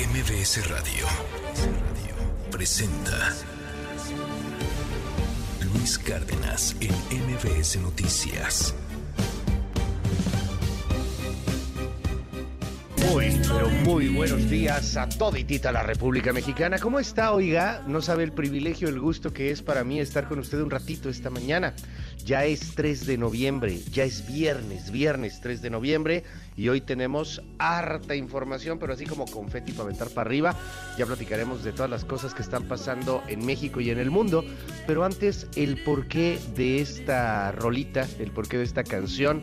MBS Radio presenta Luis Cárdenas en MBS Noticias. Muy, pero muy buenos días a toditita la República Mexicana. ¿Cómo está, oiga? No sabe el privilegio, el gusto que es para mí estar con usted un ratito esta mañana. Ya es 3 de noviembre, ya es viernes, viernes 3 de noviembre y hoy tenemos harta información, pero así como confeti para aventar para arriba. Ya platicaremos de todas las cosas que están pasando en México y en el mundo, pero antes el porqué de esta rolita, el porqué de esta canción.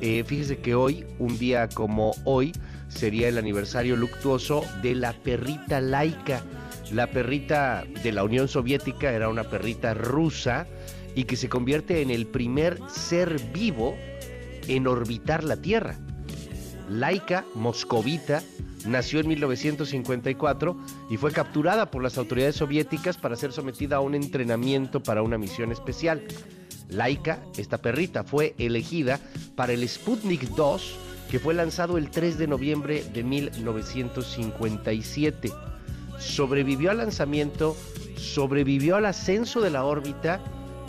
Eh, fíjese que hoy, un día como hoy, sería el aniversario luctuoso de la perrita laica. La perrita de la Unión Soviética era una perrita rusa y que se convierte en el primer ser vivo en orbitar la Tierra. Laika moscovita nació en 1954 y fue capturada por las autoridades soviéticas para ser sometida a un entrenamiento para una misión especial. Laika, esta perrita, fue elegida para el Sputnik 2 que fue lanzado el 3 de noviembre de 1957. Sobrevivió al lanzamiento, sobrevivió al ascenso de la órbita,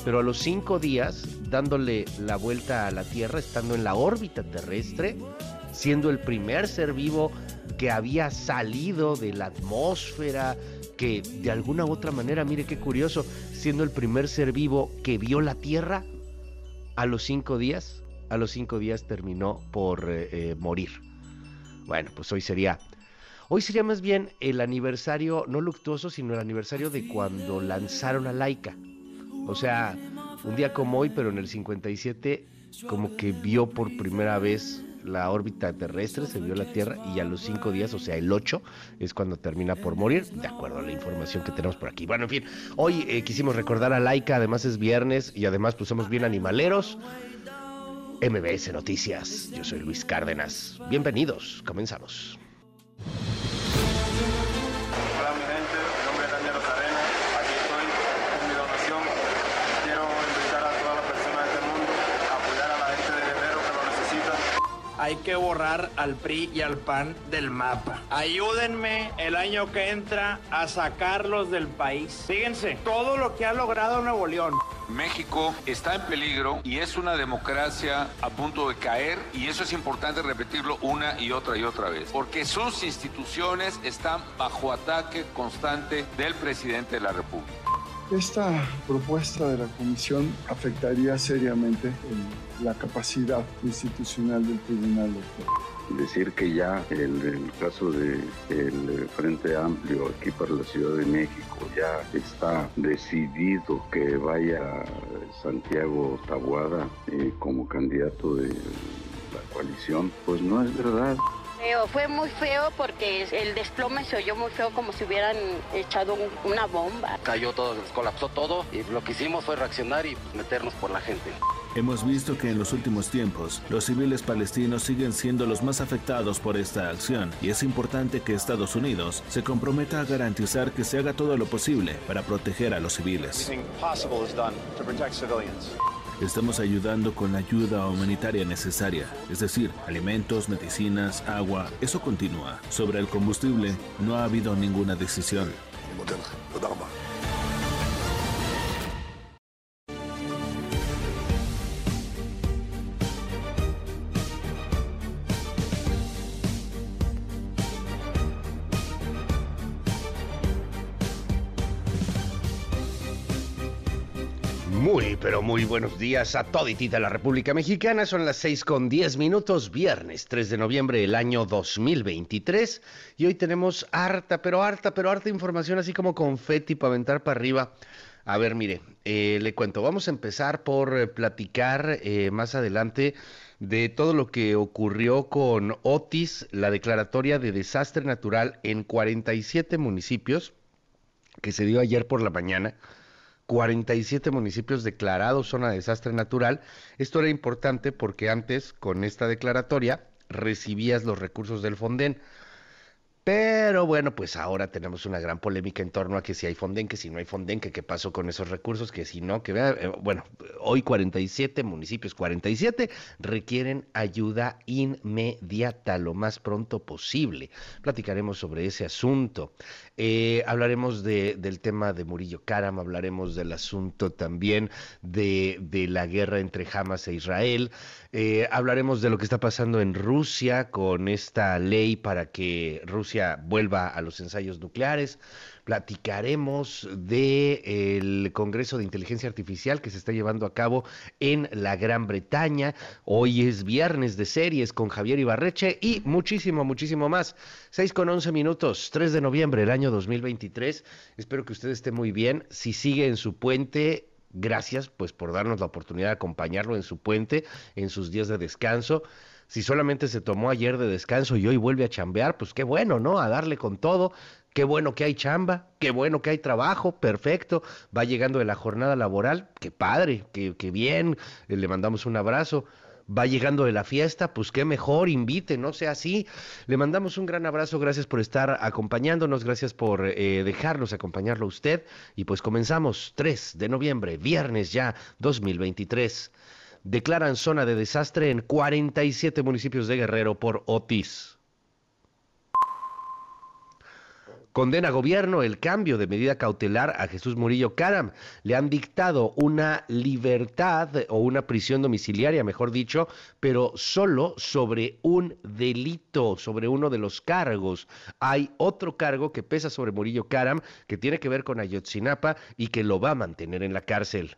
pero a los cinco días, dándole la vuelta a la Tierra, estando en la órbita terrestre, siendo el primer ser vivo que había salido de la atmósfera, que de alguna u otra manera, mire qué curioso, siendo el primer ser vivo que vio la Tierra, a los cinco días a los cinco días terminó por eh, eh, morir. Bueno, pues hoy sería, hoy sería más bien el aniversario, no luctuoso, sino el aniversario de cuando lanzaron a Laika. O sea, un día como hoy, pero en el 57, como que vio por primera vez la órbita terrestre, se vio la Tierra y a los cinco días, o sea, el 8, es cuando termina por morir, de acuerdo a la información que tenemos por aquí. Bueno, en fin, hoy eh, quisimos recordar a Laika, además es viernes y además pues somos bien animaleros. MBS Noticias. Yo soy Luis Cárdenas. Bienvenidos. Comenzamos. Hay que borrar al PRI y al PAN del mapa. Ayúdenme el año que entra a sacarlos del país. Fíjense, todo lo que ha logrado Nuevo León. México está en peligro y es una democracia a punto de caer y eso es importante repetirlo una y otra y otra vez, porque sus instituciones están bajo ataque constante del presidente de la República. Esta propuesta de la Comisión afectaría seriamente el- la capacidad institucional del Tribunal decir que ya el, caso de el Frente Amplio aquí para la Ciudad de México ya está decidido que vaya Santiago Tabuada eh, como candidato de la coalición, pues no es verdad. Feo, fue muy feo porque el desplome se oyó muy feo como si hubieran echado un- una bomba. cayó todo, colapsó todo y lo que hicimos fue reaccionar y pues, meternos por la gente. Hemos visto que en los últimos tiempos los civiles palestinos siguen siendo los más afectados por esta acción y es importante que Estados Unidos se comprometa a garantizar que se haga todo lo posible para proteger a los civiles. Estamos ayudando con la ayuda humanitaria necesaria, es decir, alimentos, medicinas, agua, eso continúa. Sobre el combustible no ha habido ninguna decisión. Muy, pero muy buenos días a toditita la República Mexicana. Son las 6 con 10 minutos, viernes 3 de noviembre del año 2023. Y hoy tenemos harta, pero harta, pero harta información, así como confeti para aventar para arriba. A ver, mire, eh, le cuento, vamos a empezar por eh, platicar eh, más adelante de todo lo que ocurrió con Otis, la declaratoria de desastre natural en 47 municipios que se dio ayer por la mañana. 47 municipios declarados zona de desastre natural. Esto era importante porque antes, con esta declaratoria, recibías los recursos del Fonden. Pero bueno, pues ahora tenemos una gran polémica en torno a que si hay Fonden, que si no hay Fonden, que qué pasó con esos recursos, que si no, que eh, bueno, hoy 47 municipios, 47 requieren ayuda inmediata, lo más pronto posible. Platicaremos sobre ese asunto. Eh, hablaremos de, del tema de Murillo Karam, hablaremos del asunto también de, de la guerra entre Hamas e Israel. Eh, hablaremos de lo que está pasando en Rusia con esta ley para que Rusia vuelva a los ensayos nucleares. Platicaremos del Congreso de Inteligencia Artificial que se está llevando a cabo en la Gran Bretaña. Hoy es viernes de series con Javier Ibarreche y muchísimo, muchísimo más. 6 con 11 minutos, 3 de noviembre del año 2023. Espero que usted esté muy bien. Si sigue en su puente, Gracias pues por darnos la oportunidad de acompañarlo en su puente, en sus días de descanso. Si solamente se tomó ayer de descanso y hoy vuelve a chambear, pues qué bueno, ¿no? A darle con todo. Qué bueno que hay chamba, qué bueno que hay trabajo, perfecto. Va llegando de la jornada laboral, qué padre, qué, qué bien. Le mandamos un abrazo va llegando de la fiesta, pues qué mejor, invite, no sea así. Le mandamos un gran abrazo, gracias por estar acompañándonos, gracias por eh, dejarnos acompañarlo a usted. Y pues comenzamos 3 de noviembre, viernes ya 2023. Declaran zona de desastre en 47 municipios de Guerrero por Otis. Condena gobierno el cambio de medida cautelar a Jesús Murillo Caram. Le han dictado una libertad o una prisión domiciliaria, mejor dicho, pero solo sobre un delito, sobre uno de los cargos. Hay otro cargo que pesa sobre Murillo Caram que tiene que ver con Ayotzinapa y que lo va a mantener en la cárcel.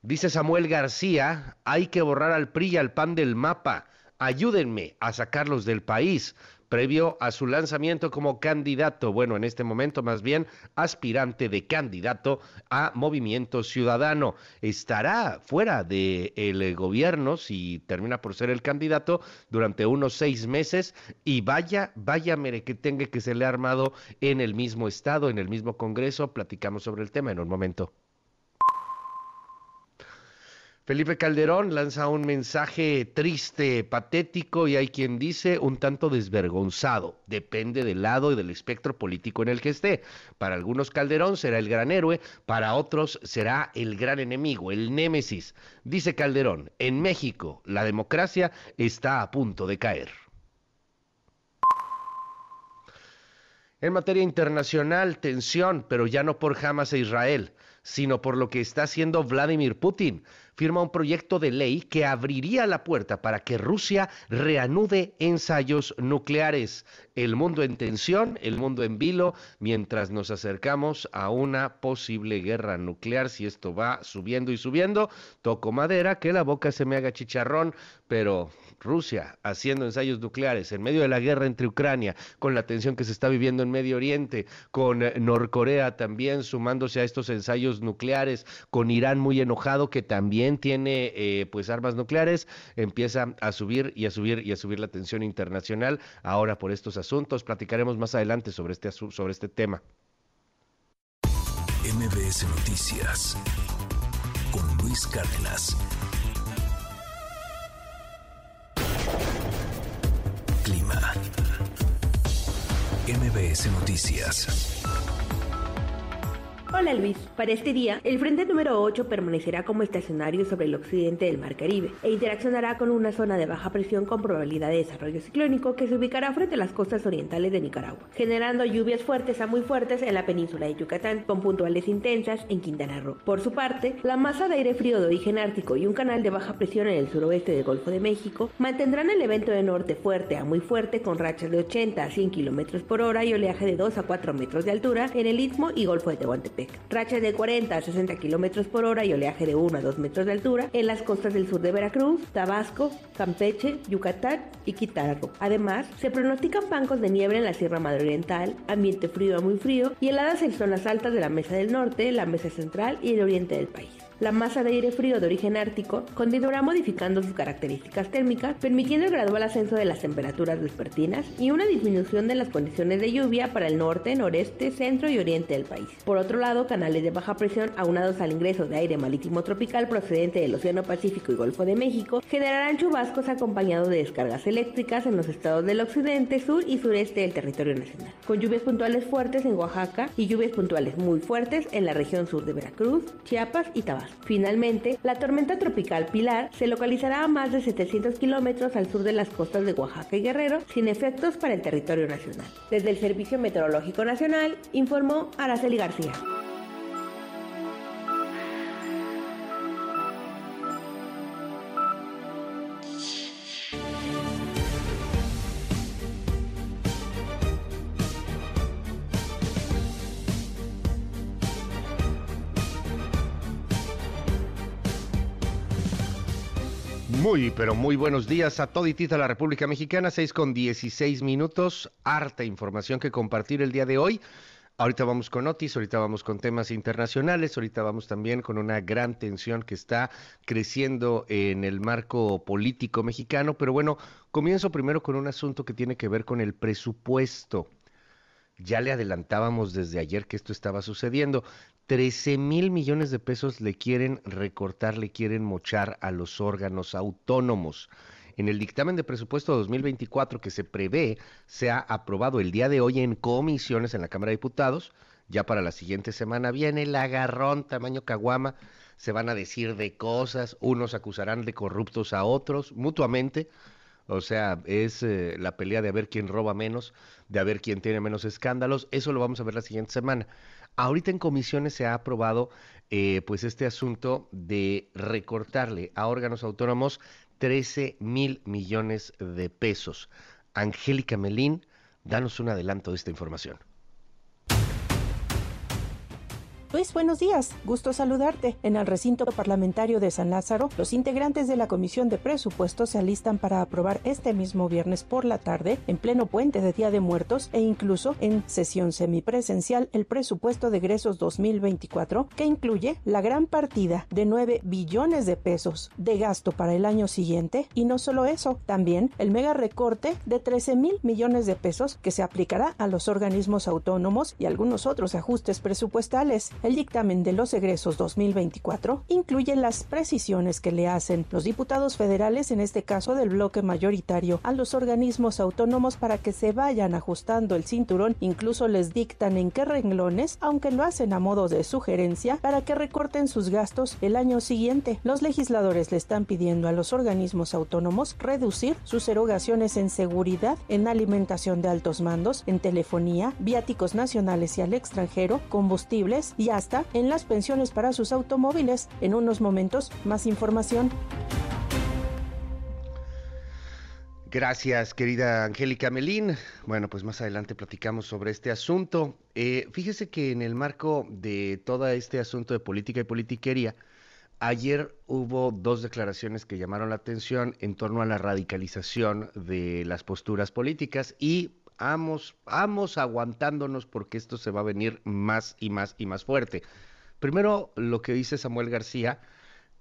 Dice Samuel García, hay que borrar al PRI y al PAN del mapa. Ayúdenme a sacarlos del país previo a su lanzamiento como candidato, bueno, en este momento más bien aspirante de candidato a Movimiento Ciudadano. Estará fuera del gobierno si termina por ser el candidato durante unos seis meses y vaya, vaya, que tenga que se le ha armado en el mismo estado, en el mismo Congreso. Platicamos sobre el tema en un momento. Felipe Calderón lanza un mensaje triste, patético y hay quien dice un tanto desvergonzado. Depende del lado y del espectro político en el que esté. Para algunos Calderón será el gran héroe, para otros será el gran enemigo, el némesis. Dice Calderón, en México la democracia está a punto de caer. En materia internacional, tensión, pero ya no por Hamas e Israel, sino por lo que está haciendo Vladimir Putin firma un proyecto de ley que abriría la puerta para que Rusia reanude ensayos nucleares. El mundo en tensión, el mundo en vilo, mientras nos acercamos a una posible guerra nuclear. Si esto va subiendo y subiendo, toco madera, que la boca se me haga chicharrón, pero Rusia haciendo ensayos nucleares en medio de la guerra entre Ucrania, con la tensión que se está viviendo en Medio Oriente, con eh, Norcorea también sumándose a estos ensayos nucleares, con Irán muy enojado que también tiene eh, pues armas nucleares, empieza a subir y a subir y a subir la tensión internacional ahora por estos asuntos. Platicaremos más adelante sobre este, sobre este tema. MBS Noticias con Luis Cárdenas. Clima. MBS Noticias. Hola Luis, para este día, el frente número 8 permanecerá como estacionario sobre el occidente del Mar Caribe e interaccionará con una zona de baja presión con probabilidad de desarrollo ciclónico que se ubicará frente a las costas orientales de Nicaragua, generando lluvias fuertes a muy fuertes en la península de Yucatán, con puntuales intensas en Quintana Roo. Por su parte, la masa de aire frío de origen ártico y un canal de baja presión en el suroeste del Golfo de México mantendrán el evento de norte fuerte a muy fuerte con rachas de 80 a 100 kilómetros por hora y oleaje de 2 a 4 metros de altura en el Istmo y Golfo de Tehuantepec rachas de 40 a 60 kilómetros por hora y oleaje de 1 a 2 metros de altura en las costas del sur de Veracruz, Tabasco, Campeche, Yucatán y Quintana. Además, se pronostican bancos de nieve en la Sierra Madre Oriental, ambiente frío a muy frío y heladas en zonas altas de la Mesa del Norte, la Mesa Central y el oriente del país. La masa de aire frío de origen ártico continuará modificando sus características térmicas, permitiendo el gradual ascenso de las temperaturas vespertinas y una disminución de las condiciones de lluvia para el norte, noreste, centro y oriente del país. Por otro lado, canales de baja presión aunados al ingreso de aire marítimo tropical procedente del Océano Pacífico y Golfo de México generarán chubascos acompañados de descargas eléctricas en los estados del occidente, sur y sureste del territorio nacional, con lluvias puntuales fuertes en Oaxaca y lluvias puntuales muy fuertes en la región sur de Veracruz, Chiapas y Tabasco. Finalmente, la tormenta tropical Pilar se localizará a más de 700 kilómetros al sur de las costas de Oaxaca y Guerrero, sin efectos para el territorio nacional. Desde el Servicio Meteorológico Nacional, informó Araceli García. Muy, pero muy buenos días a toditita la República Mexicana, 6 con 16 minutos, harta información que compartir el día de hoy. Ahorita vamos con Otis, ahorita vamos con temas internacionales, ahorita vamos también con una gran tensión que está creciendo en el marco político mexicano, pero bueno, comienzo primero con un asunto que tiene que ver con el presupuesto. Ya le adelantábamos desde ayer que esto estaba sucediendo. 13 mil millones de pesos le quieren recortar, le quieren mochar a los órganos autónomos. En el dictamen de presupuesto 2024 que se prevé sea aprobado el día de hoy en comisiones en la Cámara de Diputados, ya para la siguiente semana viene el agarrón tamaño caguama, se van a decir de cosas, unos acusarán de corruptos a otros mutuamente, o sea, es eh, la pelea de a ver quién roba menos, de a ver quién tiene menos escándalos, eso lo vamos a ver la siguiente semana. Ahorita en comisiones se ha aprobado eh, pues este asunto de recortarle a órganos autónomos 13 mil millones de pesos. Angélica Melín, danos un adelanto de esta información. Luis, buenos días. Gusto saludarte. En el recinto parlamentario de San Lázaro, los integrantes de la Comisión de Presupuestos se alistan para aprobar este mismo viernes por la tarde, en pleno puente de Día de Muertos e incluso en sesión semipresencial, el presupuesto de egresos 2024, que incluye la gran partida de 9 billones de pesos de gasto para el año siguiente. Y no solo eso, también el mega recorte de 13 mil millones de pesos que se aplicará a los organismos autónomos y algunos otros ajustes presupuestales. El dictamen de los egresos 2024 incluye las precisiones que le hacen los diputados federales, en este caso del bloque mayoritario, a los organismos autónomos para que se vayan ajustando el cinturón, incluso les dictan en qué renglones, aunque lo hacen a modo de sugerencia, para que recorten sus gastos el año siguiente. Los legisladores le están pidiendo a los organismos autónomos reducir sus erogaciones en seguridad, en alimentación de altos mandos, en telefonía, viáticos nacionales y al extranjero, combustibles y hasta en las pensiones para sus automóviles. En unos momentos, más información. Gracias, querida Angélica Melín. Bueno, pues más adelante platicamos sobre este asunto. Eh, fíjese que en el marco de todo este asunto de política y politiquería, ayer hubo dos declaraciones que llamaron la atención en torno a la radicalización de las posturas políticas y vamos, vamos aguantándonos porque esto se va a venir más y más y más fuerte. Primero, lo que dice Samuel García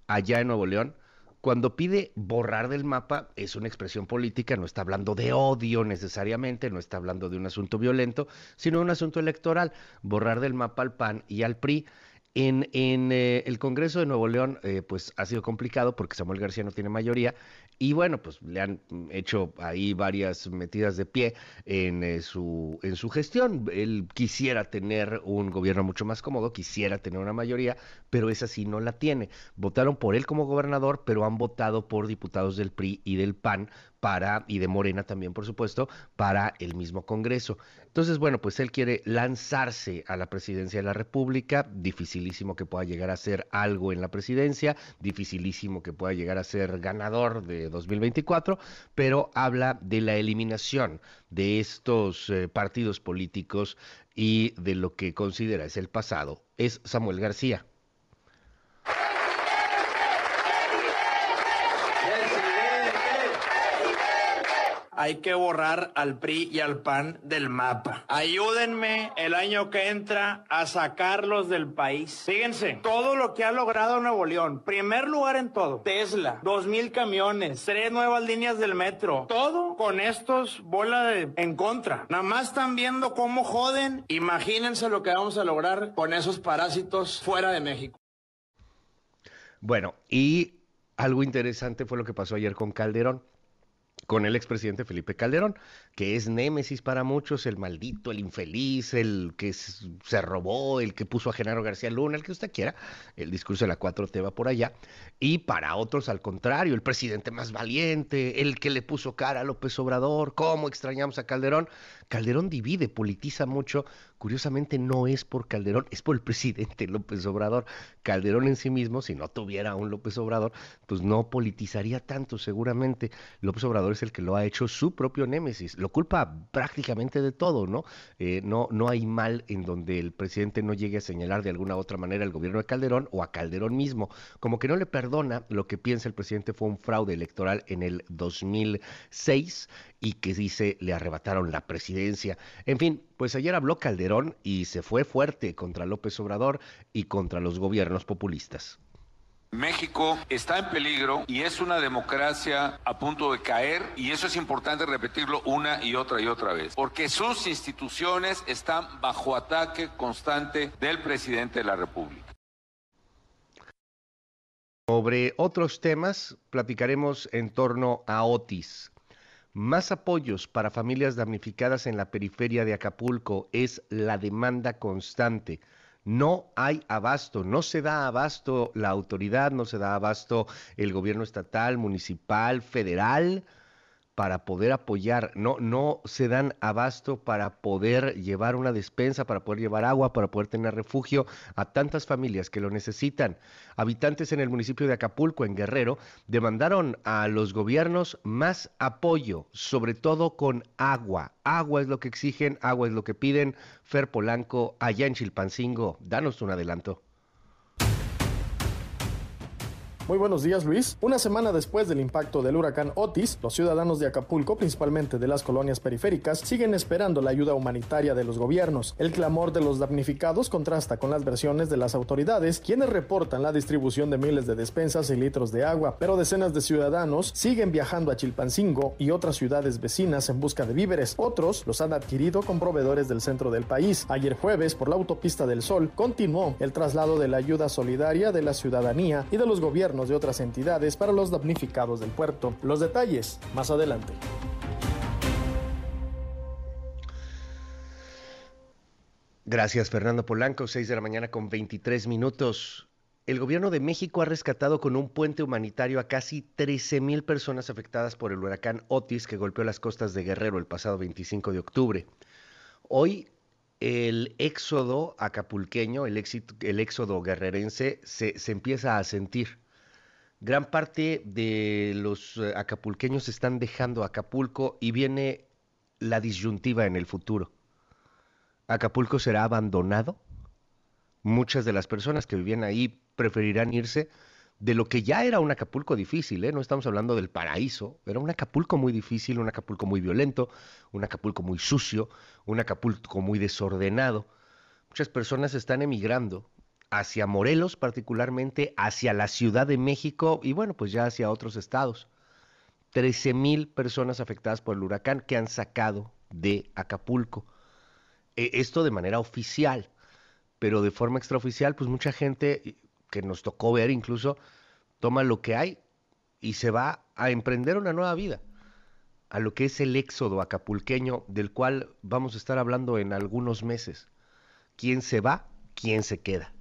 allá en Nuevo León, cuando pide borrar del mapa, es una expresión política, no está hablando de odio necesariamente, no está hablando de un asunto violento, sino un asunto electoral, borrar del mapa al PAN y al PRI. En, eh, el Congreso de Nuevo León, eh, pues ha sido complicado porque Samuel García no tiene mayoría y bueno, pues le han hecho ahí varias metidas de pie eh, en su gestión. Él quisiera tener un gobierno mucho más cómodo, quisiera tener una mayoría, pero esa sí no la tiene. Votaron por él como gobernador, pero han votado por diputados del PRI y del PAN para, y de Morena también, por supuesto, para el mismo Congreso. Entonces, bueno, pues él quiere lanzarse a la presidencia de la República, dificilísimo que pueda llegar a ser algo en la presidencia, dificilísimo que pueda llegar a ser ganador de 2024, pero habla de la eliminación de estos eh, partidos políticos y de lo que considera es el pasado. Es Samuel García. Hay que borrar al PRI y al PAN del mapa. Ayúdenme el año que entra a sacarlos del país. Fíjense, todo lo que ha logrado Nuevo León, primer lugar en todo, Tesla, dos mil camiones, tres nuevas líneas del metro, todo con estos bola en contra. Nada más están viendo cómo joden. Imagínense lo que vamos a lograr con esos parásitos fuera de México. Bueno, y algo interesante fue lo que pasó ayer con Calderón con el expresidente Felipe Calderón, que es némesis para muchos, el maldito, el infeliz, el que se robó, el que puso a Genaro García Luna, el que usted quiera, el discurso de la 4T va por allá, y para otros al contrario, el presidente más valiente, el que le puso cara a López Obrador, cómo extrañamos a Calderón. Calderón divide, politiza mucho, curiosamente no es por Calderón, es por el presidente López Obrador. Calderón en sí mismo, si no tuviera un López Obrador, pues no politizaría tanto seguramente. López Obrador es el que lo ha hecho su propio némesis. Lo culpa prácticamente de todo, ¿no? Eh, no, no hay mal en donde el presidente no llegue a señalar de alguna u otra manera al gobierno de Calderón o a Calderón mismo. Como que no le perdona lo que piensa el presidente fue un fraude electoral en el 2006 y que dice le arrebataron la presidencia. En fin, pues ayer habló Calderón y se fue fuerte contra López Obrador y contra los gobiernos populistas. México está en peligro y es una democracia a punto de caer y eso es importante repetirlo una y otra y otra vez, porque sus instituciones están bajo ataque constante del presidente de la República. Sobre otros temas platicaremos en torno a Otis. Más apoyos para familias damnificadas en la periferia de Acapulco es la demanda constante no hay abasto, no se da abasto la autoridad, no se da abasto el gobierno estatal, municipal, federal para poder apoyar, no, no se dan abasto para poder llevar una despensa, para poder llevar agua, para poder tener refugio a tantas familias que lo necesitan. Habitantes en el municipio de Acapulco, en Guerrero, demandaron a los gobiernos más apoyo, sobre todo con agua. Agua es lo que exigen, agua es lo que piden. Fer Polanco, allá en Chilpancingo, danos un adelanto. Muy buenos días Luis. Una semana después del impacto del huracán Otis, los ciudadanos de Acapulco, principalmente de las colonias periféricas, siguen esperando la ayuda humanitaria de los gobiernos. El clamor de los damnificados contrasta con las versiones de las autoridades, quienes reportan la distribución de miles de despensas y litros de agua, pero decenas de ciudadanos siguen viajando a Chilpancingo y otras ciudades vecinas en busca de víveres. Otros los han adquirido con proveedores del centro del país. Ayer jueves, por la autopista del Sol, continuó el traslado de la ayuda solidaria de la ciudadanía y de los gobiernos de otras entidades para los damnificados del puerto. Los detalles más adelante. Gracias, Fernando Polanco. 6 de la mañana con 23 minutos. El gobierno de México ha rescatado con un puente humanitario a casi 13 mil personas afectadas por el huracán Otis que golpeó las costas de Guerrero el pasado 25 de octubre. Hoy el éxodo acapulqueño, el, el éxodo guerrerense se, se empieza a sentir gran parte de los eh, acapulqueños están dejando Acapulco y viene la disyuntiva en el futuro. ¿Acapulco será abandonado? Muchas de las personas que vivían ahí preferirán irse de lo que ya era un Acapulco difícil, ¿eh? no estamos hablando del paraíso, era un Acapulco muy difícil, un Acapulco muy violento, un Acapulco muy sucio, un Acapulco muy desordenado. Muchas personas están emigrando hacia Morelos particularmente, hacia la Ciudad de México y bueno, pues ya hacia otros estados. 13 mil personas afectadas por el huracán que han sacado de Acapulco. E, esto de manera oficial, pero de forma extraoficial, pues mucha gente que nos tocó ver incluso toma lo que hay y se va a emprender una nueva vida, a lo que es el éxodo acapulqueño del cual vamos a estar hablando en algunos meses. ¿Quién se va? ¿Quién se queda?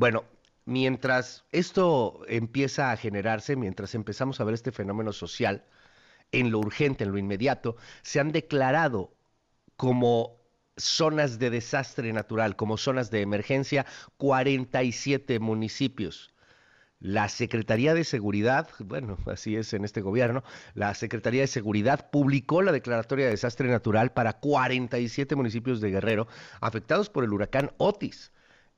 Bueno, mientras esto empieza a generarse, mientras empezamos a ver este fenómeno social, en lo urgente, en lo inmediato, se han declarado como zonas de desastre natural, como zonas de emergencia, 47 municipios. La Secretaría de Seguridad, bueno, así es en este gobierno, la Secretaría de Seguridad publicó la declaratoria de desastre natural para 47 municipios de Guerrero afectados por el huracán Otis.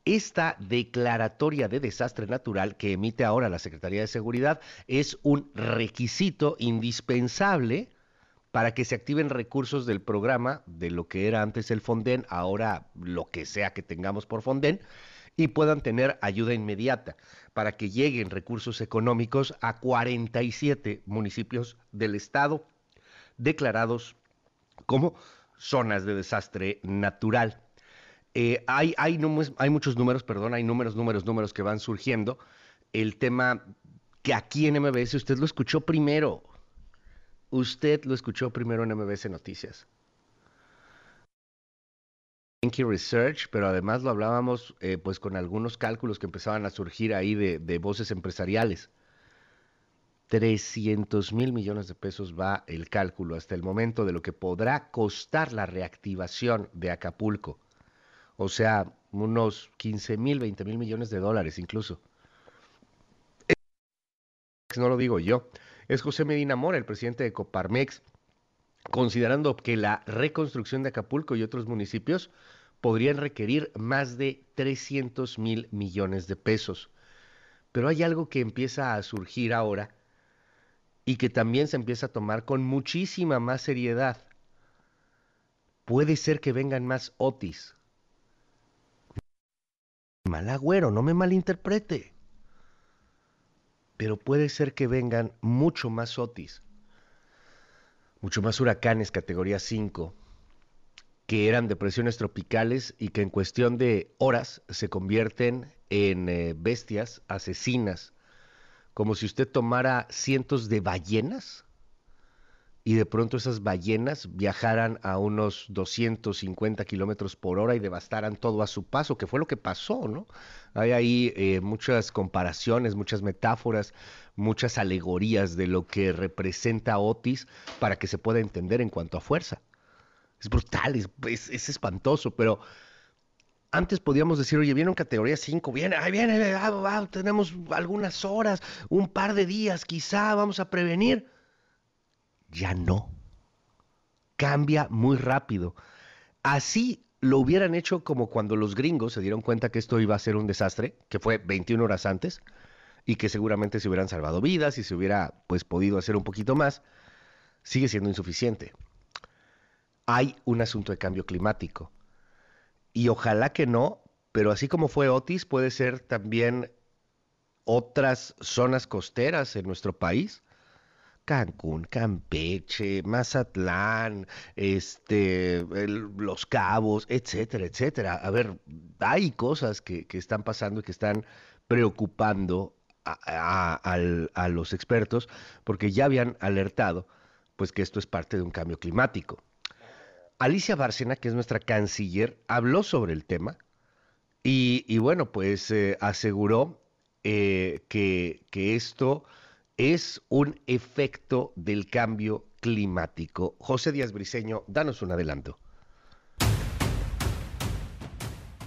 Esta declaratoria de desastre natural que emite ahora la Secretaría de Seguridad es un requisito indispensable para que se activen recursos del programa, de lo que era antes el Fonden, ahora lo que sea que tengamos por Fonden, y puedan tener ayuda inmediata para que lleguen recursos económicos a 47 municipios del estado declarados como zonas de desastre natural. Eh, hay, hay, muchos números, perdón, hay números, números, números que van surgiendo. El tema que aquí en MBS usted lo escuchó primero. Usted lo escuchó primero en MBS Noticias. Enki Research, pero además lo hablábamos eh, pues con algunos cálculos que empezaban a surgir ahí de, de voces empresariales. 300 mil millones de pesos va el cálculo hasta el momento de lo que podrá costar la reactivación de Acapulco. O sea, unos 15 mil, 20 mil millones de dólares incluso. No lo digo yo, es José Medina Mora, el presidente de Coparmex, considerando que la reconstrucción de Acapulco y otros municipios podrían requerir más de 300 mil millones de pesos. Pero hay algo que empieza a surgir ahora y que también se empieza a tomar con muchísima más seriedad. Puede ser que vengan más Otis. Mal agüero, no me malinterprete. Pero puede ser que vengan mucho más Otis. Mucho más huracanes categoría 5 que eran depresiones tropicales y que en cuestión de horas se convierten en eh, bestias asesinas como si usted tomara cientos de ballenas y de pronto esas ballenas viajaran a unos 250 kilómetros por hora y devastaran todo a su paso, que fue lo que pasó, ¿no? Hay ahí eh, muchas comparaciones, muchas metáforas, muchas alegorías de lo que representa Otis para que se pueda entender en cuanto a fuerza. Es brutal, es, es espantoso, pero antes podíamos decir, oye, viene en categoría 5, viene, ahí viene, ah, tenemos algunas horas, un par de días, quizá vamos a prevenir. Ya no. Cambia muy rápido. Así lo hubieran hecho como cuando los gringos se dieron cuenta que esto iba a ser un desastre, que fue 21 horas antes, y que seguramente se hubieran salvado vidas y se hubiera pues podido hacer un poquito más, sigue siendo insuficiente. Hay un asunto de cambio climático y ojalá que no, pero así como fue Otis, puede ser también otras zonas costeras en nuestro país. Cancún, Campeche, Mazatlán, este, Los Cabos, etcétera, etcétera. A ver, hay cosas que, están pasando y que están preocupando a, a, los expertos porque ya habían alertado pues que esto es parte de un cambio climático. Alicia Bárcena, que es nuestra canciller, habló sobre el tema y, bueno, pues eh, aseguró eh, que, que esto es un efecto del cambio climático. José Díaz Briceño, danos un adelanto.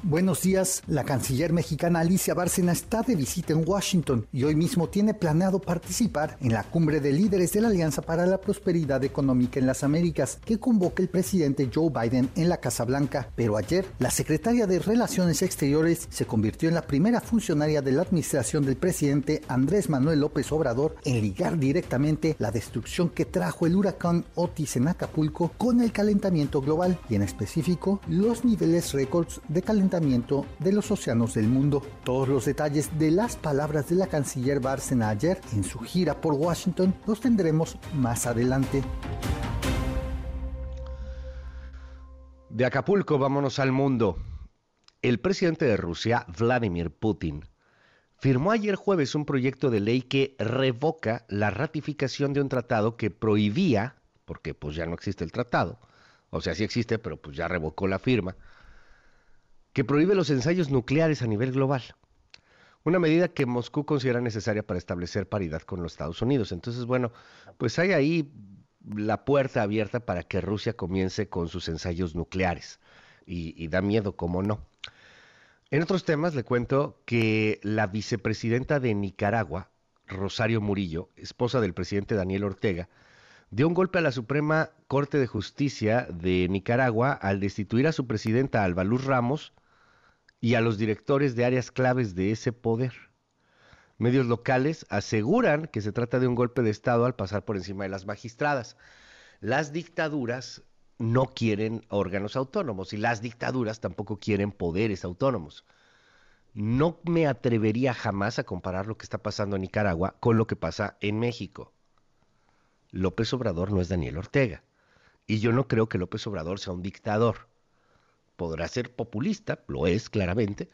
Buenos días. La canciller mexicana Alicia Bárcena está de visita en Washington y hoy mismo tiene planeado participar en la cumbre de líderes de la Alianza para la Prosperidad Económica en las Américas que convoca el presidente Joe Biden en la Casa Blanca. Pero ayer, la secretaria de Relaciones Exteriores se convirtió en la primera funcionaria de la administración del presidente Andrés Manuel López Obrador en ligar directamente la destrucción que trajo el huracán Otis en Acapulco con el calentamiento global y en específico los niveles récords de calentamiento de los océanos del mundo. Todos los detalles de las palabras de la canciller Bárcena ayer en su gira por Washington los tendremos más adelante. De Acapulco vámonos al mundo. El presidente de Rusia, Vladimir Putin, firmó ayer jueves un proyecto de ley que revoca la ratificación de un tratado que prohibía, porque pues ya no existe el tratado, o sea, sí existe, pero pues ya revocó la firma, que prohíbe los ensayos nucleares a nivel global. Una medida que Moscú considera necesaria para establecer paridad con los Estados Unidos. Entonces, bueno, pues hay ahí la puerta abierta para que Rusia comience con sus ensayos nucleares. Y, da miedo, cómo no. En otros temas, le cuento que la vicepresidenta de Nicaragua, Rosario Murillo, esposa del presidente Daniel Ortega, dio un golpe a la Suprema Corte de Justicia de Nicaragua al destituir a su presidenta Alba Luz Ramos y a los directores de áreas claves de ese poder. Medios locales aseguran que se trata de un golpe de Estado al pasar por encima de las magistradas. las dictaduras no quieren órganos autónomos y las dictaduras tampoco quieren poderes autónomos. No me atrevería jamás a comparar lo que está pasando en Nicaragua con lo que pasa en México. López Obrador no es Daniel Ortega. Y yo no creo que López Obrador sea un dictador. Podrá ser populista, lo es claramente,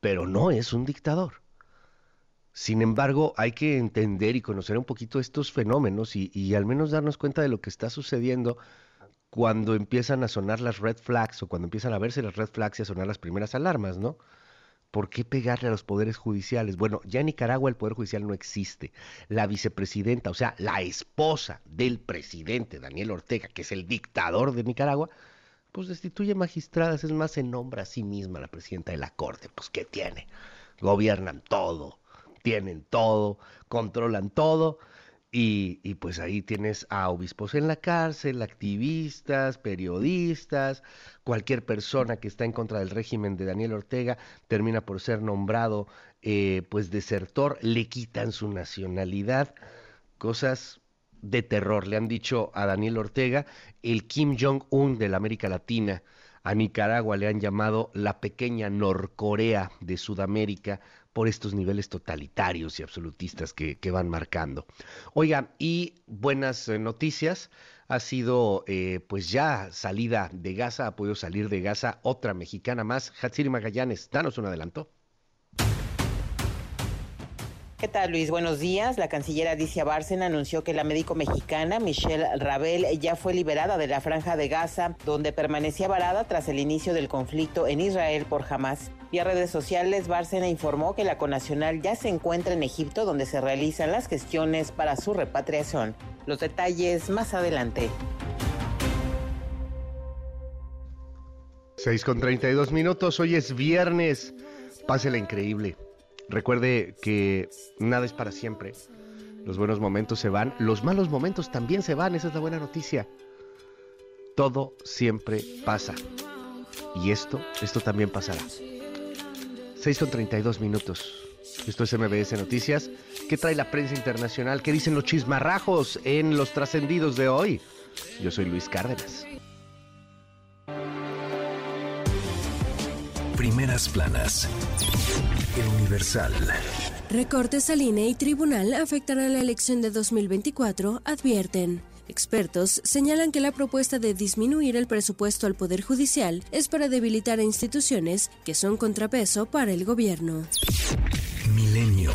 pero no es un dictador. Sin embargo, hay que entender y conocer un poquito estos fenómenos y, y, al menos darnos cuenta de lo que está sucediendo cuando empiezan a sonar las red flags o cuando empiezan a verse las red flags y a sonar las primeras alarmas, ¿no? ¿Por qué pegarle a los poderes judiciales? Bueno, ya en Nicaragua el poder judicial no existe. La vicepresidenta, o sea, la esposa del presidente Daniel Ortega, que es el dictador de Nicaragua, pues destituye magistradas, es más, se nombra a sí misma la presidenta de la corte. Pues, ¿qué tiene? Gobiernan todo, tienen todo, controlan todo. Y, y, pues ahí tienes a obispos en la cárcel, activistas, periodistas, cualquier persona que está en contra del régimen de Daniel Ortega termina por ser nombrado eh, pues desertor, le quitan su nacionalidad, cosas de terror. Le han dicho a Daniel Ortega el Kim Jong-un de la América Latina. A Nicaragua le han llamado la pequeña Norcorea de Sudamérica por estos niveles totalitarios y absolutistas que, van marcando. Oiga, y buenas eh, noticias, ha sido eh, pues ya salida de Gaza, ha podido salir de Gaza otra mexicana más, Hatsiri Magallanes, danos un adelanto. ¿Qué tal, Luis? Buenos días. La canciller Alicia Bárcena anunció que la médico mexicana Michelle Rabel ya fue liberada de la franja de Gaza, donde permanecía varada tras el inicio del conflicto en Israel por Hamas. Y a redes sociales, Bárcena informó que la conacional ya se encuentra en Egipto, donde se realizan las gestiones para su repatriación. Los detalles más adelante. 6 con 32 minutos, hoy es viernes. Pásela increíble. Recuerde que nada es para siempre. Los buenos momentos se van, los malos momentos también se van, esa es la buena noticia. Todo siempre pasa. Y esto, esto también pasará. 6 con 32 minutos. Esto es MBS Noticias. ¿Qué trae la prensa internacional? ¿Qué dicen los chismarrajos en los trascendidos de hoy? Yo soy Luis Cárdenas. Primeras planas. El Universal. Recortes al INE y tribunal afectarán la elección de 2024, advierten. Expertos señalan que la propuesta de disminuir el presupuesto al Poder Judicial es para debilitar a instituciones que son contrapeso para el gobierno. Milenio.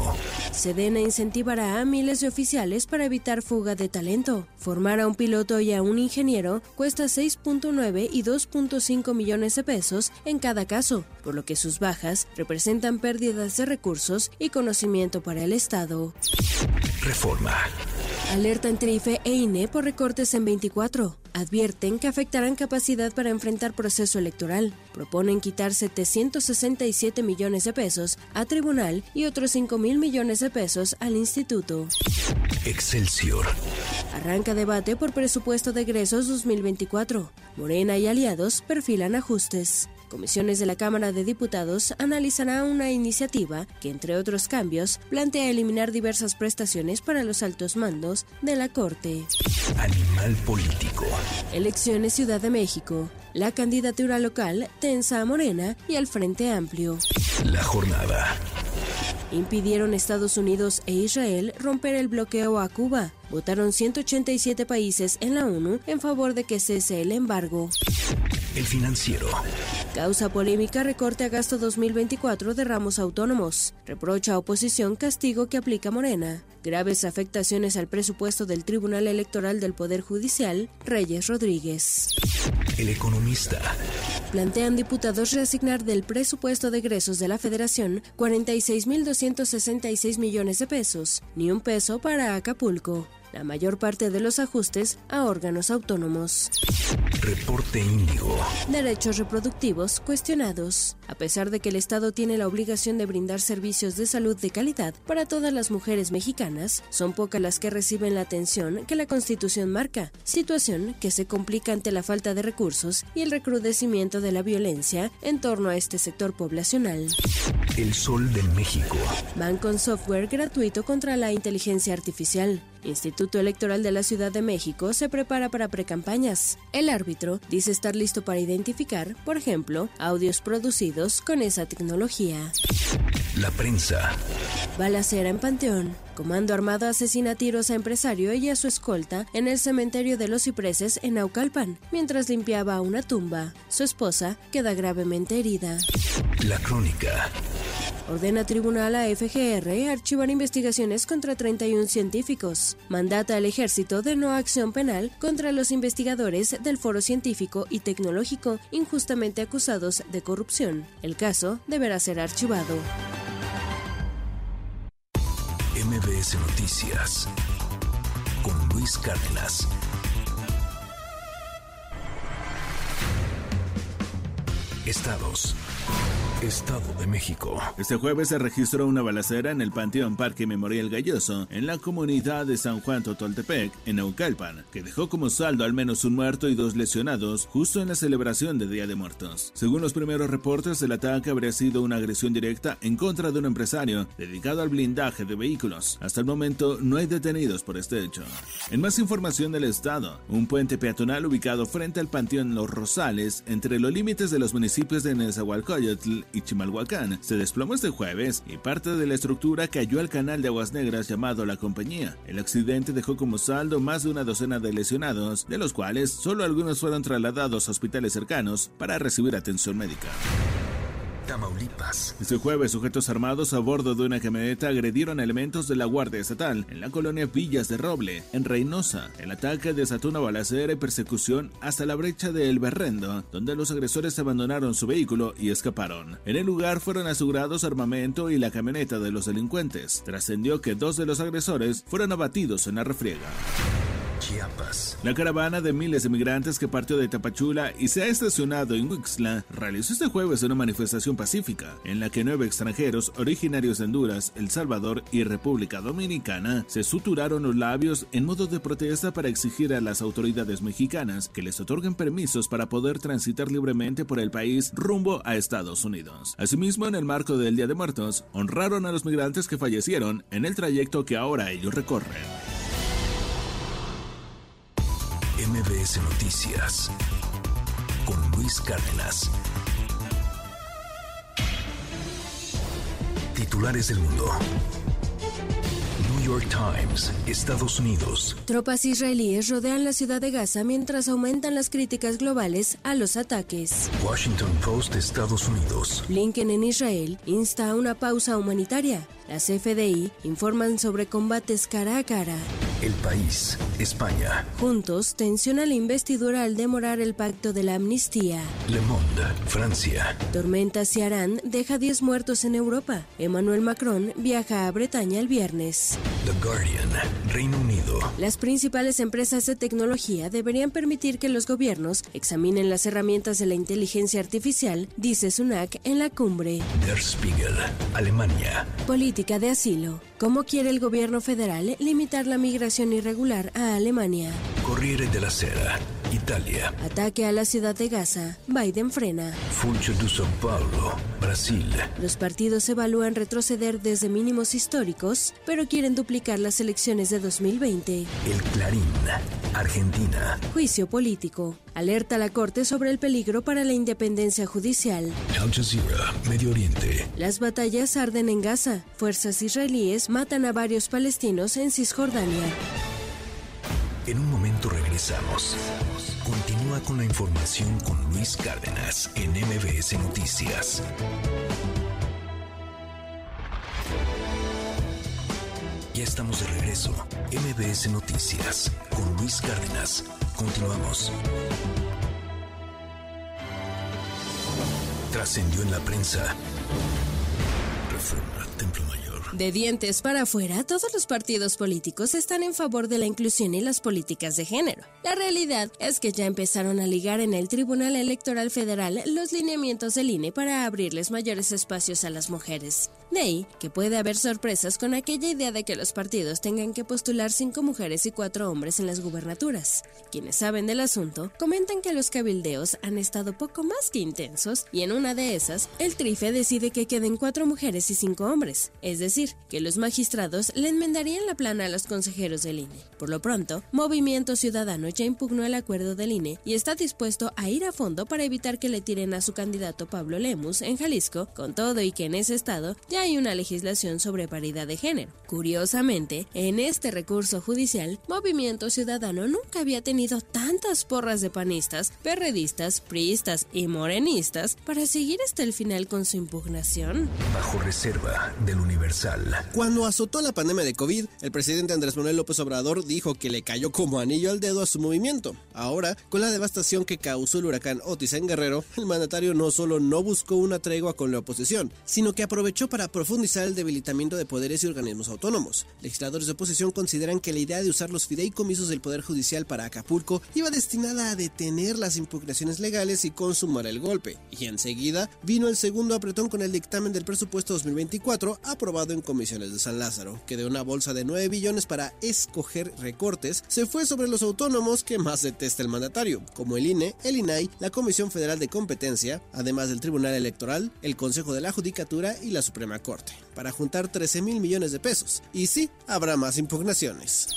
Sedena incentivará a miles de oficiales para evitar fuga de talento. Formar a un piloto y a un ingeniero cuesta 6.9 y 2.5 millones de pesos en cada caso, por lo que sus bajas representan pérdidas de recursos y conocimiento para el Estado. Reforma. Alerta entre IFE e INE por recortes en 24. Advierten que afectarán capacidad para enfrentar proceso electoral. Proponen quitar 767 millones de pesos a tribunal y otros 5 mil millones de pesos al instituto. Excelsior. Arranca debate por presupuesto de egresos 2024. Morena y aliados perfilan ajustes. Comisiones de la Cámara de Diputados analizará una iniciativa que, entre otros cambios, plantea eliminar diversas prestaciones para los altos mandos de la Corte. Animal político. Elecciones Ciudad de México. La candidatura local tensa a Morena y al Frente Amplio. La jornada. Impidieron Estados Unidos e Israel romper el bloqueo a Cuba. Votaron 187 países en la ONU en favor de que cese el embargo. El financiero. Causa polémica recorte a gasto 2024 de ramos autónomos. Reprocha a oposición castigo que aplica Morena. Graves afectaciones al presupuesto del Tribunal Electoral del Poder Judicial, Reyes Rodríguez. El economista. Plantean diputados reasignar del presupuesto de egresos de la Federación 46.266 millones de pesos, ni un peso para Acapulco la mayor parte de los ajustes a órganos autónomos. Reporte Índigo. Derechos reproductivos cuestionados. A pesar de que el Estado tiene la obligación de brindar servicios de salud de calidad para todas las mujeres mexicanas, son pocas las que reciben la atención que la Constitución marca, situación que se complica ante la falta de recursos y el recrudecimiento de la violencia en torno a este sector poblacional. El sol de México. Van con software gratuito contra la inteligencia artificial. Instituto Electoral de la Ciudad de México se prepara para precampañas. El árbitro dice estar listo para identificar, por ejemplo, audios producidos con esa tecnología. La prensa. Balacera en Panteón. Comando armado asesina a tiros a empresario y a su escolta en el cementerio de los cipreses en Naucalpan, mientras limpiaba una tumba. Su esposa queda gravemente herida. La crónica. Ordena tribunal a FGR archivar investigaciones contra 31 científicos. Mandata al ejército de no acción penal contra los investigadores del Foro Científico y Tecnológico injustamente acusados de corrupción. El caso deberá ser archivado. MBS Noticias. Con Luis Cárdenas. Estados. Estado de México. Este jueves se registró una balacera en el Panteón Parque Memorial Galloso, en la comunidad de San Juan Totoltepec, en Naucalpan, que dejó como saldo al menos un muerto y dos lesionados justo en la celebración de Día de Muertos. Según los primeros reportes, el ataque habría sido una agresión directa en contra de un empresario dedicado al blindaje de vehículos. Hasta el momento no hay detenidos por este hecho. En más información del Estado, un puente peatonal ubicado frente al Panteón Los Rosales, entre los límites de los municipios de Nezahualcóyotl y Chimalhuacán se desplomó este jueves y parte de la estructura cayó al canal de aguas negras llamado La Compañía. El accidente dejó como saldo más de una docena de lesionados, de los cuales solo algunos fueron trasladados a hospitales cercanos para recibir atención médica. Tamaulipas. Este jueves, sujetos armados a bordo de una camioneta agredieron elementos de la Guardia Estatal en la colonia Villas de Roble, en Reynosa. El ataque desató una balacera y persecución hasta la brecha de El Berrendo, donde los agresores abandonaron su vehículo y escaparon. En el lugar fueron asegurados armamento y la camioneta de los delincuentes. Trascendió que dos de los agresores fueron abatidos en la refriega. La caravana de miles de migrantes que partió de Tapachula y se ha estacionado en Huixla realizó este jueves una manifestación pacífica en la que nueve extranjeros originarios de Honduras, El Salvador y República Dominicana se suturaron los labios en modo de protesta para exigir a las autoridades mexicanas que les otorguen permisos para poder transitar libremente por el país rumbo a Estados Unidos. Asimismo, en el marco del Día de Muertos, honraron a los migrantes que fallecieron en el trayecto que ahora ellos recorren. MBS Noticias. Con Luis Cárdenas. Titulares del mundo. New York Times, Estados Unidos. Tropas israelíes rodean la ciudad de Gaza mientras aumentan las críticas globales a los ataques. Washington Post, Estados Unidos. Blinken en Israel insta a una pausa humanitaria. Las FDI informan sobre combates cara a cara. El país, España. Juntos tensiona la investidura al demorar el pacto de la amnistía. Le Monde, Francia. Tormenta Ciarán deja 10 muertos en Europa. Emmanuel Macron viaja a Bretaña el viernes. The Guardian, Reino Unido. Las principales empresas de tecnología deberían permitir que los gobiernos examinen las herramientas de la inteligencia artificial, dice Sunak en la cumbre. Der Spiegel, Alemania. Política de asilo. ¿Cómo quiere el gobierno federal limitar la migración irregular a Alemania? Corriere della Sera, Italia. Ataque a la ciudad de Gaza. Biden frena. Funcho de São Paulo, Brasil. Los partidos evalúan retroceder desde mínimos históricos, pero quieren duplicar las elecciones de 2020. El Clarín, Argentina. Juicio político. Alerta a la Corte sobre el peligro para la independencia judicial. Al Jazeera, Medio Oriente. Las batallas arden en Gaza. Fuerzas israelíes matan a varios palestinos en Cisjordania. En un momento regresamos. Continúa con la información con Luis Cárdenas en MBS Noticias. Ya estamos de regreso. MBS Noticias con Luis Cárdenas. Continuamos. Trascendió en la prensa. Reforma Mayor. De dientes para afuera, todos los partidos políticos están en favor de la inclusión y las políticas de género. La realidad es que ya empezaron a ligar en el Tribunal Electoral Federal los lineamientos del INE para abrirles mayores espacios a las mujeres. De ahí que puede haber sorpresas con aquella idea de que los partidos tengan que postular cinco mujeres y cuatro hombres en las gubernaturas. Quienes saben del asunto comentan que los cabildeos han estado poco más que intensos y en una de esas, el Trife decide que queden cuatro mujeres y cinco hombres, es decir, que los magistrados le enmendarían la plana a los consejeros del INE. Por lo pronto, Movimiento Ciudadano ya impugnó el acuerdo del INE y está dispuesto a ir a fondo para evitar que le tiren a su candidato Pablo Lemus en Jalisco, con todo y que en ese estado ya hay una legislación sobre paridad de género. Curiosamente, en este recurso judicial, Movimiento Ciudadano nunca había tenido tantas porras de panistas, perredistas, priistas y morenistas para seguir hasta el final con su impugnación. Bajo reserva del Universal. Cuando azotó la pandemia de COVID, el presidente Andrés Manuel López Obrador dijo que le cayó como anillo al dedo a su movimiento. Ahora, con la devastación que causó el huracán Otis en Guerrero, el mandatario no solo no buscó una tregua con la oposición, sino que aprovechó para profundizar el debilitamiento de poderes y organismos autónomos. Legisladores de oposición consideran que la idea de usar los fideicomisos del Poder Judicial para Acapulco iba destinada a detener las impugnaciones legales y consumar el golpe. Y enseguida vino el segundo apretón con el dictamen del presupuesto 2024 aprobado en comisiones de San Lázaro, que de una bolsa de 9 billones para escoger recortes se fue sobre los autónomos que más detesta el mandatario, como el INE, el INAI, la Comisión Federal de Competencia, además del Tribunal Electoral, el Consejo de la Judicatura y la Suprema Corte, para juntar 13 mil millones de pesos. Y sí, habrá más impugnaciones.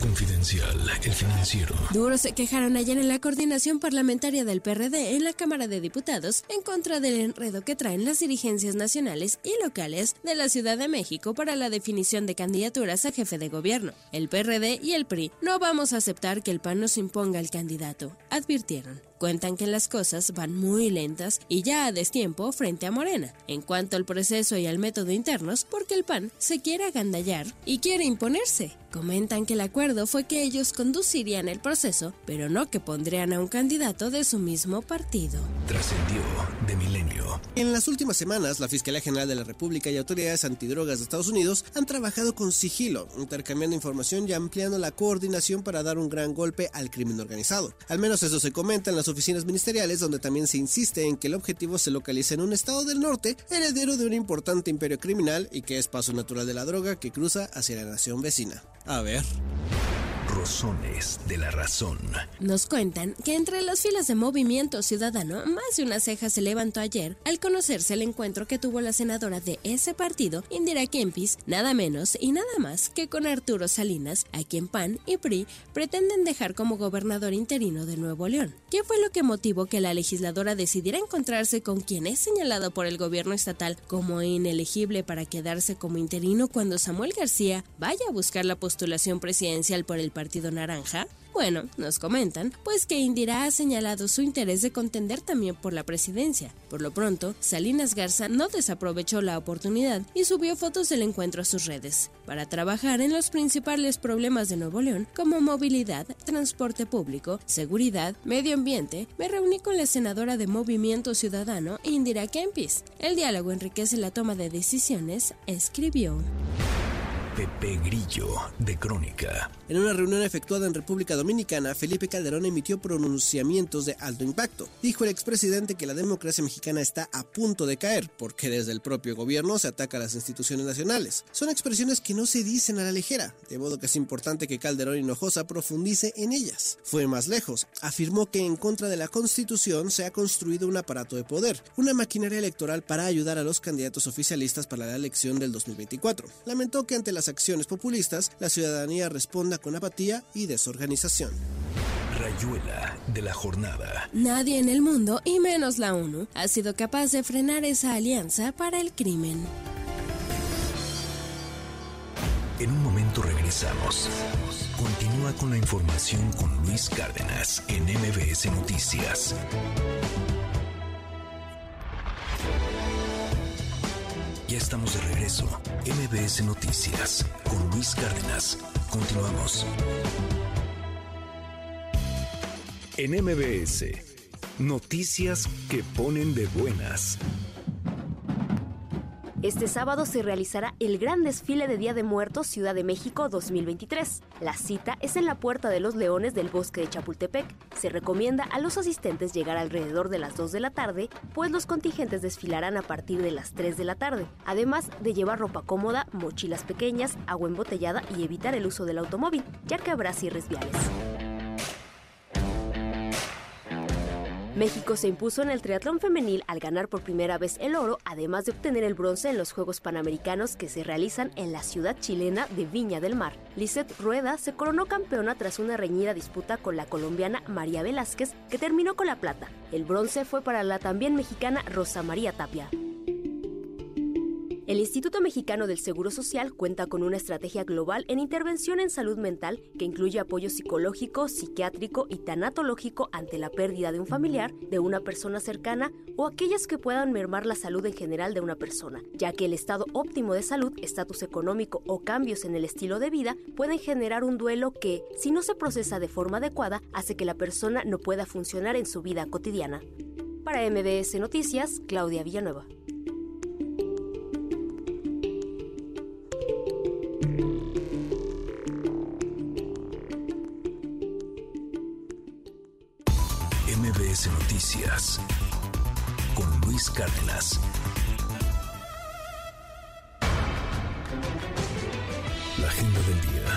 Confidencial, el financiero. Duro se quejaron ayer en la coordinación parlamentaria del PRD en la Cámara de Diputados en contra del enredo que traen las dirigencias nacionales y locales de la Ciudad de México para la definición de candidaturas a jefe de gobierno. El PRD y el PRI no vamos a aceptar que el PAN nos imponga el candidato, advirtieron. Cuentan que las cosas van muy lentas y ya a destiempo frente a Morena, en cuanto al proceso y al método internos, porque el PAN se quiere agandallar y quiere imponerse. Comentan que el acuerdo fue que ellos conducirían el proceso, pero no que pondrían a un candidato de su mismo partido. Trascendió de milenio. En las últimas semanas, la Fiscalía General de la República y autoridades antidrogas de Estados Unidos han trabajado con sigilo, intercambiando información y ampliando la coordinación para dar un gran golpe al crimen organizado. Al menos eso se comenta en las oficinas ministeriales, donde también se insiste en que el objetivo se localice en un estado del norte, heredero de un importante imperio criminal y que es paso natural de la droga que cruza hacia la nación vecina. A ver. Rosones de la razón. Nos cuentan que entre las filas de Movimiento Ciudadano, más de una ceja se levantó ayer al conocerse el encuentro que tuvo la senadora de ese partido, Indira Kempis, nada menos y nada más que con Arturo Salinas, a quien PAN y PRI pretenden dejar como gobernador interino de Nuevo León. ¿Qué fue lo que motivó que la legisladora decidiera encontrarse con quien es señalado por el gobierno estatal como inelegible para quedarse como interino cuando Samuel García vaya a buscar la postulación presidencial por el Partido Naranja? Bueno, nos comentan, pues que Indira ha señalado su interés de contender también por la presidencia. Por lo pronto, Salinas Garza no desaprovechó la oportunidad y subió fotos del encuentro a sus redes, para trabajar en los principales problemas de Nuevo León, como movilidad, transporte público, seguridad, medio ambiente. Me reuní con la senadora de Movimiento Ciudadano, Indira Kempis. El diálogo enriquece la toma de decisiones, escribió. Pepe Grillo, de Crónica. En una reunión efectuada en República Dominicana, Felipe Calderón emitió pronunciamientos de alto impacto. Dijo el expresidente que la democracia mexicana está a punto de caer, porque desde el propio gobierno se ataca a las instituciones nacionales. Son expresiones que no se dicen a la ligera, de modo que es importante que Calderón Hinojosa profundice en ellas. Fue más lejos, afirmó que en contra de la constitución se ha construido un aparato de poder, una maquinaria electoral para ayudar a los candidatos oficialistas para la elección del 2024. Lamentó que ante las acciones populistas, la ciudadanía responda con apatía y desorganización. Rayuela de la jornada. Nadie en el mundo, y menos la ONU, ha sido capaz de frenar esa alianza para el crimen. En un momento regresamos. Continúa con la información con Luis Cárdenas en MBS Noticias. Ya estamos de regreso. MBS Noticias con Luis Cárdenas. Continuamos. En MBS, noticias que ponen de buenas. Este sábado se realizará el gran desfile de Día de Muertos Ciudad de México 2023. La cita es en la Puerta de los Leones del Bosque de Chapultepec. Se recomienda a los asistentes llegar alrededor de las 2 de la tarde, pues los contingentes desfilarán a partir de las 3 de la tarde, además de llevar ropa cómoda, mochilas pequeñas, agua embotellada y evitar el uso del automóvil, ya que habrá cierres viales. México se impuso en el triatlón femenil al ganar por primera vez el oro, además de obtener el bronce en los Juegos Panamericanos que se realizan en la ciudad chilena de Viña del Mar. Lisette Rueda se coronó campeona tras una reñida disputa con la colombiana María Velázquez, que terminó con la plata. El bronce fue para la también mexicana Rosa María Tapia. El Instituto Mexicano del Seguro Social cuenta con una estrategia global en intervención en salud mental que incluye apoyo psicológico, psiquiátrico y tanatológico ante la pérdida de un familiar, de una persona cercana o aquellas que puedan mermar la salud en general de una persona, ya que el estado óptimo de salud, estatus económico o cambios en el estilo de vida pueden generar un duelo que, si no se procesa de forma adecuada, hace que la persona no pueda funcionar en su vida cotidiana. Para MBS Noticias, Claudia Villanueva. Noticias con Luis Cárdenas.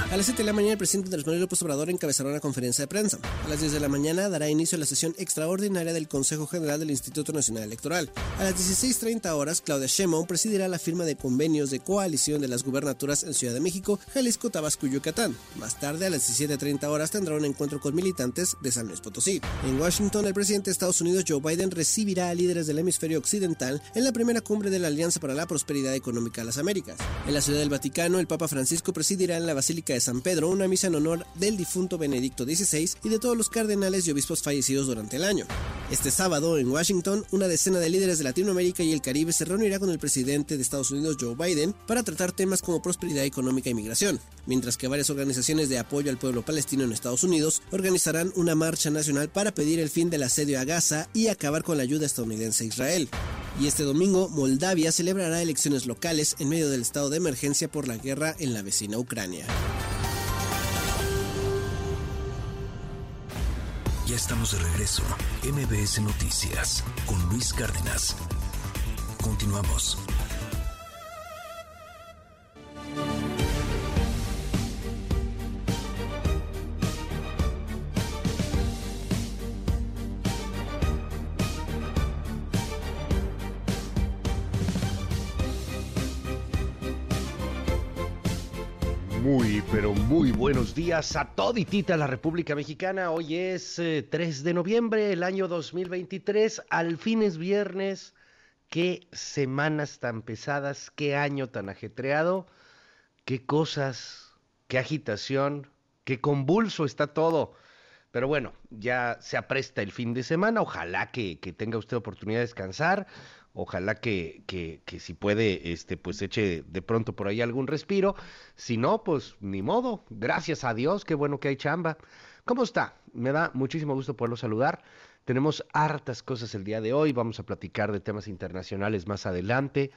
A las 7 de la mañana, el presidente Andrés Manuel López Obrador encabezará una conferencia de prensa. A las 10 de la mañana dará inicio a la sesión extraordinaria del Consejo General del Instituto Nacional Electoral. A las 16.30 horas, Claudia Sheinbaum presidirá la firma de convenios de coalición de las gubernaturas en Ciudad de México, Jalisco, Tabasco y Yucatán. Más tarde, a las 17.30 horas, tendrá un encuentro con militantes de San Luis Potosí. En Washington, el presidente de Estados Unidos, Joe Biden, recibirá a líderes del hemisferio occidental en la primera cumbre de la Alianza para la Prosperidad Económica de las Américas. En la Ciudad del Vaticano, el Papa Francisco presidirá en la Basílica de San Pedro una misa en honor del difunto Benedicto XVI y de todos los cardenales y obispos fallecidos durante el año. Este sábado, en Washington, una decena de líderes de Latinoamérica y el Caribe se reunirá con el presidente de Estados Unidos, Joe Biden, para tratar temas como prosperidad económica y migración, mientras que varias organizaciones de apoyo al pueblo palestino en Estados Unidos organizarán una marcha nacional para pedir el fin del asedio a Gaza y acabar con la ayuda estadounidense a Israel. Y este domingo, Moldavia celebrará elecciones locales en medio del estado de emergencia por la guerra en la vecina Ucrania. Ya estamos de regreso. MBS Noticias con Luis Cárdenas. Continuamos. Muy, pero muy buenos días a toditita la República Mexicana. Hoy es eh, 3 de noviembre, el año 2023. Al fin es viernes. Qué semanas tan pesadas, qué año tan ajetreado, qué cosas, qué agitación, qué convulso está todo. Pero bueno, ya se apresta el fin de semana. Ojalá que, que tenga usted oportunidad de descansar. Ojalá que, que, que, si puede, este, pues eche de pronto por ahí algún respiro. Si no, pues ni modo. Gracias a Dios, qué bueno que hay chamba. ¿Cómo está? Me da muchísimo gusto poderlo saludar. Tenemos hartas cosas el día de hoy. Vamos a platicar de temas internacionales más adelante.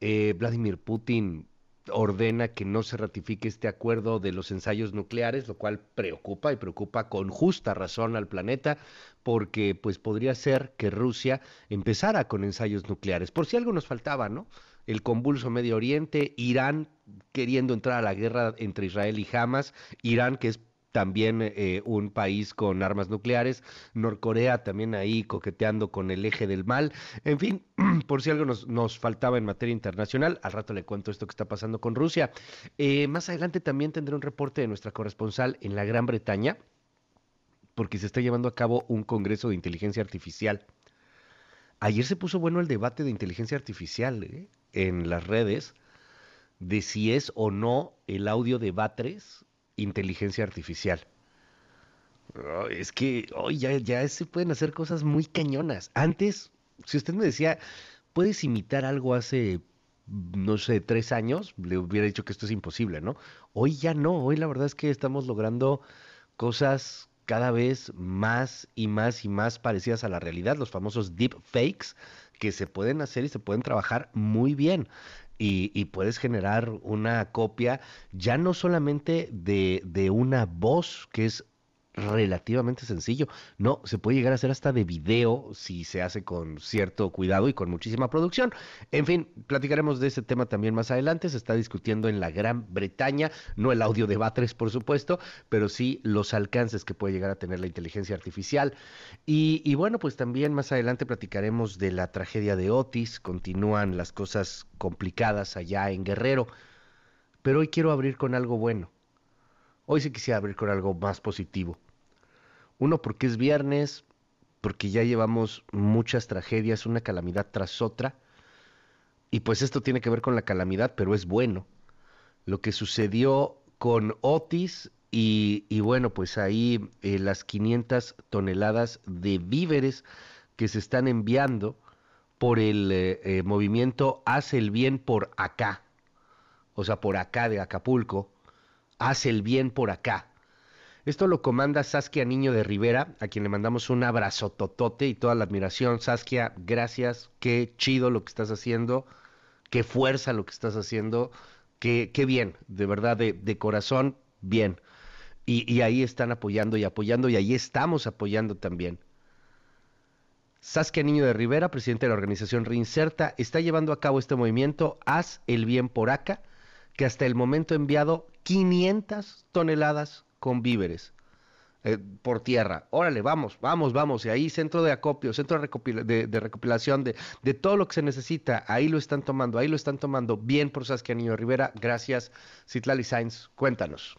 Eh, Vladimir Putin ordena que no se ratifique este acuerdo de los ensayos nucleares, lo cual preocupa y preocupa con justa razón al planeta, porque pues podría ser que Rusia empezara con ensayos nucleares. Por si algo nos faltaba, ¿no? El convulso Medio Oriente, Irán queriendo entrar a la guerra entre Israel y Hamas, Irán que es también eh, un país con armas nucleares, Norcorea también ahí coqueteando con el eje del mal, en fin, por si algo nos, nos, faltaba en materia internacional, al rato le cuento esto que está pasando con Rusia. Eh, más adelante también tendré un reporte de nuestra corresponsal en la Gran Bretaña, porque se está llevando a cabo un congreso de inteligencia artificial. Ayer se puso bueno el debate de inteligencia artificial ¿eh? en las redes de si es o no el audio de Batres inteligencia artificial. Es que hoy ya, ya se pueden hacer cosas muy cañonas. Antes, si usted me decía, puedes imitar algo hace, no sé, tres años, le hubiera dicho que esto es imposible, ¿no? Hoy ya no, hoy la verdad es que estamos logrando cosas cada vez más y más y más parecidas a la realidad, los famosos deep fakes, que se pueden hacer y se pueden trabajar muy bien. y, puedes generar una copia ya no solamente de, de una voz, que es relativamente sencillo. No, se puede llegar a hacer hasta de video si se hace con cierto cuidado y con muchísima producción. En fin, platicaremos de ese tema también más adelante. Se está discutiendo en la Gran Bretaña, no el audio de Batres, por supuesto, pero sí los alcances que puede llegar a tener la inteligencia artificial. Y, y bueno, pues también más adelante platicaremos de la tragedia de Otis. Continúan las cosas complicadas allá en Guerrero. Pero hoy quiero abrir con algo bueno. Hoy sí quisiera abrir con algo más positivo. Uno, porque es viernes, porque ya llevamos muchas tragedias, una calamidad tras otra. Y pues esto tiene que ver con la calamidad, pero es bueno. Lo que sucedió con Otis y, bueno, pues ahí eh, las 500 toneladas de víveres que se están enviando por el eh, eh, movimiento Hace el Bien por acá, o sea, por acá de Acapulco, Haz el bien por acá. Esto lo comanda Saskia Niño de Rivera, a quien le mandamos un abrazo totote y toda la admiración. Saskia, gracias, qué chido lo que estás haciendo, qué fuerza lo que estás haciendo, qué, qué bien, de verdad, de, de corazón, bien. Y, y, ahí están apoyando y apoyando y ahí estamos apoyando también. Saskia Niño de Rivera, presidente de la organización Reinserta, está llevando a cabo este movimiento Haz el bien por acá, que hasta el momento enviado 500 toneladas con víveres eh, por tierra. Órale, vamos, vamos, vamos. Y ahí centro de acopio, centro de, recopilación de, de, todo lo que se necesita. Ahí lo están tomando, ahí lo están tomando. Bien por Saskia Niño Rivera. Gracias, Citlali Sainz. Cuéntanos.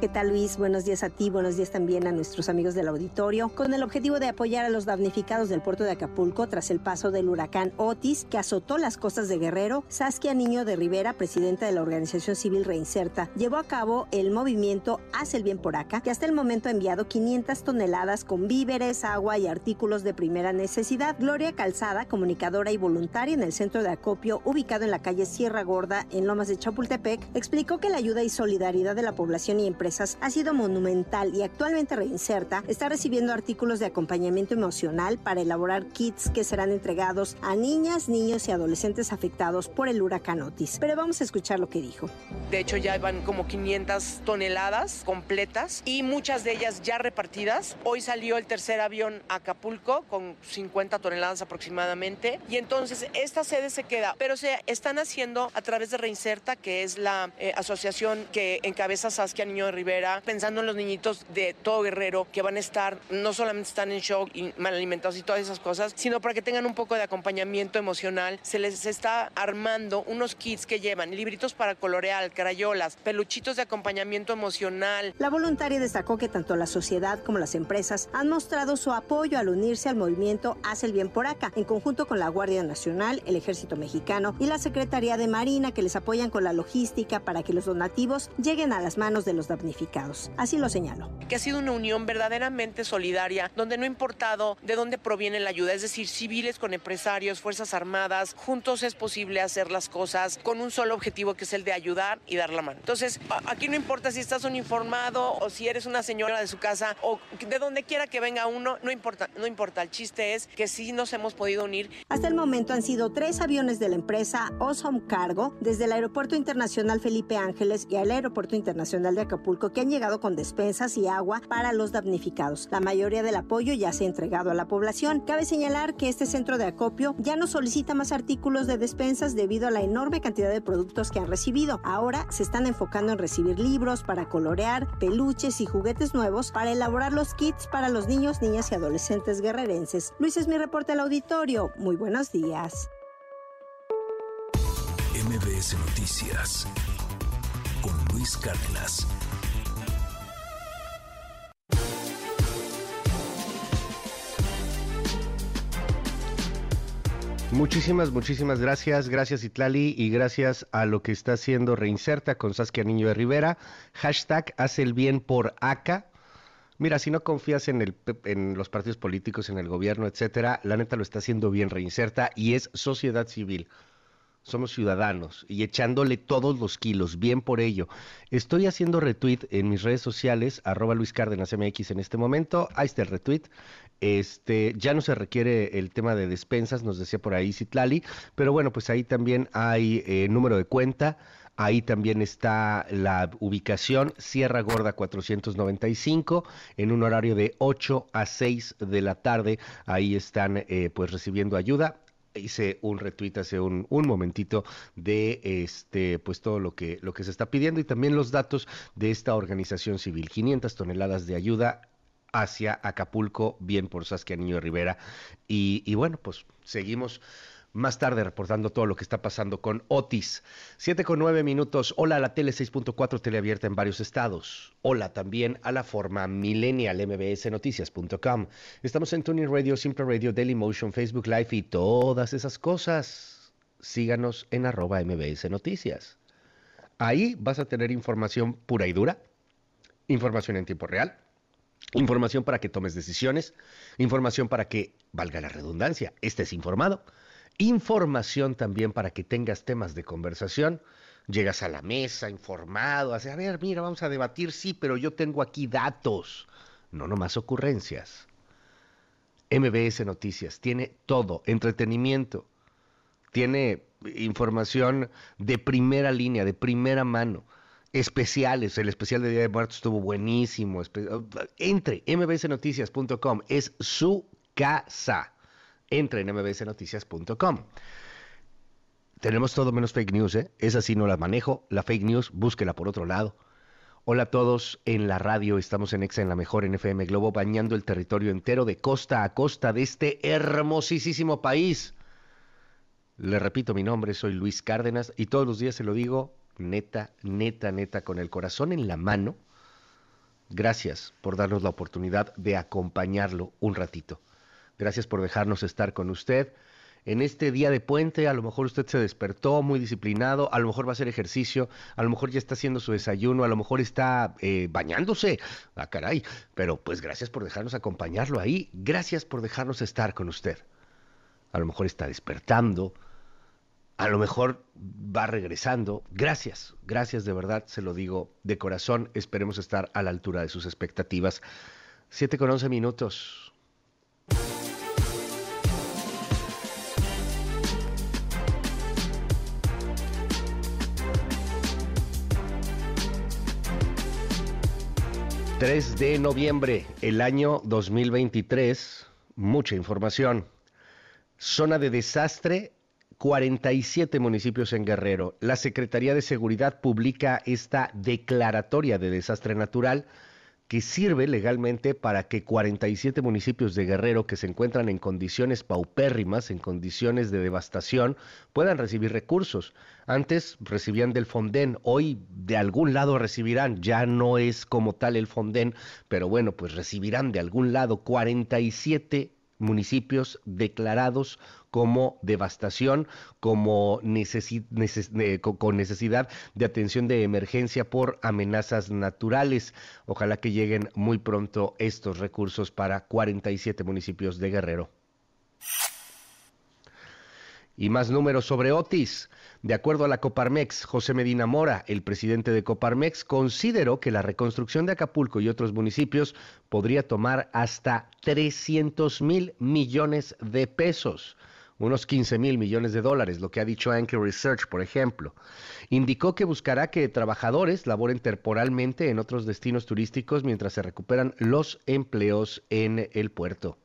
¿Qué tal Luis? Buenos días a ti, buenos días también a nuestros amigos del auditorio. Con el objetivo de apoyar a los damnificados del puerto de Acapulco tras el paso del huracán Otis que azotó las costas de Guerrero, Saskia Niño de Rivera, presidenta de la organización civil Reinserta, llevó a cabo el movimiento Haz el Bien por Acá, que hasta el momento ha enviado 500 toneladas con víveres, agua y artículos de primera necesidad. Gloria Calzada, comunicadora y voluntaria en el centro de acopio ubicado en la calle Sierra Gorda en Lomas de Chapultepec, explicó que la ayuda y solidaridad de la población empresas ha sido monumental y actualmente Reinserta está recibiendo artículos de acompañamiento emocional para elaborar kits que serán entregados a niñas, niños y adolescentes afectados por el huracán Otis. Pero vamos a escuchar lo que dijo. De hecho ya van como 500 toneladas completas y muchas de ellas ya repartidas. Hoy salió el tercer avión a Acapulco con 50 toneladas aproximadamente y entonces esta sede se queda, pero se están haciendo a través de Reinserta, que es la eh, asociación que encabeza Saskia Niño de Rivera, pensando en los niñitos de todo Guerrero que van a estar, no solamente están en shock y mal alimentados y todas esas cosas, sino para que tengan un poco de acompañamiento emocional. Se les está armando unos kits que llevan libritos para colorear, crayolas, peluchitos de acompañamiento emocional. La voluntaria destacó que tanto la sociedad como las empresas han mostrado su apoyo al unirse al movimiento Haz el Bien por Acá, en conjunto con la Guardia Nacional, el Ejército Mexicano y la Secretaría de Marina, que les apoyan con la logística para que los donativos lleguen a las manos de los damnificados. Así lo señaló. Que ha sido una unión verdaderamente solidaria, donde no ha importado de dónde proviene la ayuda, es decir, civiles con empresarios, Fuerzas Armadas, juntos es posible hacer las cosas con un solo objetivo que es el de ayudar y dar la mano. Entonces, aquí no importa si estás uniformado o si eres una señora de su casa o de donde quiera que venga uno, no importa, no importa. El chiste es que sí nos hemos podido unir. Hasta el momento han sido tres aviones de la empresa Awesome Cargo desde el Aeropuerto Internacional Felipe Ángeles y al Aeropuerto Internacional de Acapulco que han llegado con despensas y agua para los damnificados. La mayoría del apoyo ya se ha entregado a la población. Cabe señalar que este centro de acopio ya no solicita más artículos de despensas debido a la enorme cantidad de productos que han recibido. Ahora se están enfocando en recibir libros para colorear, peluches y juguetes nuevos para elaborar los kits para los niños, niñas y adolescentes guerrerenses. Luis es mi reporte al auditorio. Muy buenos días. MBS Noticias Luis Cárdenas. Muchísimas, muchísimas gracias. Gracias Itlali y gracias a lo que está haciendo Reinserta con Saskia Niño de Rivera. Hashtag hace el bien por acá. Mira, si no confías en, el, en los partidos políticos, en el gobierno, etcétera, la neta lo está haciendo bien Reinserta y es sociedad civil. Somos ciudadanos y echándole todos los kilos, bien por ello. Estoy haciendo retweet en mis redes sociales, arroba Luis Cárdenas MX en este momento. Ahí está el retweet. Este, ya no se requiere el tema de despensas, nos decía por ahí Citlali, pero bueno, pues ahí también hay eh, número de cuenta, Ahí también está la ubicación Sierra Gorda 495 en un horario de 8 a 6 de la tarde. Ahí están eh, pues recibiendo ayuda hice un retweet hace un, un, momentito de este pues todo lo que lo que se está pidiendo y también los datos de esta organización civil. 500 toneladas de ayuda hacia Acapulco bien por Saskia Niño Rivera. Y, y bueno pues seguimos más tarde reportando todo lo que está pasando con Otis. Siete con nueve minutos. Hola a la tele 6.4 teleabierta en varios estados. Hola también a la forma millennial mbsnoticias.com. Estamos en Tuning Radio, Simple Radio, Dailymotion, Facebook Live y todas esas cosas. Síganos en arroba mbs noticias. Ahí vas a tener información pura y dura, información en tiempo real, información para que tomes decisiones, información para que, valga la redundancia, estés informado información también para que tengas temas de conversación. Llegas a la mesa informado, hace, a ver, mira, vamos a debatir, sí, pero yo tengo aquí datos, no nomás ocurrencias. MBS Noticias tiene todo, entretenimiento, tiene información de primera línea, de primera mano, especiales, el especial de Día de Muertos estuvo buenísimo. Entre mbsnoticias.com, es su casa entre en mbsnoticias.com. Tenemos todo menos fake news, ¿eh? Esa no la manejo. La fake news, búsquela por otro lado. Hola a todos en la radio, estamos en Exa en la mejor en FM Globo, bañando el territorio entero de costa a costa de este hermosísimo país. Le repito mi nombre, soy Luis Cárdenas y todos los días se lo digo neta, neta, neta, con el corazón en la mano. Gracias por darnos la oportunidad de acompañarlo un ratito. Gracias por dejarnos estar con usted. En este día de puente, a lo mejor usted se despertó muy disciplinado, a lo mejor va a hacer ejercicio, a lo mejor ya está haciendo su desayuno, a lo mejor está eh, bañándose. Ah, caray. Pero pues gracias por dejarnos acompañarlo ahí. Gracias por dejarnos estar con usted. A lo mejor está despertando, a lo mejor va regresando. Gracias, gracias de verdad, se lo digo de corazón. Esperemos estar a la altura de sus expectativas. Siete con once minutos. 3 de noviembre, el año 2023, mucha información. Zona de desastre, 47 municipios en Guerrero. La Secretaría de Seguridad publica esta declaratoria de desastre natural que sirve legalmente para que 47 municipios de Guerrero que se encuentran en condiciones paupérrimas, en condiciones de devastación, puedan recibir recursos. Antes recibían del Fonden, hoy de algún lado recibirán, ya no es como tal el Fonden, pero bueno, pues recibirán de algún lado 47 municipios declarados como devastación, como eh, con necesidad de atención de emergencia por amenazas naturales. Ojalá que lleguen muy pronto estos recursos para 47 municipios de Guerrero. Y más números sobre Otis. De acuerdo a la Coparmex, José Medina Mora, el presidente de Coparmex, consideró que la reconstrucción de Acapulco y otros municipios podría tomar hasta 300 mil millones de pesos unos 15 mil millones de dólares, lo que ha dicho Anchor Research, por ejemplo. Indicó que buscará que trabajadores laboren temporalmente en otros destinos turísticos mientras se recuperan los empleos en el puerto.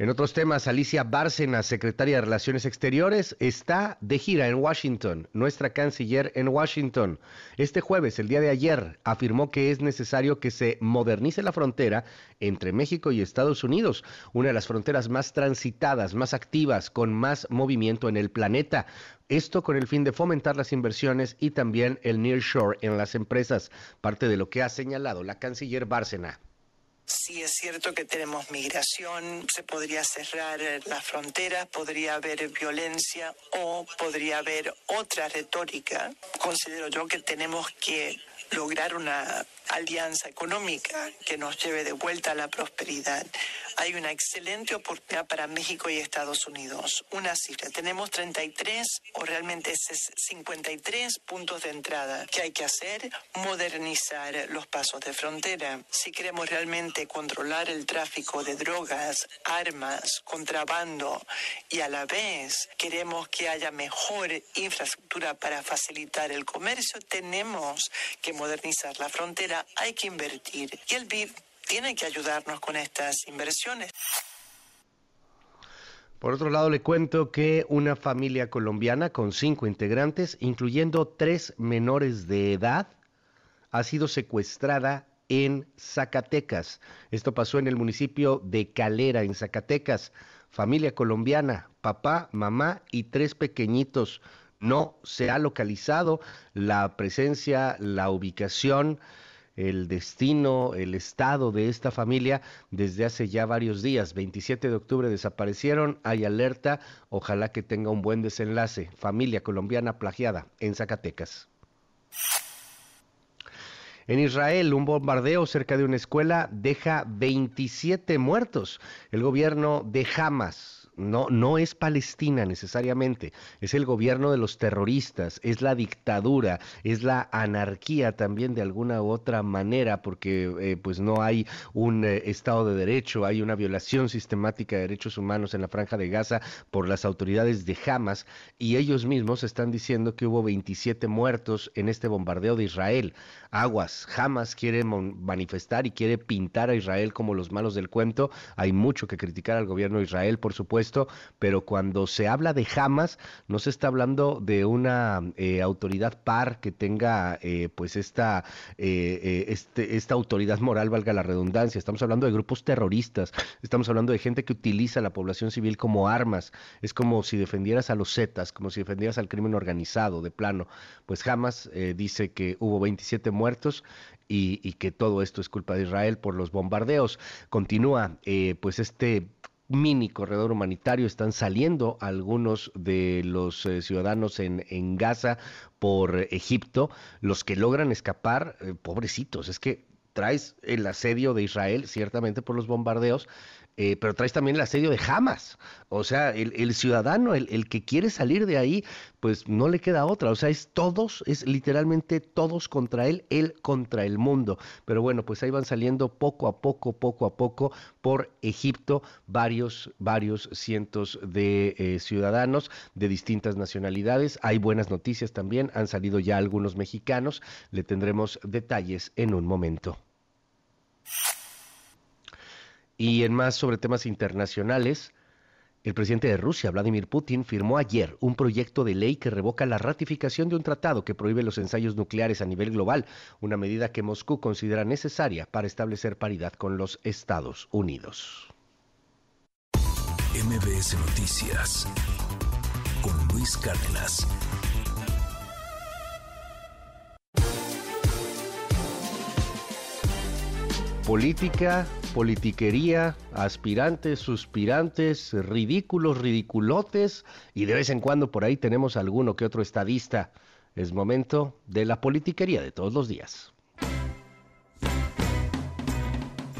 En otros temas, Alicia Bárcena, secretaria de Relaciones Exteriores, está de gira en Washington, nuestra canciller en Washington. Este jueves, el día de ayer, afirmó que es necesario que se modernice la frontera entre México y Estados Unidos, una de las fronteras más transitadas, más activas, con más movimiento en el planeta. Esto con el fin de fomentar las inversiones y también el nearshore en las empresas, parte de lo que ha señalado la canciller Bárcena. Sí es cierto que tenemos migración, se podría cerrar las fronteras, podría haber violencia o podría haber otra retórica. Considero yo que tenemos que lograr una alianza económica que nos lleve de vuelta a la prosperidad. Hay una excelente oportunidad para México y Estados Unidos. Una cifra, tenemos 33 o realmente 53 puntos de entrada. ¿Qué hay que hacer? Modernizar los pasos de frontera. Si queremos realmente controlar el tráfico de drogas, armas, contrabando y a la vez queremos que haya mejor infraestructura para facilitar el comercio, tenemos que modernizar la frontera, hay que invertir. Y el BID tiene que ayudarnos con estas inversiones. Por otro lado, le cuento que una familia colombiana con cinco integrantes, incluyendo tres menores de edad, ha sido secuestrada en Zacatecas. Esto pasó en el municipio de Calera, en Zacatecas. Familia colombiana, papá, mamá y tres pequeñitos. No se ha localizado la presencia, la ubicación el destino, el estado de esta familia desde hace ya varios días. 27 de octubre desaparecieron, hay alerta, ojalá que tenga un buen desenlace. Familia colombiana plagiada en Zacatecas. En Israel, un bombardeo cerca de una escuela deja 27 muertos. El gobierno de Hamas, no, no es Palestina necesariamente, es el gobierno de los terroristas, es la dictadura, es la anarquía también de alguna u otra manera, porque eh, pues no hay un eh, Estado de Derecho, hay una violación sistemática de derechos humanos en la franja de Gaza por las autoridades de Hamas y ellos mismos están diciendo que hubo 27 muertos en este bombardeo de Israel. Aguas, Hamas quiere manifestar y quiere pintar a Israel como los malos del cuento, hay mucho que criticar al gobierno de Israel, por supuesto, pero cuando se habla de Hamas, no se está hablando de una eh, autoridad par que tenga eh, pues esta, eh, este, esta autoridad moral, valga la redundancia. Estamos hablando de grupos terroristas, estamos hablando de gente que utiliza a la población civil como armas. Es como si defendieras a los Zetas, como si defendieras al crimen organizado, de plano. Pues Hamas dice que hubo 27 muertos y, que todo esto es culpa de Israel por los bombardeos. Continúa pues este mini corredor humanitario. Están saliendo algunos de los eh, ciudadanos en, en, Gaza por Egipto. Los que logran escapar, eh, pobrecitos, es que traes el asedio de Israel, ciertamente por los bombardeos, eh, pero traes también el asedio de Hamas. O sea, el, ciudadano, el, que quiere salir de ahí, pues no le queda otra. O sea, es todos, es literalmente todos contra él, él contra el mundo. Pero bueno, pues ahí van saliendo poco a poco, poco a poco por Egipto varios, varios cientos de eh, ciudadanos de distintas nacionalidades. Hay buenas noticias también, han salido ya algunos mexicanos. Le tendremos detalles en un momento. Y en más sobre temas internacionales, el presidente de Rusia, Vladimir Putin, firmó ayer un proyecto de ley que revoca la ratificación de un tratado que prohíbe los ensayos nucleares a nivel global, una medida que Moscú considera necesaria para establecer paridad con los Estados Unidos. MBS Noticias con Luis Cárdenas. Política politiquería, aspirantes, suspirantes, ridículos, ridiculotes y de vez en cuando por ahí tenemos alguno que otro estadista. Es momento de la politiquería de todos los días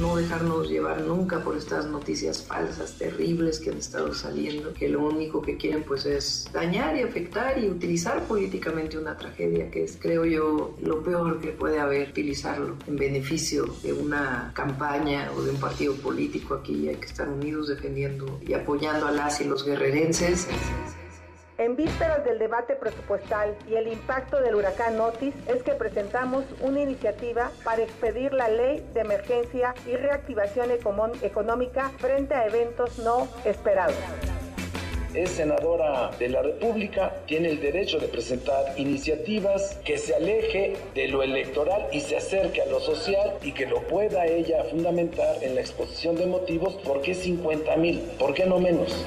no dejarnos llevar nunca por estas noticias falsas, terribles que han estado saliendo, que lo único que quieren pues es dañar y afectar y utilizar políticamente una tragedia, que es creo yo lo peor que puede haber, utilizarlo en beneficio de una campaña o de un partido político. Aquí hay que estar unidos defendiendo y apoyando a las y los guerrerenses. En vísperas del debate presupuestal y el impacto del huracán Otis es que presentamos una iniciativa para expedir la ley de emergencia y reactivación económica frente a eventos no esperados es senadora de la República, tiene el derecho de presentar iniciativas que se aleje de lo electoral y se acerque a lo social y que lo pueda ella fundamentar en la exposición de motivos. ¿Por qué 50 mil? ¿Por qué no menos?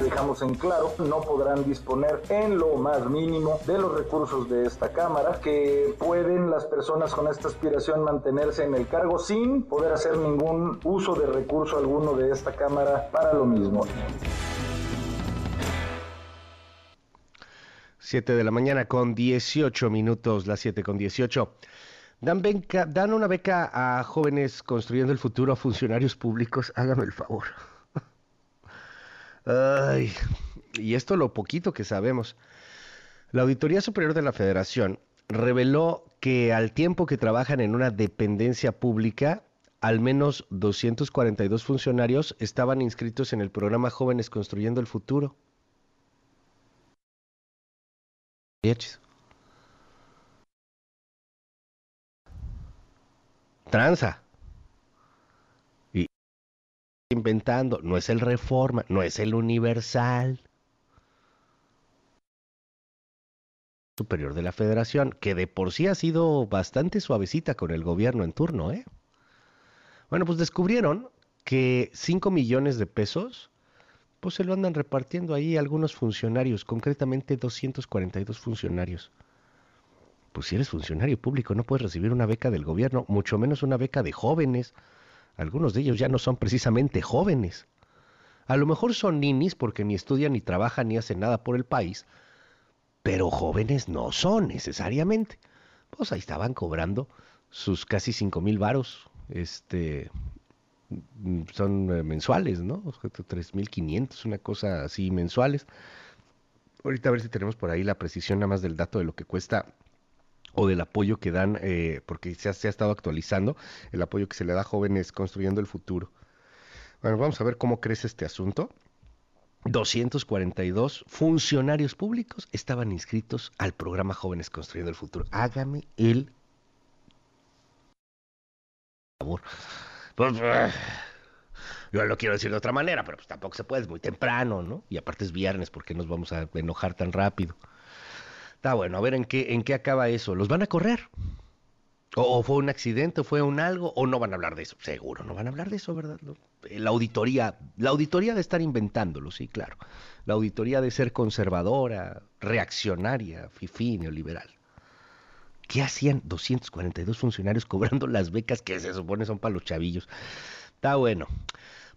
Dejamos en claro, no podrán disponer en lo más mínimo de los recursos de esta Cámara, que pueden las personas con esta aspiración mantenerse en el cargo sin poder hacer ningún uso de recurso alguno de esta Cámara para lo mismo. 7 de la mañana con 18 minutos, las 7 con 18. Dan, dan una beca a jóvenes construyendo el futuro a funcionarios públicos. Hágame el favor. Ay, y esto lo poquito que sabemos. La Auditoría Superior de la Federación reveló que al tiempo que trabajan en una dependencia pública, al menos 242 funcionarios estaban inscritos en el programa Jóvenes Construyendo el Futuro. Tranza. Inventando, no es el Reforma, no es el Universal. Superior de la Federación, que de por sí ha sido bastante suavecita con el gobierno en turno, ¿eh? Bueno, pues descubrieron que 5 millones de pesos, pues se lo andan repartiendo ahí algunos funcionarios, concretamente 242 funcionarios. Pues si eres funcionario público no puedes recibir una beca del gobierno, mucho menos una beca de jóvenes. Algunos de ellos ya no son precisamente jóvenes. A lo mejor son ninis porque ni estudian, ni trabajan, ni hacen nada por el país, pero jóvenes no son necesariamente. Pues ahí estaban cobrando sus casi cinco mil varos, este, son eh, mensuales, ¿no? 3.500, una cosa así mensuales. Ahorita a ver si tenemos por ahí la precisión nada más del dato de lo que cuesta o del apoyo que dan, eh, porque se ha, se ha, estado actualizando, el apoyo que se le da a jóvenes construyendo el futuro. Bueno, vamos a ver cómo crece este asunto. 242 funcionarios públicos estaban inscritos al programa Jóvenes Construyendo el Futuro. Hágame el favor. Pues, yo lo quiero decir de otra manera, pero pues tampoco se puede, es muy temprano, ¿no? Y aparte es viernes, ¿por qué nos vamos a enojar tan rápido? Está bueno, a ver en qué, en qué acaba eso. ¿Los van a correr? O, fue un accidente, fue un algo, o no van a hablar de eso. Seguro, no van a hablar de eso, ¿verdad? La auditoría, la auditoría de estar inventándolo, sí, claro. La auditoría de ser conservadora, reaccionaria, fifí, neoliberal. ¿Qué hacían 242 funcionarios cobrando las becas que se supone son para los chavillos? Está bueno.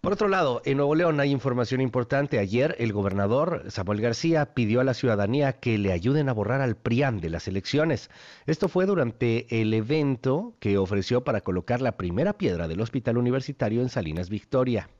Por otro lado, en Nuevo León hay información importante. Ayer el gobernador Samuel García pidió a la ciudadanía que le ayuden a borrar al PRIAN de las elecciones. Esto fue durante el evento que ofreció para colocar la primera piedra del hospital universitario en Salinas Victoria.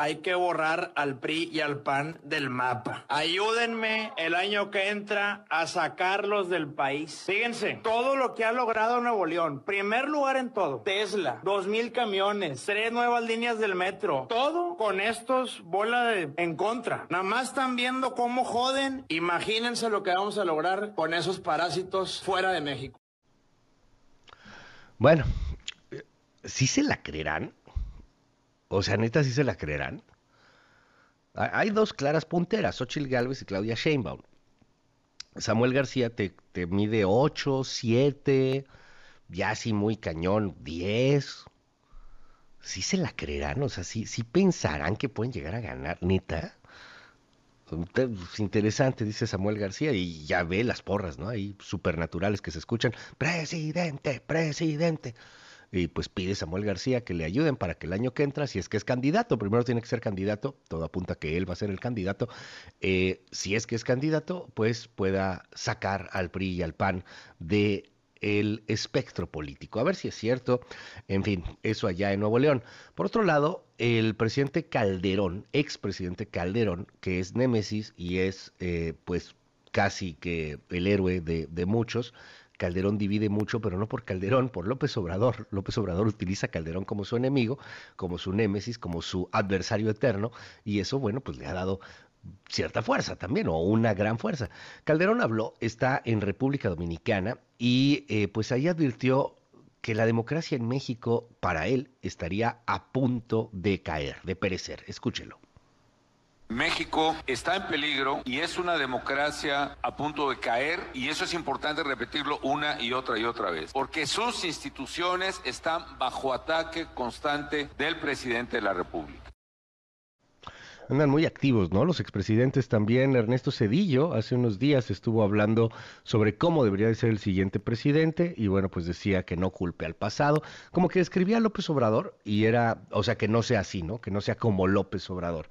Hay que borrar al PRI y al PAN del mapa. Ayúdenme el año que entra a sacarlos del país. Fíjense, todo lo que ha logrado Nuevo León, primer lugar en todo, Tesla, dos mil camiones, tres nuevas líneas del metro, todo con estos bola en contra. Nada más están viendo cómo joden. Imagínense lo que vamos a lograr con esos parásitos fuera de México. Bueno, ¿sí se la creerán? O sea, neta, ¿sí se la creerán? Hay dos claras punteras, Xochitl Galvez y Claudia Sheinbaum. Samuel García te, te mide 8, 7, ya así muy cañón, 10. ¿Sí se la creerán? O sea, ¿sí, sí pensarán que pueden llegar a ganar, neta? Es interesante, dice Samuel García, y ya ve las porras, ¿no? Ahí supernaturales que se escuchan. Presidente, presidente y pues pide Samuel García que le ayuden para que el año que entra, si es que es candidato, primero tiene que ser candidato, todo apunta que él va a ser el candidato, eh, si es que es candidato, pues pueda sacar al PRI y al PAN de el espectro político. A ver si es cierto. En fin, eso allá en Nuevo León. Por otro lado, el presidente Calderón, expresidente Calderón, que es Némesis y es eh, pues casi que el héroe de, de muchos, Calderón divide mucho, pero no por Calderón, por López Obrador. López Obrador utiliza a Calderón como su enemigo, como su némesis, como su adversario eterno, y eso, bueno, pues le ha dado cierta fuerza también, o una gran fuerza. Calderón habló, está en República Dominicana, y eh, pues ahí advirtió que la democracia en México, para él, estaría a punto de caer, de perecer. Escúchelo. México está en peligro y es una democracia a punto de caer y eso es importante repetirlo una y otra y otra vez, porque sus instituciones están bajo ataque constante del presidente de la República. Andan muy activos, ¿no? Los expresidentes también. Ernesto Cedillo hace unos días estuvo hablando sobre cómo debería de ser el siguiente presidente y bueno, pues decía que no culpe al pasado, como que describía a López Obrador y era, o sea, que no sea así, ¿no? Que no sea como López Obrador.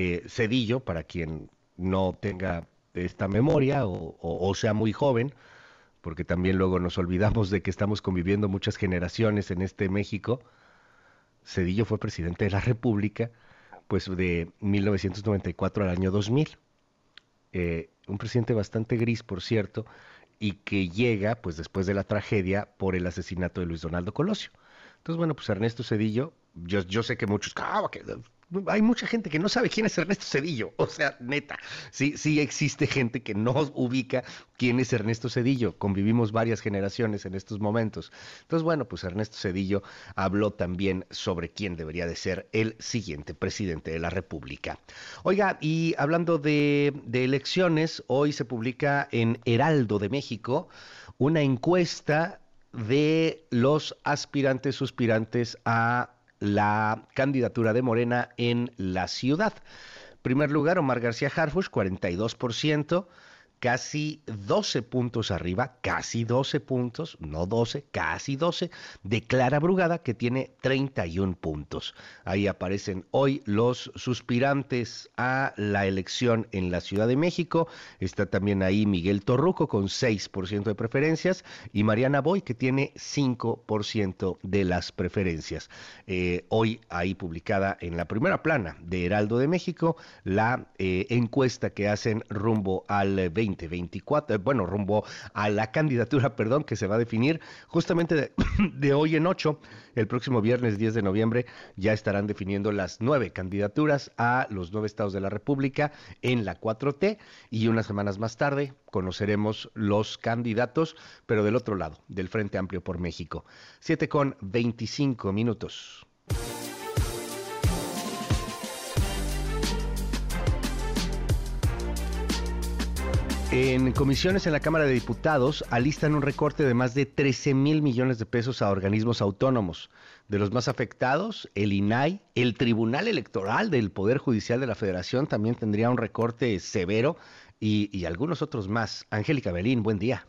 Eh, Cedillo, para quien no tenga esta memoria o, sea muy joven, porque también luego nos olvidamos de que estamos conviviendo muchas generaciones en este México. Cedillo fue presidente de la República, pues de 1994 al año 2000. Eh, un presidente bastante gris, por cierto, y que llega, pues después de la tragedia, por el asesinato de Luis Donaldo Colosio. Entonces, bueno, pues Ernesto Cedillo, yo, sé que muchos, ah, que hay mucha gente que no sabe quién es Ernesto Cedillo, o sea, neta, sí, sí existe gente que no ubica quién es Ernesto Cedillo, convivimos varias generaciones en estos momentos. Entonces, bueno, pues Ernesto Cedillo habló también sobre quién debería de ser el siguiente presidente de la República. Oiga, y hablando de, de elecciones, hoy se publica en Heraldo de México una encuesta de los aspirantes, suspirantes a la candidatura de Morena en la ciudad. Primer lugar, Omar García Harfush, 42% casi 12 puntos arriba, casi 12 puntos, no 12, casi 12, de Clara Brugada que tiene 31 puntos. Ahí aparecen hoy los suspirantes a la elección en la Ciudad de México. Está también ahí Miguel Torruco con 6% de preferencias y Mariana Boy que tiene 5% de las preferencias. Eh, hoy ahí publicada en la primera plana de Heraldo de México la eh, encuesta que hacen rumbo al 20 2024, eh, bueno, rumbo a la candidatura, perdón, que se va a definir justamente de, hoy en ocho, el próximo viernes 10 de noviembre, ya estarán definiendo las nueve candidaturas a los nueve estados de la República en la 4T y unas semanas más tarde conoceremos los candidatos, pero del otro lado, del Frente Amplio por México. Siete con 25 minutos. En comisiones en la Cámara de Diputados alistan un recorte de más de 13 mil millones de pesos a organismos autónomos. De los más afectados, el INAI, el Tribunal Electoral del Poder Judicial de la Federación también tendría un recorte severo y, algunos otros más. Angélica Belín, buen día.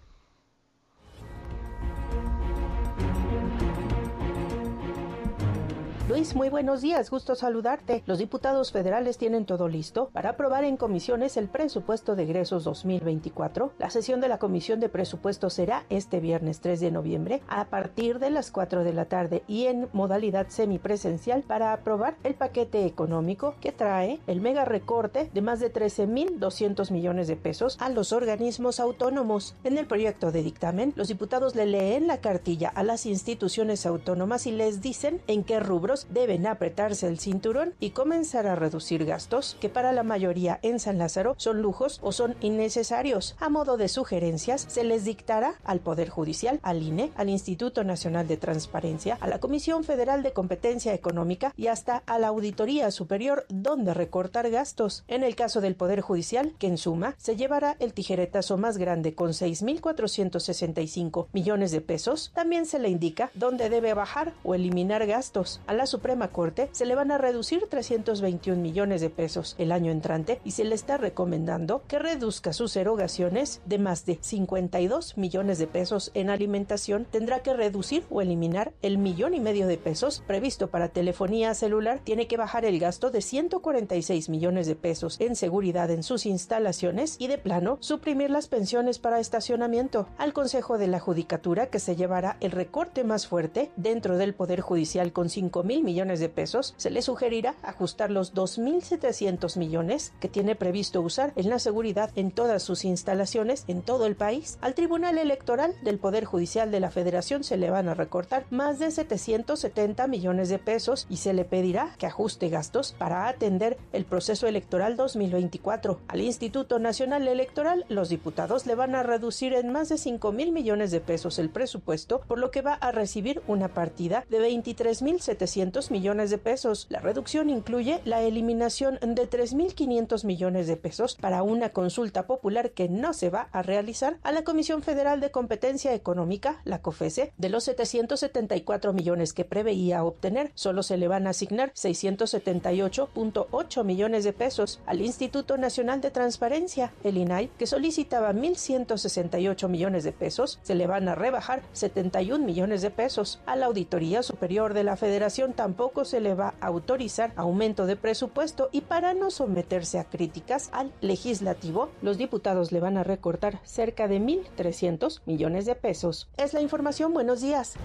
Luis, muy buenos días, gusto saludarte. Los diputados federales tienen todo listo para aprobar en comisiones el presupuesto de egresos 2024. La sesión de la Comisión de Presupuestos será este viernes 3 de noviembre a partir de las 4 de la tarde y en modalidad semipresencial para aprobar el paquete económico que trae el mega recorte de más de 13.200 millones de pesos a los organismos autónomos. En el proyecto de dictamen, los diputados le leen la cartilla a las instituciones autónomas y les dicen en qué rubros deben apretarse el cinturón y comenzar a reducir gastos que para la mayoría en San Lázaro son lujos o son innecesarios. A modo de sugerencias, se les dictará al Poder Judicial, al INE, al Instituto Nacional de Transparencia, a la Comisión Federal de Competencia Económica y hasta a la Auditoría Superior donde recortar gastos. En el caso del Poder Judicial, que en suma se llevará el tijeretazo más grande con 6.465 millones de pesos, también se le indica dónde debe bajar o eliminar gastos. A la Suprema Corte se le van a reducir 321 millones de pesos el año entrante y se le está recomendando que reduzca sus erogaciones de más de 52 millones de pesos en alimentación. Tendrá que reducir o eliminar el millón y medio de pesos previsto para telefonía celular. Tiene que bajar el gasto de 146 millones de pesos en seguridad en sus instalaciones y de plano suprimir las pensiones para estacionamiento. Al Consejo de la Judicatura que se llevará el recorte más fuerte dentro del Poder Judicial con 5 mil millones de pesos, se le sugerirá ajustar los 2.700 millones que tiene previsto usar en la seguridad en todas sus instalaciones en todo el país. Al Tribunal Electoral del Poder Judicial de la Federación se le van a recortar más de 770 millones de pesos y se le pedirá que ajuste gastos para atender el proceso electoral 2024. Al Instituto Nacional Electoral, los diputados le van a reducir en más de 5 mil millones de pesos el presupuesto, por lo que va a recibir una partida de 23.700 millones de pesos. La reducción incluye la eliminación de 3.500 millones de pesos para una consulta popular que no se va a realizar a la Comisión Federal de Competencia Económica, la COFESE, de los 774 millones que preveía obtener, solo se le van a asignar 678.8 millones de pesos al Instituto Nacional de Transparencia, el INAI, que solicitaba 1.168 millones de pesos, se le van a rebajar 71 millones de pesos. A la Auditoría Superior de la Federación tampoco se le va a autorizar aumento de presupuesto y para no someterse a críticas al legislativo, los diputados le van a recortar cerca de 1.300 millones de pesos. Es la información. Buenos días.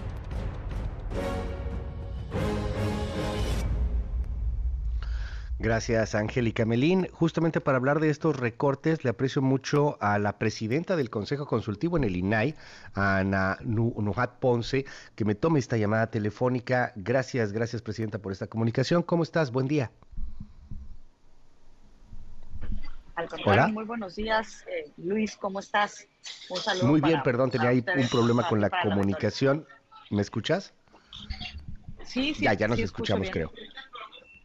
Gracias, Angélica Melín. Justamente para hablar de estos recortes, le aprecio mucho a la presidenta del Consejo Consultivo en el INAI, Ana Nujat Ponce, que me tome esta llamada telefónica. Gracias, gracias, presidenta, por esta comunicación. ¿Cómo estás? Buen día. Al contrario, muy buenos días. Eh, Luis, ¿cómo estás? Un saludo. Muy bien, perdón, tenía ahí un problema con la comunicación. ¿Me escuchas? Sí, sí. Ya, ya nos escuchamos, creo.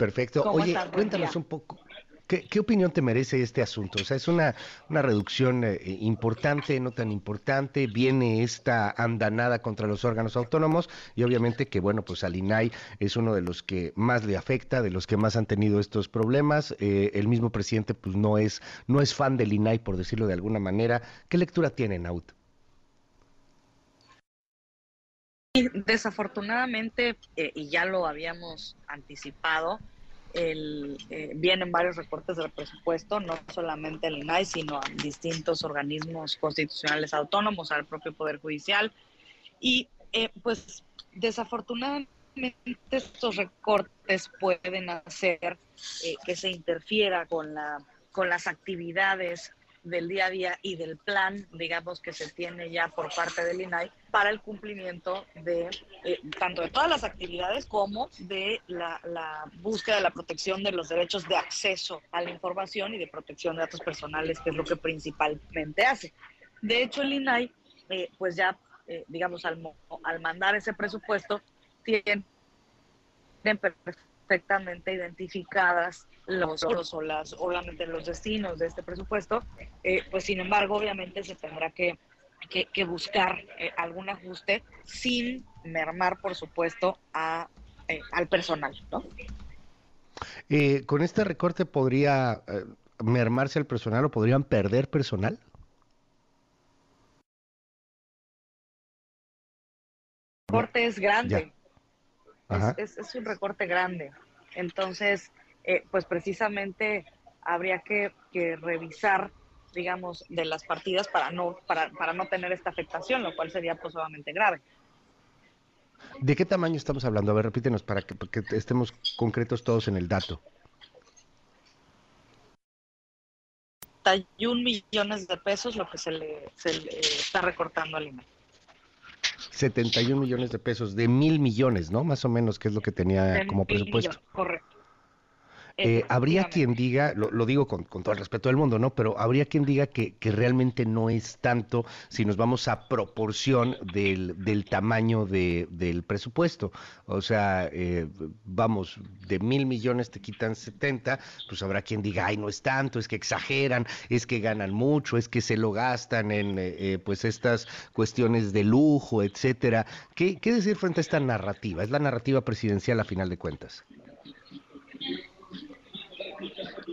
Perfecto. Oye, cuéntanos un poco. ¿Qué, opinión te merece este asunto? O sea, es una, una reducción eh, importante, no tan importante, viene esta andanada contra los órganos autónomos y obviamente que, bueno, pues al INAI es uno de los que más le afecta, de los que más han tenido estos problemas. Eh, el mismo presidente, pues no es, no es fan del INAI, por decirlo de alguna manera. ¿Qué lectura tiene, Naut? Desafortunadamente, eh, y ya lo habíamos anticipado, el, eh, vienen varios recortes del presupuesto, no solamente al INAI, sino a distintos organismos constitucionales autónomos, al propio Poder Judicial. Y eh, pues desafortunadamente estos recortes pueden hacer que se interfiera con, la, con las actividades del día a día y del plan, digamos, que se tiene ya por parte del INAI para el cumplimiento de eh, tanto de todas las actividades como de la, búsqueda de la protección de los derechos de acceso a la información y de protección de datos personales, que es lo que principalmente hace. De hecho, el INAI, eh, pues ya, eh, digamos, al, al mandar ese presupuesto, tienen perfectamente identificadas los, o las, obviamente los destinos de este presupuesto, eh, pues sin embargo, obviamente se tendrá que, que, buscar eh, algún ajuste sin mermar, por supuesto, a, eh, al personal, ¿no? ¿Con este recorte podría mermarse el personal o podrían perder personal? El recorte es grande. Es, es, un recorte grande. Entonces, eh, pues precisamente habría que, revisar, digamos, de las partidas para no, para, para no tener esta afectación, lo cual sería pues grave. ¿De qué tamaño estamos hablando? A ver, repítenos para que, estemos concretos todos en el dato. 71 millones de pesos lo que se le, se le está recortando al INE. 71 millones de pesos, de mil millones, ¿no? Más o menos, que es lo que tenía como presupuesto. correcto. Eh, habría quien diga, lo, digo con, todo el respeto del mundo, ¿no? Pero habría quien diga que, realmente no es tanto si nos vamos a proporción del, del tamaño de, del presupuesto. O sea, eh, vamos, de mil millones te quitan 70, pues habrá quien diga, ay, no es tanto, es que exageran, es que ganan mucho, es que se lo gastan en eh, pues estas cuestiones de lujo, etcétera. ¿Qué, ¿Qué decir frente a esta narrativa? Es la narrativa presidencial a final de cuentas.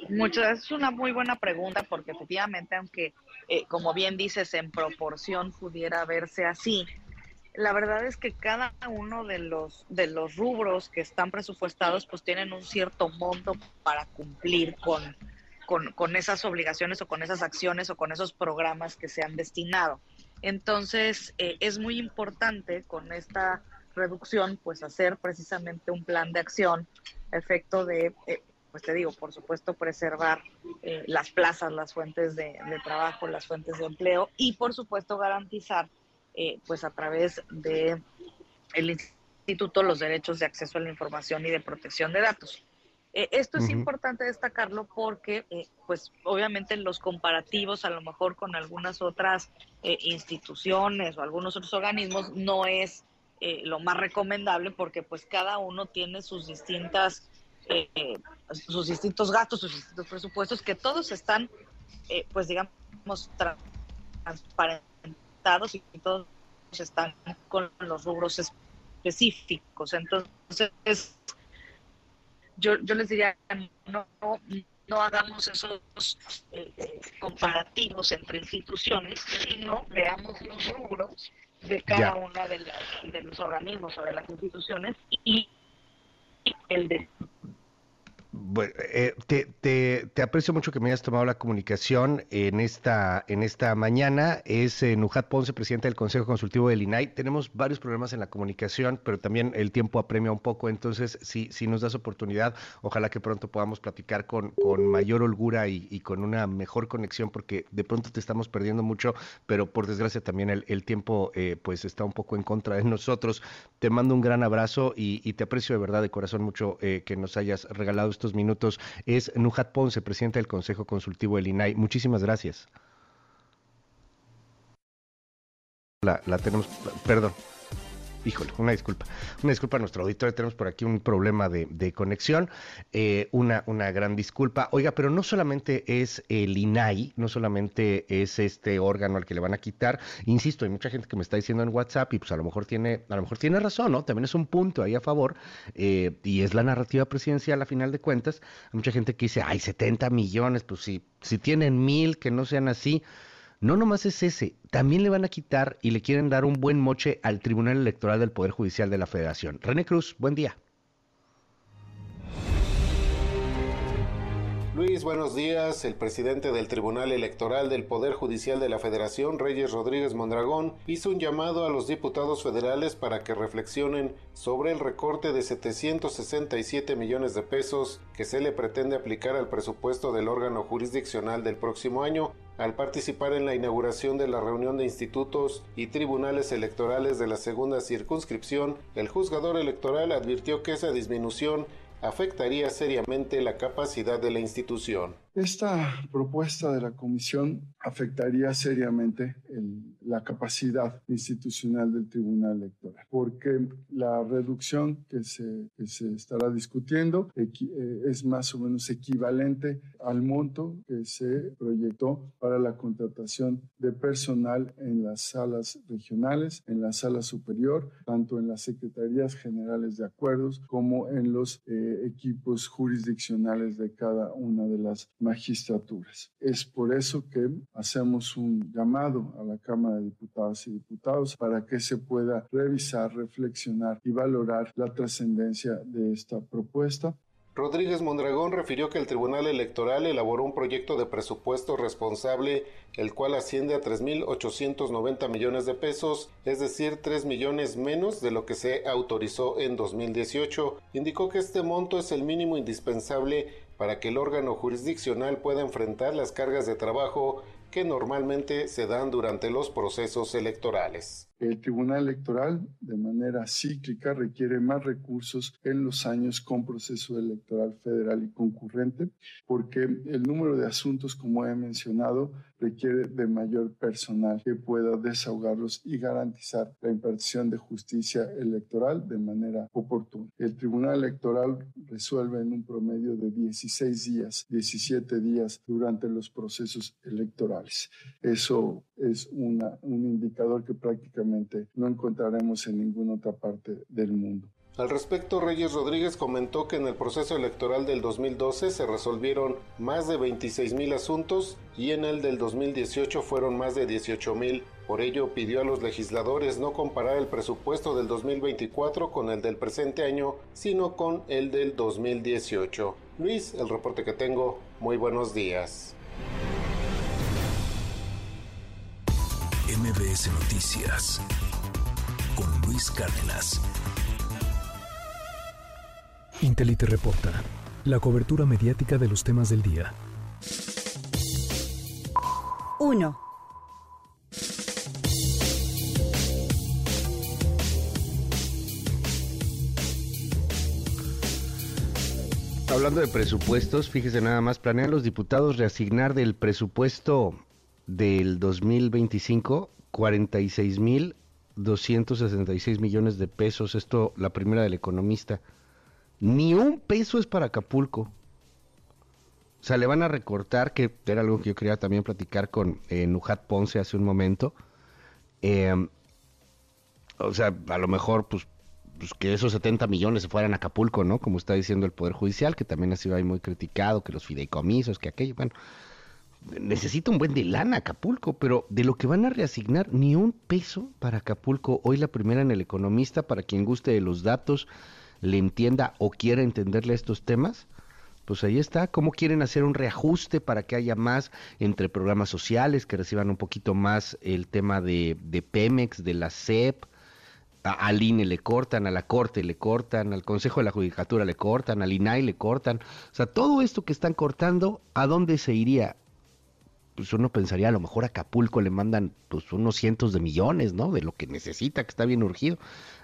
Mucho, es una muy buena pregunta porque efectivamente, aunque eh, como bien dices, en proporción pudiera verse así, la verdad es que cada uno de los de los rubros que están presupuestados pues tienen un cierto monto para cumplir con, con, esas obligaciones o con esas acciones o con esos programas que se han destinado. Entonces, eh, es muy importante con esta reducción, pues hacer precisamente un plan de acción, efecto de eh, pues te digo, por supuesto, preservar eh, las plazas, las fuentes de, trabajo, las fuentes de empleo y, por supuesto, garantizar, eh, pues a través de el instituto, los derechos de acceso a la información y de protección de datos. Eh, esto es importante destacarlo porque, pues, obviamente los comparativos, a lo mejor con algunas otras instituciones o algunos otros organismos, no es lo más recomendable porque, pues, cada uno tiene sus distintas eh, sus distintos gastos, sus distintos presupuestos, que todos están, eh, pues digamos, transparentados y todos están con los rubros específicos. Entonces, yo, yo les diría, no, no, hagamos esos eh, comparativos entre instituciones, sino veamos los rubros de cada una de, las, de los organismos o de las instituciones y el de bueno, eh, te, te, te, aprecio mucho que me hayas tomado la comunicación en esta, en esta mañana. Es eh, Nujat Ponce, presidente del Consejo Consultivo del INAI. Tenemos varios problemas en la comunicación, pero también el tiempo apremia un poco. Entonces, si, si nos das oportunidad, ojalá que pronto podamos platicar con, con mayor holgura y, con una mejor conexión, porque de pronto te estamos perdiendo mucho, pero por desgracia también el, el tiempo eh, pues está un poco en contra de nosotros. Te mando un gran abrazo y, y te aprecio de verdad de corazón mucho eh, que nos hayas regalado estos minutos es Nujat Ponce, presidente del Consejo Consultivo del INAI. Muchísimas gracias. La, la tenemos, perdón. Híjole, una disculpa. Una disculpa a nuestro auditorio. Tenemos por aquí un problema de, de conexión. Eh, una, una gran disculpa. Oiga, pero no solamente es el INAI, no solamente es este órgano al que le van a quitar. Insisto, hay mucha gente que me está diciendo en WhatsApp y pues a lo mejor tiene, a lo mejor tiene razón, ¿no? También es un punto ahí a favor. Eh, y es la narrativa presidencial a final de cuentas. Hay mucha gente que dice, ay, 70 millones, pues si, si tienen mil, que no sean así. No nomás es ese, también le van a quitar y le quieren dar un buen moche al Tribunal Electoral del Poder Judicial de la Federación. René Cruz, buen día. Luis, buenos días. El presidente del Tribunal Electoral del Poder Judicial de la Federación, Reyes Rodríguez Mondragón, hizo un llamado a los diputados federales para que reflexionen sobre el recorte de 767 millones de pesos que se le pretende aplicar al presupuesto del órgano jurisdiccional del próximo año al participar en la inauguración de la reunión de institutos y tribunales electorales de la segunda circunscripción, el juzgador electoral advirtió que esa disminución afectaría seriamente la capacidad de la institución. Esta propuesta de la Comisión afectaría seriamente la capacidad institucional del Tribunal Electoral, porque la reducción que se, estará discutiendo eh, es más o menos equivalente al monto que se proyectó para la contratación de personal en las salas regionales, en la sala superior, tanto en las secretarías generales de acuerdos como en los eh, equipos jurisdiccionales de cada una de las magistraturas. Es por eso que hacemos un llamado a la Cámara de Diputadas y Diputados para que se pueda revisar, reflexionar y valorar la trascendencia de esta propuesta. Rodríguez Mondragón refirió que el Tribunal Electoral elaboró un proyecto de presupuesto responsable, el cual asciende a 3.890 millones de pesos, es decir, 3 millones menos de lo que se autorizó en 2018. Indicó que este monto es el mínimo indispensable para que el órgano jurisdiccional pueda enfrentar las cargas de trabajo que normalmente se dan durante los procesos electorales. El Tribunal Electoral, de manera cíclica, requiere más recursos en los años con proceso electoral federal y concurrente, porque el número de asuntos, como he mencionado, requiere de mayor personal que pueda desahogarlos y garantizar la impartición de justicia electoral de manera oportuna. El Tribunal Electoral resuelve en un promedio de 16 días, 17 días durante los procesos electorales. Eso es una, un indicador que prácticamente no encontraremos en ninguna otra parte del mundo. Al respecto, Reyes Rodríguez comentó que en el proceso electoral del 2012 se resolvieron más de 26 mil asuntos y en el del 2018 fueron más de 18 mil. Por ello, pidió a los legisladores no comparar el presupuesto del 2024 con el del presente año, sino con el del 2018. Luis, el reporte que tengo, muy buenos días. MBS Noticias con Luis Cárdenas. Intelite reporta la cobertura mediática de los temas del día. 1. Hablando de presupuestos, fíjese nada más, planean los diputados reasignar del presupuesto del 2025 46 mil 266 millones de pesos. Esto, la primera del economista. Ni un peso es para Acapulco. O sea, le van a recortar, que era algo que yo quería también platicar con eh, Nujat Ponce hace un momento. Eh, o sea, a lo mejor, pues, pues, que esos 70 millones se fueran a Acapulco, ¿no? Como está diciendo el Poder Judicial, que también ha sido ahí muy criticado, que los fideicomisos, que aquello, bueno necesita un buen de lana Acapulco, pero de lo que van a reasignar, ni un peso para Acapulco. Hoy la primera en el Economista, para quien guste de los datos, le entienda o quiera entenderle estos temas, pues ahí está, cómo quieren hacer un reajuste para que haya más entre programas sociales, que reciban un poquito más el tema de, de Pemex, de la CEP, al INE le cortan, a la Corte le cortan, al Consejo de la Judicatura le cortan, al INAI le cortan. O sea, todo esto que están cortando, ¿a dónde se iría? Pues uno pensaría, a lo mejor a Acapulco le mandan pues unos cientos de millones, ¿no? De lo que necesita, que está bien urgido.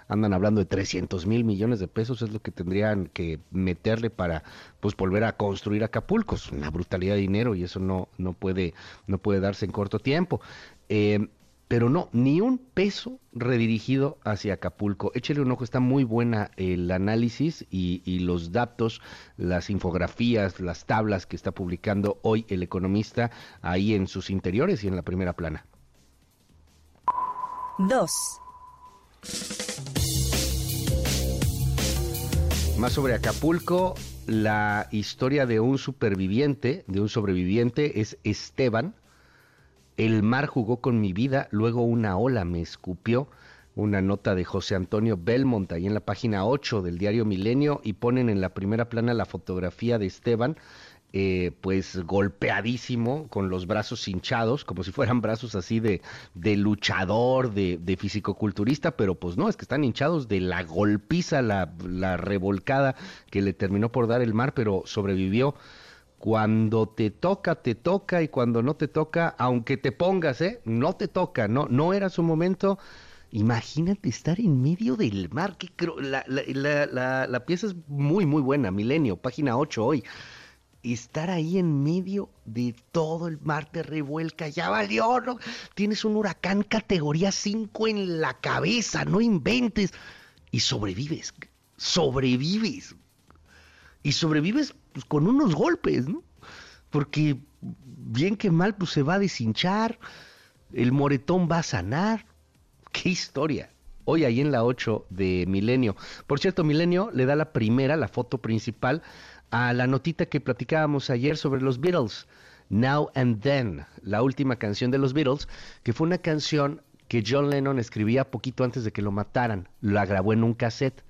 Andan hablando de 300 mil millones de pesos, es lo que tendrían que meterle para pues volver a construir Acapulco. Es una brutalidad de dinero y eso no, no, puede, no puede darse en corto tiempo. Eh, pero no, ni un peso redirigido hacia Acapulco. Échele un ojo, está muy buena el análisis y, los datos, las infografías, las tablas que está publicando hoy el economista ahí en sus interiores y en la primera plana. 2. Más sobre Acapulco, la historia de un superviviente, de un sobreviviente, es Esteban, el mar jugó con mi vida, luego una ola me escupió. Una nota de José Antonio Belmont ahí en la página 8 del diario Milenio y ponen en la primera plana la fotografía de Esteban, eh, pues golpeadísimo, con los brazos hinchados, como si fueran brazos así de, de luchador, de, de fisicoculturista, pero pues no, es que están hinchados de la golpiza, la, la revolcada que le terminó por dar el mar, pero sobrevivió cuando te toca, te toca y cuando no te toca, aunque te pongas, ¿eh? No te toca, no, no era su momento. Imagínate estar en medio del mar. Que la, la, la, la, pieza es muy, muy buena. Milenio, página 8 hoy. Estar ahí en medio de todo el mar te revuelca. Ya valió, ¿no? Tienes un huracán categoría 5 en la cabeza, no inventes. Y sobrevives. Sobrevives. Y sobrevives pues, con unos golpes, ¿no? Porque bien que mal, pues se va a deshinchar, el moretón va a sanar. ¡Qué historia! Hoy ahí en la 8 de Milenio. Por cierto, Milenio le da la primera, la foto principal, a la notita que platicábamos ayer sobre los Beatles. Now and Then, la última canción de los Beatles, que fue una canción que John Lennon escribía poquito antes de que lo mataran. La grabó en un cassette.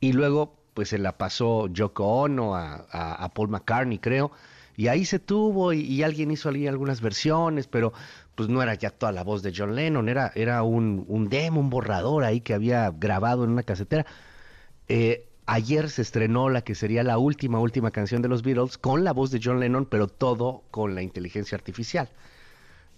Y luego pues se la pasó Yoko Ono a, Paul McCartney, creo, y ahí se tuvo y, alguien hizo ahí algunas versiones, pero pues no era ya toda la voz de John Lennon, era, era un, un demo, un borrador ahí que había grabado en una casetera. Eh, ayer se estrenó la que sería la última, última canción de los Beatles con la voz de John Lennon, pero todo con la inteligencia artificial.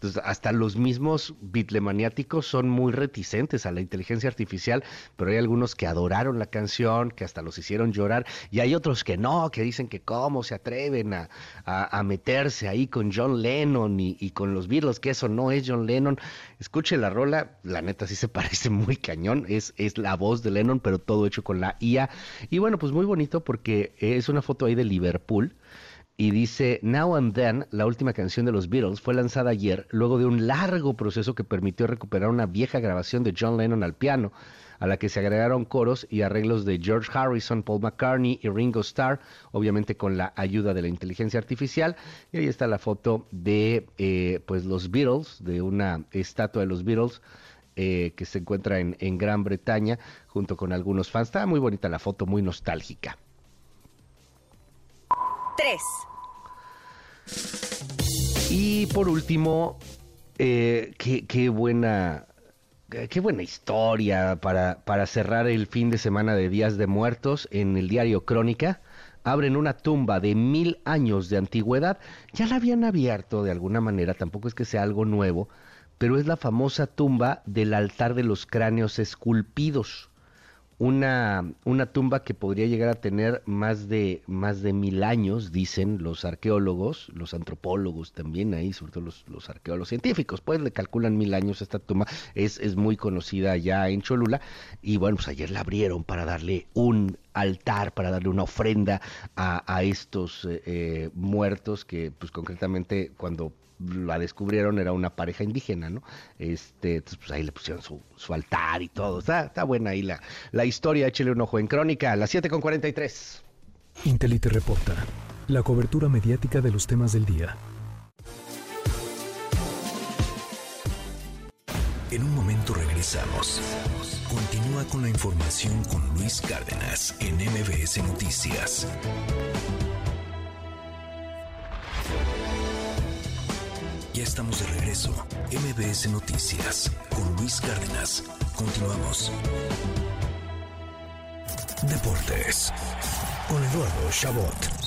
Entonces, hasta los mismos bitlemaniáticos son muy reticentes a la inteligencia artificial, pero hay algunos que adoraron la canción, que hasta los hicieron llorar, y hay otros que no, que dicen que cómo se atreven a, a, meterse ahí con John Lennon y, con los Beatles, que eso no es John Lennon. Escuche la rola, la neta sí se parece muy cañón, es, es la voz de Lennon, pero todo hecho con la IA. Y bueno, pues muy bonito porque es una foto ahí de Liverpool y dice, Now and Then, la última canción de los Beatles, fue lanzada ayer luego de un largo proceso que permitió recuperar una vieja grabación de John Lennon al piano, a la que se agregaron coros y arreglos de George Harrison, Paul McCartney y Ringo Starr, obviamente con la ayuda de la inteligencia artificial. Y ahí está la foto de eh, pues los Beatles, de una estatua de los Beatles. Eh, que se encuentra en, en Gran Bretaña junto con algunos fans. Está muy bonita la foto, muy nostálgica. 3. Y por último, eh, qué, buena, qué buena historia para, para cerrar el fin de semana de Días de Muertos en el diario Crónica. Abren una tumba de mil años de antigüedad. Ya la habían abierto de alguna manera, tampoco es que sea algo nuevo, pero es la famosa tumba del altar de los cráneos esculpidos una, una tumba que podría llegar a tener más de, más de mil años, dicen los arqueólogos, los antropólogos también ahí, sobre todo los, los arqueólogos científicos, pues le calculan mil años esta tumba, es, es muy conocida ya en Cholula, y bueno, pues ayer la abrieron para darle un altar, para darle una ofrenda a, a estos eh, eh, muertos que pues concretamente cuando la descubrieron era una pareja indígena, ¿no? Este, entonces pues ahí le pusieron su, su altar y todo. Está, está buena ahí la, la historia, échale un ojo en crónica, a las 7 con 43. Intelite reporta, la cobertura mediática de los temas del día. En un momento regresamos. Continúa con la información con Luis Cárdenas en MBS Noticias. Estamos de regreso. MBS Noticias con Luis Cárdenas. Continuamos. Deportes con Eduardo Chabot.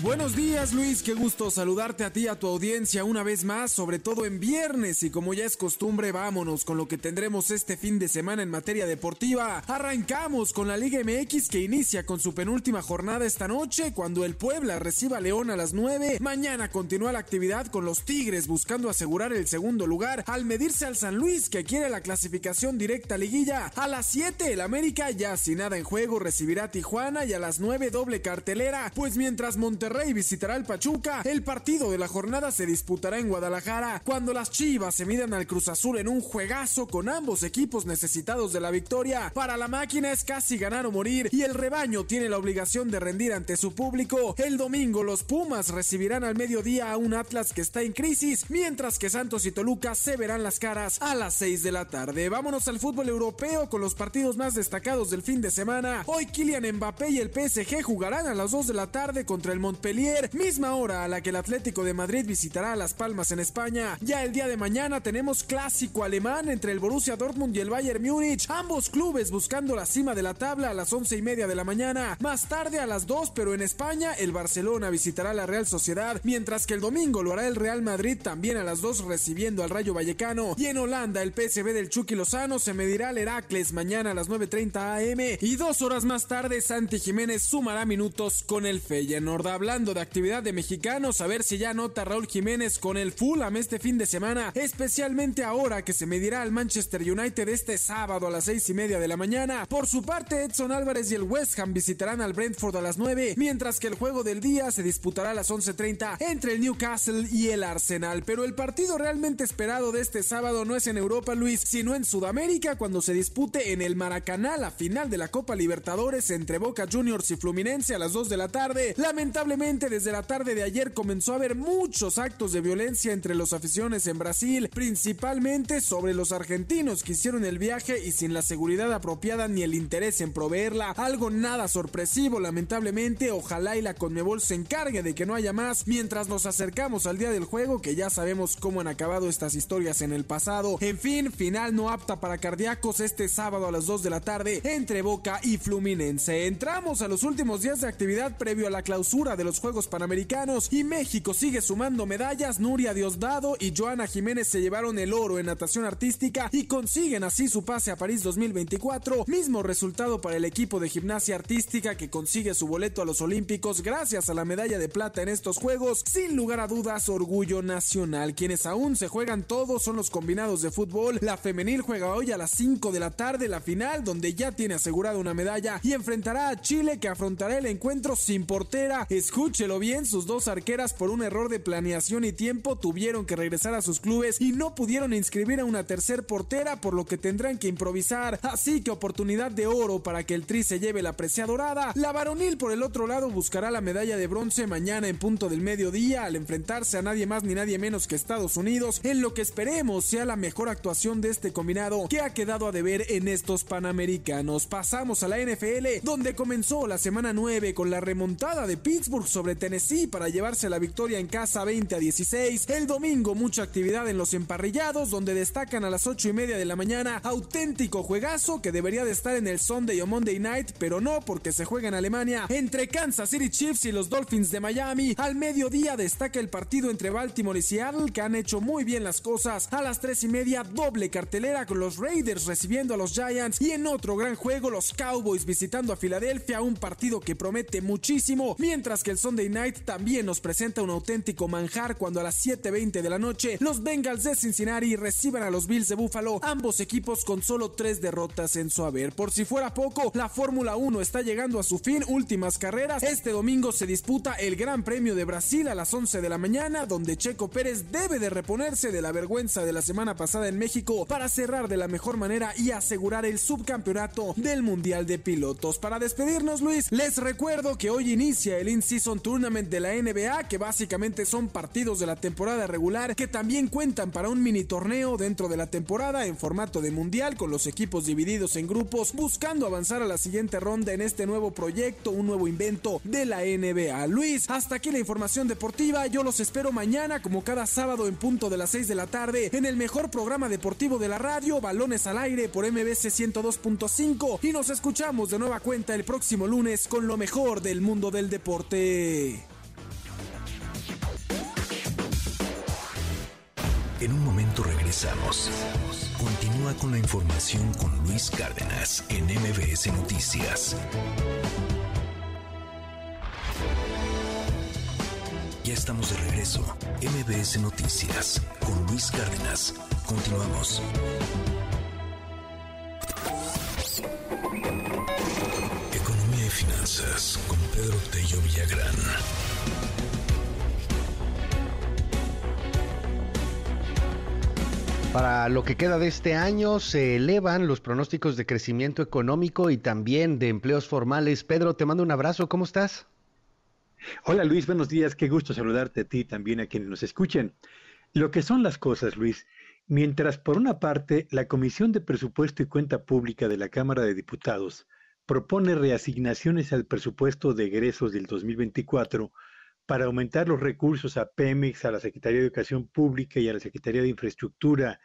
Buenos días Luis, qué gusto saludarte a ti y a tu audiencia una vez más, sobre todo en viernes y como ya es costumbre vámonos con lo que tendremos este fin de semana en materia deportiva. Arrancamos con la Liga MX que inicia con su penúltima jornada esta noche cuando el Puebla reciba a León a las 9. Mañana continúa la actividad con los Tigres buscando asegurar el segundo lugar al medirse al San Luis que quiere la clasificación directa a liguilla. A las 7 el América ya sin nada en juego recibirá a Tijuana y a las 9 doble cartelera, pues mientras Monterrey Rey visitará al Pachuca. El partido de la jornada se disputará en Guadalajara cuando las Chivas se midan al Cruz Azul en un juegazo con ambos equipos necesitados de la victoria. Para la máquina es casi ganar o morir y el rebaño tiene la obligación de rendir ante su público. El domingo los Pumas recibirán al mediodía a un Atlas que está en crisis, mientras que Santos y Toluca se verán las caras a las 6 de la tarde. Vámonos al fútbol europeo con los partidos más destacados del fin de semana. Hoy Kylian Mbappé y el PSG jugarán a las 2 de la tarde contra el Montpellier misma hora a la que el Atlético de Madrid visitará a Las Palmas en España. Ya el día de mañana tenemos clásico alemán entre el Borussia Dortmund y el Bayern Múnich, ambos clubes buscando la cima de la tabla a las once y media de la mañana. Más tarde a las 2, pero en España, el Barcelona visitará la Real Sociedad, mientras que el domingo lo hará el Real Madrid también a las 2 recibiendo al Rayo Vallecano. Y en Holanda, el PSV del Chucky Lozano se medirá al Heracles mañana a las 9.30 am. Y dos horas más tarde, Santi Jiménez sumará minutos con el Feyenoord. Hablando de actividad de mexicanos, a ver si ya nota Raúl Jiménez con el Fulham este fin de semana, especialmente ahora que se medirá al Manchester United este sábado a las seis y media de la mañana. Por su parte, Edson Álvarez y el West Ham visitarán al Brentford a las 9, mientras que el juego del día se disputará a las 11.30 entre el Newcastle y el Arsenal. Pero el partido realmente esperado de este sábado no es en Europa, Luis, sino en Sudamérica cuando se dispute en el Maracaná la final de la Copa Libertadores entre Boca Juniors y Fluminense a las 2 de la tarde. Lamentablemente desde la tarde de ayer comenzó a haber muchos actos de violencia entre los aficiones en Brasil, principalmente sobre los argentinos que hicieron el viaje y sin la seguridad apropiada ni el interés en proveerla. Algo nada sorpresivo, lamentablemente. Ojalá y la Conmebol se encargue de que no haya más mientras nos acercamos al día del juego, que ya sabemos cómo han acabado estas historias en el pasado. En fin, final no apta para cardíacos este sábado a las 2 de la tarde entre Boca y Fluminense. Entramos a los últimos días de actividad previo a la clausura de los Juegos Panamericanos y México sigue sumando medallas. Nuria Diosdado y Joana Jiménez se llevaron el oro en natación artística y consiguen así su pase a París 2024. Mismo resultado para el equipo de gimnasia artística que consigue su boleto a los Olímpicos gracias a la medalla de plata en estos Juegos. Sin lugar a dudas, orgullo nacional. Quienes aún se juegan todos son los combinados de fútbol. La femenil juega hoy a las 5 de la tarde la final donde ya tiene asegurada una medalla y enfrentará a Chile que afrontará el encuentro sin portera. Escúchelo bien, sus dos arqueras por un error de planeación y tiempo tuvieron que regresar a sus clubes y no pudieron inscribir a una tercer portera por lo que tendrán que improvisar. Así que oportunidad de oro para que el Tri se lleve la presea dorada. La varonil por el otro lado buscará la medalla de bronce mañana en punto del mediodía al enfrentarse a nadie más ni nadie menos que Estados Unidos en lo que esperemos sea la mejor actuación de este combinado que ha quedado a deber en estos Panamericanos. Pasamos a la NFL donde comenzó la semana 9 con la remontada de Pittsburgh sobre Tennessee para llevarse la victoria en casa 20 a 16. El domingo mucha actividad en los emparrillados donde destacan a las 8 y media de la mañana auténtico juegazo que debería de estar en el Sunday o Monday Night pero no porque se juega en Alemania entre Kansas City Chiefs y los Dolphins de Miami. Al mediodía destaca el partido entre Baltimore y Seattle que han hecho muy bien las cosas. A las 3 y media doble cartelera con los Raiders recibiendo a los Giants y en otro gran juego los Cowboys visitando a Filadelfia un partido que promete muchísimo mientras que el Sunday Night también nos presenta un auténtico manjar cuando a las 7.20 de la noche los Bengals de Cincinnati reciban a los Bills de Buffalo, ambos equipos con solo tres derrotas en su haber. Por si fuera poco, la Fórmula 1 está llegando a su fin, últimas carreras. Este domingo se disputa el Gran Premio de Brasil a las 11 de la mañana, donde Checo Pérez debe de reponerse de la vergüenza de la semana pasada en México para cerrar de la mejor manera y asegurar el subcampeonato del Mundial de Pilotos. Para despedirnos, Luis, les recuerdo que hoy inicia el INSI In-Season Tournament de la NBA, que básicamente son partidos de la temporada regular que también cuentan para un mini torneo dentro de la temporada en formato de mundial con los equipos divididos en grupos buscando avanzar a la siguiente ronda en este nuevo proyecto, un nuevo invento de la NBA. Luis, hasta aquí la información deportiva, yo los espero mañana como cada sábado en punto de las 6 de la tarde en el mejor programa deportivo de la radio, Balones al aire por MBC 102.5 y nos escuchamos de nueva cuenta el próximo lunes con lo mejor del mundo del deporte. En un momento regresamos. Continúa con la información con Luis Cárdenas en MBS Noticias. Ya estamos de regreso. MBS Noticias con Luis Cárdenas. Continuamos. Economía y finanzas con Pedro Tello Villagrán. Para lo que queda de este año se elevan los pronósticos de crecimiento económico y también de empleos formales. Pedro, te mando un abrazo, ¿cómo estás? Hola Luis, buenos días, qué gusto saludarte a ti también a quienes nos escuchen. Lo que son las cosas, Luis, mientras por una parte la Comisión de Presupuesto y Cuenta Pública de la Cámara de Diputados propone reasignaciones al presupuesto de egresos del 2024 para aumentar los recursos a Pemex, a la Secretaría de Educación Pública y a la Secretaría de Infraestructura,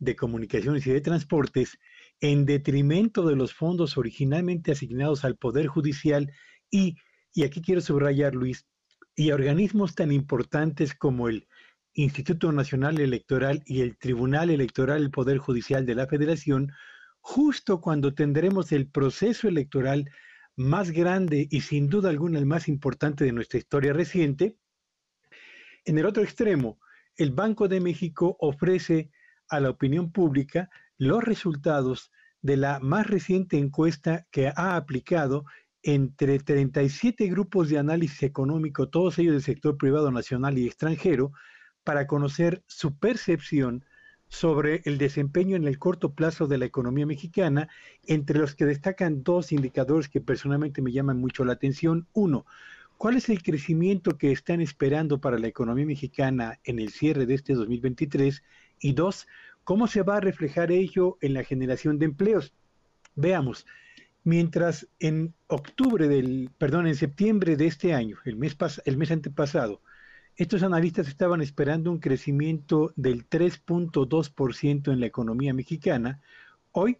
de Comunicaciones y de Transportes, en detrimento de los fondos originalmente asignados al Poder Judicial y, y aquí quiero subrayar, Luis, y a organismos tan importantes como el Instituto Nacional Electoral y el Tribunal Electoral del Poder Judicial de la Federación, justo cuando tendremos el proceso electoral más grande y sin duda alguna el más importante de nuestra historia reciente. En el otro extremo, el Banco de México ofrece a la opinión pública los resultados de la más reciente encuesta que ha aplicado entre 37 grupos de análisis económico, todos ellos del sector privado nacional y extranjero, para conocer su percepción sobre el desempeño en el corto plazo de la economía mexicana, entre los que destacan dos indicadores que personalmente me llaman mucho la atención. Uno, ¿cuál es el crecimiento que están esperando para la economía mexicana en el cierre de este 2023? Y dos, ¿cómo se va a reflejar ello en la generación de empleos? Veamos, mientras en octubre del, perdón, en septiembre de este año, el mes, el mes antepasado, estos analistas estaban esperando un crecimiento del 3.2% en la economía mexicana. Hoy,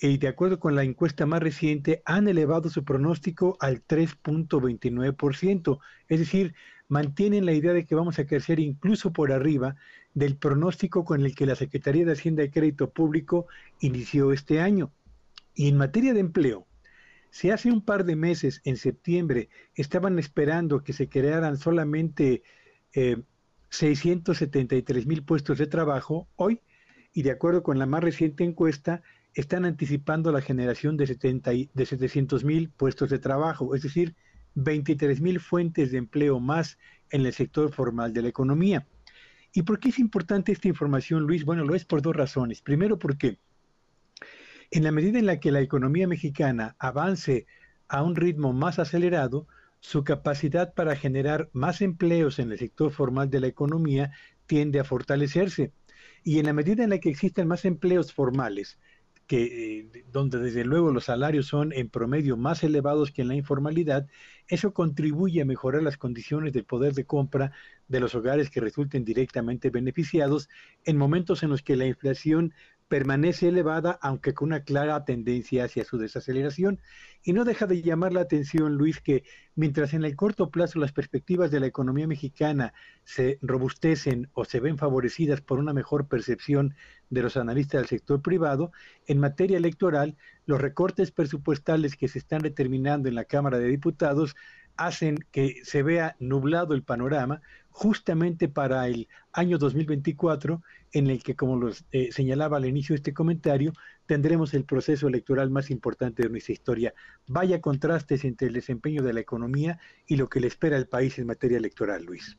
y de acuerdo con la encuesta más reciente, han elevado su pronóstico al 3.29%. Es decir, mantienen la idea de que vamos a crecer incluso por arriba del pronóstico con el que la Secretaría de Hacienda y Crédito Público inició este año. Y en materia de empleo, si hace un par de meses, en septiembre, estaban esperando que se crearan solamente 673 mil puestos de trabajo hoy, y de acuerdo con la más reciente encuesta, están anticipando la generación de, 70 de 700 mil puestos de trabajo, es decir, 23 mil fuentes de empleo más en el sector formal de la economía. ¿Y por qué es importante esta información, Luis? Bueno, lo es por dos razones. Primero, porque en la medida en la que la economía mexicana avance a un ritmo más acelerado, su capacidad para generar más empleos en el sector formal de la economía tiende a fortalecerse. Y en la medida en la que existen más empleos formales, que, eh, donde desde luego los salarios son en promedio más elevados que en la informalidad, eso contribuye a mejorar las condiciones del poder de compra de los hogares que resulten directamente beneficiados en momentos en los que la inflación permanece elevada, aunque con una clara tendencia hacia su desaceleración. Y no deja de llamar la atención, Luis, que mientras en el corto plazo las perspectivas de la economía mexicana se robustecen o se ven favorecidas por una mejor percepción de los analistas del sector privado, en materia electoral, los recortes presupuestales que se están determinando en la Cámara de Diputados hacen que se vea nublado el panorama justamente para el año 2024, en el que, como lo eh, señalaba al inicio de este comentario, tendremos el proceso electoral más importante de nuestra historia. Vaya contrastes entre el desempeño de la economía y lo que le espera al país en materia electoral, Luis.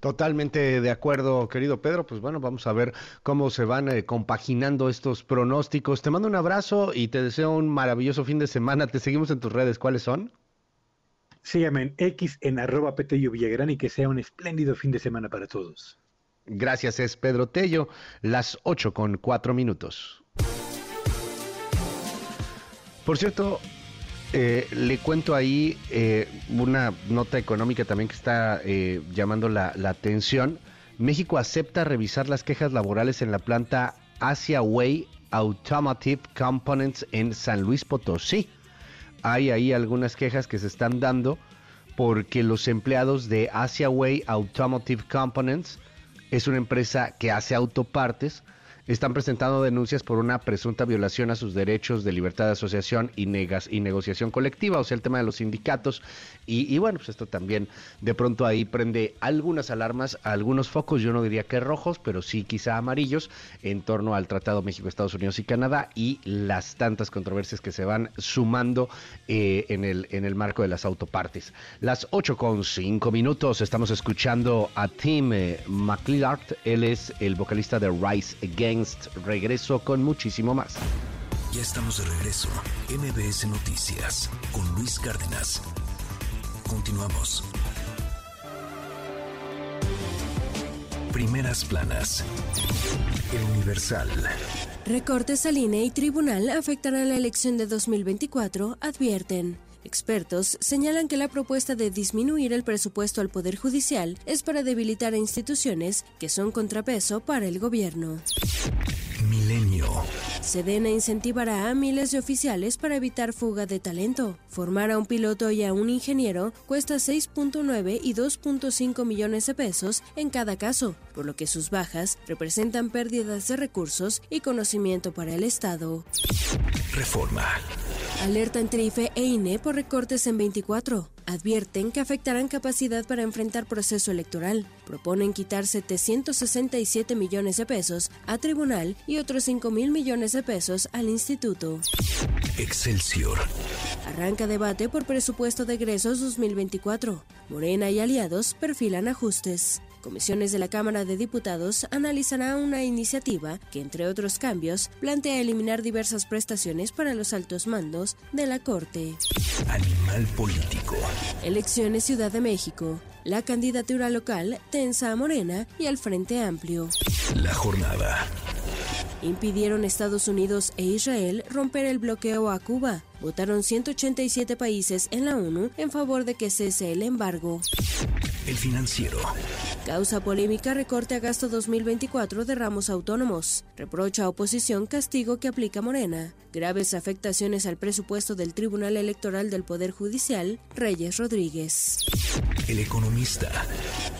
Totalmente de acuerdo, querido Pedro. Pues bueno, vamos a ver cómo se van eh, compaginando estos pronósticos. Te mando un abrazo y te deseo un maravilloso fin de semana. Te seguimos en tus redes. ¿Cuáles son? Síganme en X en arroba Petello Villagrán y que sea un espléndido fin de semana para todos. Gracias, es Pedro Tello, las 8 con 4 minutos. Por cierto, eh, le cuento ahí eh, una nota económica también que está eh, llamando la, la, atención. México acepta revisar las quejas laborales en la planta Asia Way Automotive Components en San Luis Potosí. Hay ahí algunas quejas que se están dando porque los empleados de Asia Way Automotive Components es una empresa que hace autopartes están presentando denuncias por una presunta violación a sus derechos de libertad de asociación y, negas, y negociación colectiva, o sea, el tema de los sindicatos. Y, bueno, pues esto también de pronto ahí prende algunas alarmas, algunos focos, yo no diría que rojos, pero sí quizá amarillos, en torno al Tratado México, Estados Unidos y Canadá y las tantas controversias que se van sumando eh, en, el, en el marco de las autopartes. Las 8 con 5 minutos, estamos escuchando a Tim eh, McLeod, él es el vocalista de Rise Again Regreso con muchísimo más. Ya estamos de regreso. MBS Noticias con Luis Cárdenas. Continuamos. Primeras planas. El Universal. Recortes al INE y tribunal afectarán la elección de 2024, advierten. Expertos señalan que la propuesta de disminuir el presupuesto al Poder Judicial es para debilitar a instituciones que son contrapeso para el gobierno. Milenio. Sedena incentivará a miles de oficiales para evitar fuga de talento. Formar a un piloto y a un ingeniero cuesta 6.9 y 2.5 millones de pesos en cada caso, por lo que sus bajas representan pérdidas de recursos y conocimiento para el Estado. Reforma. Alertan Trife e INE por recortes en 24. Advierten que afectarán capacidad para enfrentar proceso electoral. Proponen quitar 767 millones de pesos a tribunal y otros 5 mil millones de pesos al instituto. Excelsior. Arranca debate por presupuesto de egresos 2024. Morena y aliados perfilan ajustes. Comisiones de la Cámara de Diputados analizará una iniciativa que, entre otros cambios, plantea eliminar diversas prestaciones para los altos mandos de la Corte. Animal político. Elecciones Ciudad de México. La candidatura local tensa a Morena y al Frente Amplio. La jornada. Impidieron Estados Unidos e Israel romper el bloqueo a Cuba. Votaron 187 países en la ONU en favor de que cese el embargo. El financiero. Causa polémica recorte a gasto 2024 de ramos autónomos. Reprocha a oposición castigo que aplica Morena. Graves afectaciones al presupuesto del Tribunal Electoral del Poder Judicial, Reyes Rodríguez. El economista.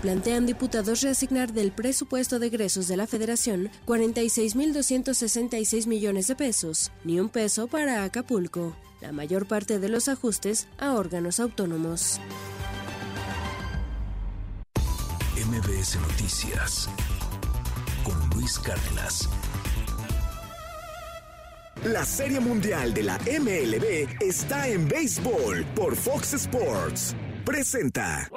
Plantean diputados reasignar del presupuesto de egresos de la Federación 46.266 millones de pesos, ni un peso para Acapulco. La mayor parte de los ajustes a órganos autónomos. MBS Noticias con Luis Cárdenas. La Serie Mundial de la MLB está en béisbol por Fox Sports. Presenta.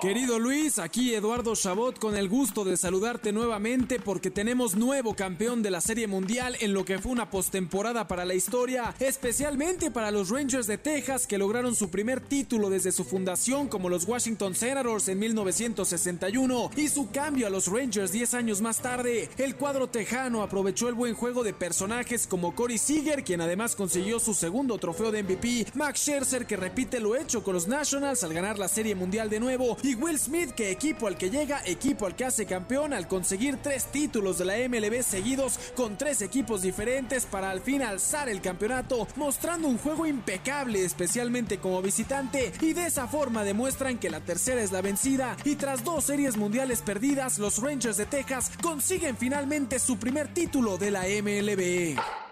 Querido Luis, aquí Eduardo Chabot con el gusto de saludarte nuevamente porque tenemos nuevo campeón de la Serie Mundial en lo que fue una postemporada para la historia, especialmente para los Rangers de Texas que lograron su primer título desde su fundación como los Washington Senators en 1961 y su cambio a los Rangers 10 años más tarde. El cuadro tejano aprovechó el buen juego de personajes como Corey Seager, quien además consiguió su segundo trofeo de MVP, Max Scherzer que repite lo hecho con los Nationals al ganar la Serie Mundial de nuevo y Will Smith que equipo al que llega, equipo al que hace campeón al conseguir tres títulos de la MLB seguidos con tres equipos diferentes para al fin alzar el campeonato, mostrando un juego impecable especialmente como visitante y de esa forma demuestran que la tercera es la vencida y tras dos series mundiales perdidas los Rangers de Texas consiguen finalmente su primer título de la MLB.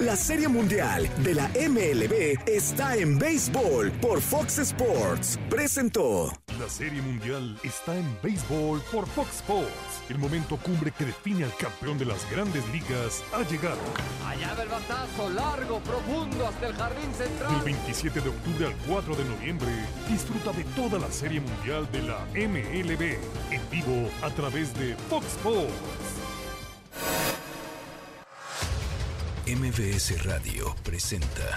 La Serie Mundial de la MLB está en béisbol por Fox Sports. Presentó. La Serie Mundial está en béisbol por Fox Sports. El momento cumbre que define al campeón de las grandes ligas ha llegado. Allá del batazo, largo, profundo, hasta el jardín central. Del 27 de octubre al 4 de noviembre, disfruta de toda la Serie Mundial de la MLB en vivo a través de Fox Sports. MBS Radio presenta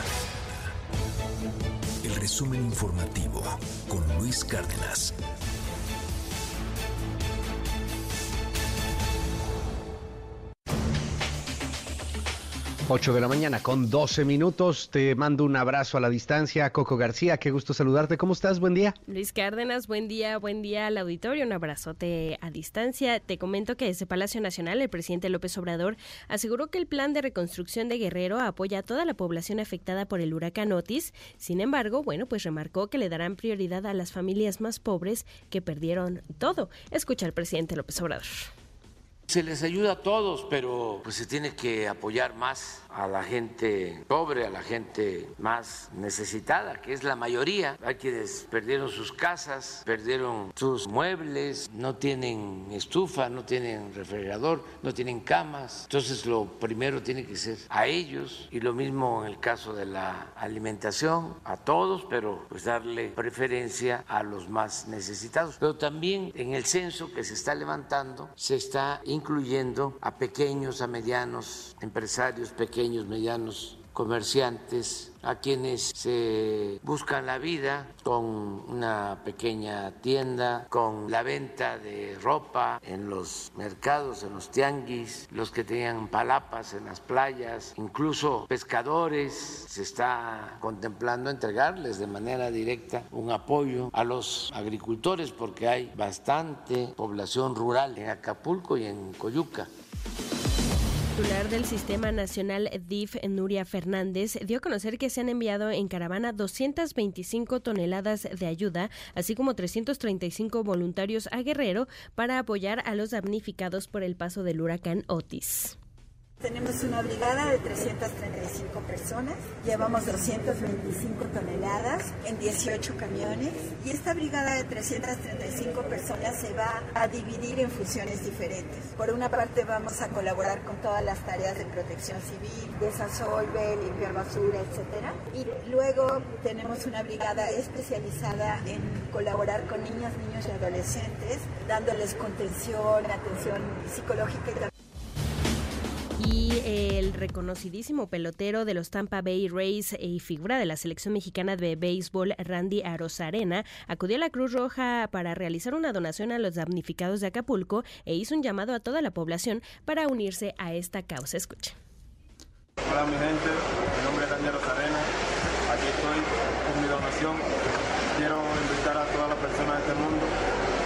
el resumen informativo con Luis Cárdenas. 8 de la mañana con 12 minutos. Te mando un abrazo a la distancia. Coco García, qué gusto saludarte. ¿Cómo estás? Buen día. Luis Cárdenas, buen día, buen día al auditorio. Un abrazote a distancia. Te comento que desde Palacio Nacional el presidente López Obrador aseguró que el plan de reconstrucción de Guerrero apoya a toda la población afectada por el huracán Otis. Sin embargo, bueno, pues remarcó que le darán prioridad a las familias más pobres que perdieron todo. Escucha al presidente López Obrador. Se les ayuda a todos, pero pues se tiene que apoyar más a la gente pobre, a la gente más necesitada, que es la mayoría. Hay quienes perdieron sus casas, perdieron sus muebles, no tienen estufa, no tienen refrigerador, no tienen camas. Entonces lo primero tiene que ser a ellos y lo mismo en el caso de la alimentación, a todos, pero pues darle preferencia a los más necesitados. Pero también en el censo que se está levantando se está incluyendo a pequeños, a medianos empresarios, pequeños, medianos comerciantes, a quienes se buscan la vida con una pequeña tienda, con la venta de ropa en los mercados, en los tianguis, los que tenían palapas en las playas, incluso pescadores, se está contemplando entregarles de manera directa un apoyo a los agricultores porque hay bastante población rural en Acapulco y en Coyuca titular del Sistema Nacional DIF, Nuria Fernández, dio a conocer que se han enviado en caravana 225 toneladas de ayuda, así como 335 voluntarios a Guerrero para apoyar a los damnificados por el paso del huracán Otis. Tenemos una brigada de 335 personas, llevamos 225 toneladas en 18 camiones y esta brigada de 335 personas se va a dividir en funciones diferentes. Por una parte vamos a colaborar con todas las tareas de protección civil, desasolve, limpiar basura, etc. Y luego tenemos una brigada especializada en colaborar con niñas, niños y adolescentes, dándoles contención, atención psicológica y también y el reconocidísimo pelotero de los Tampa Bay Rays y figura de la selección mexicana de béisbol, Randy Arozarena, acudió a la Cruz Roja para realizar una donación a los damnificados de Acapulco e hizo un llamado a toda la población para unirse a esta causa. Escucha. Hola mi gente, mi nombre es Randy Arozarena, aquí estoy con mi donación. Quiero invitar a todas las personas de este mundo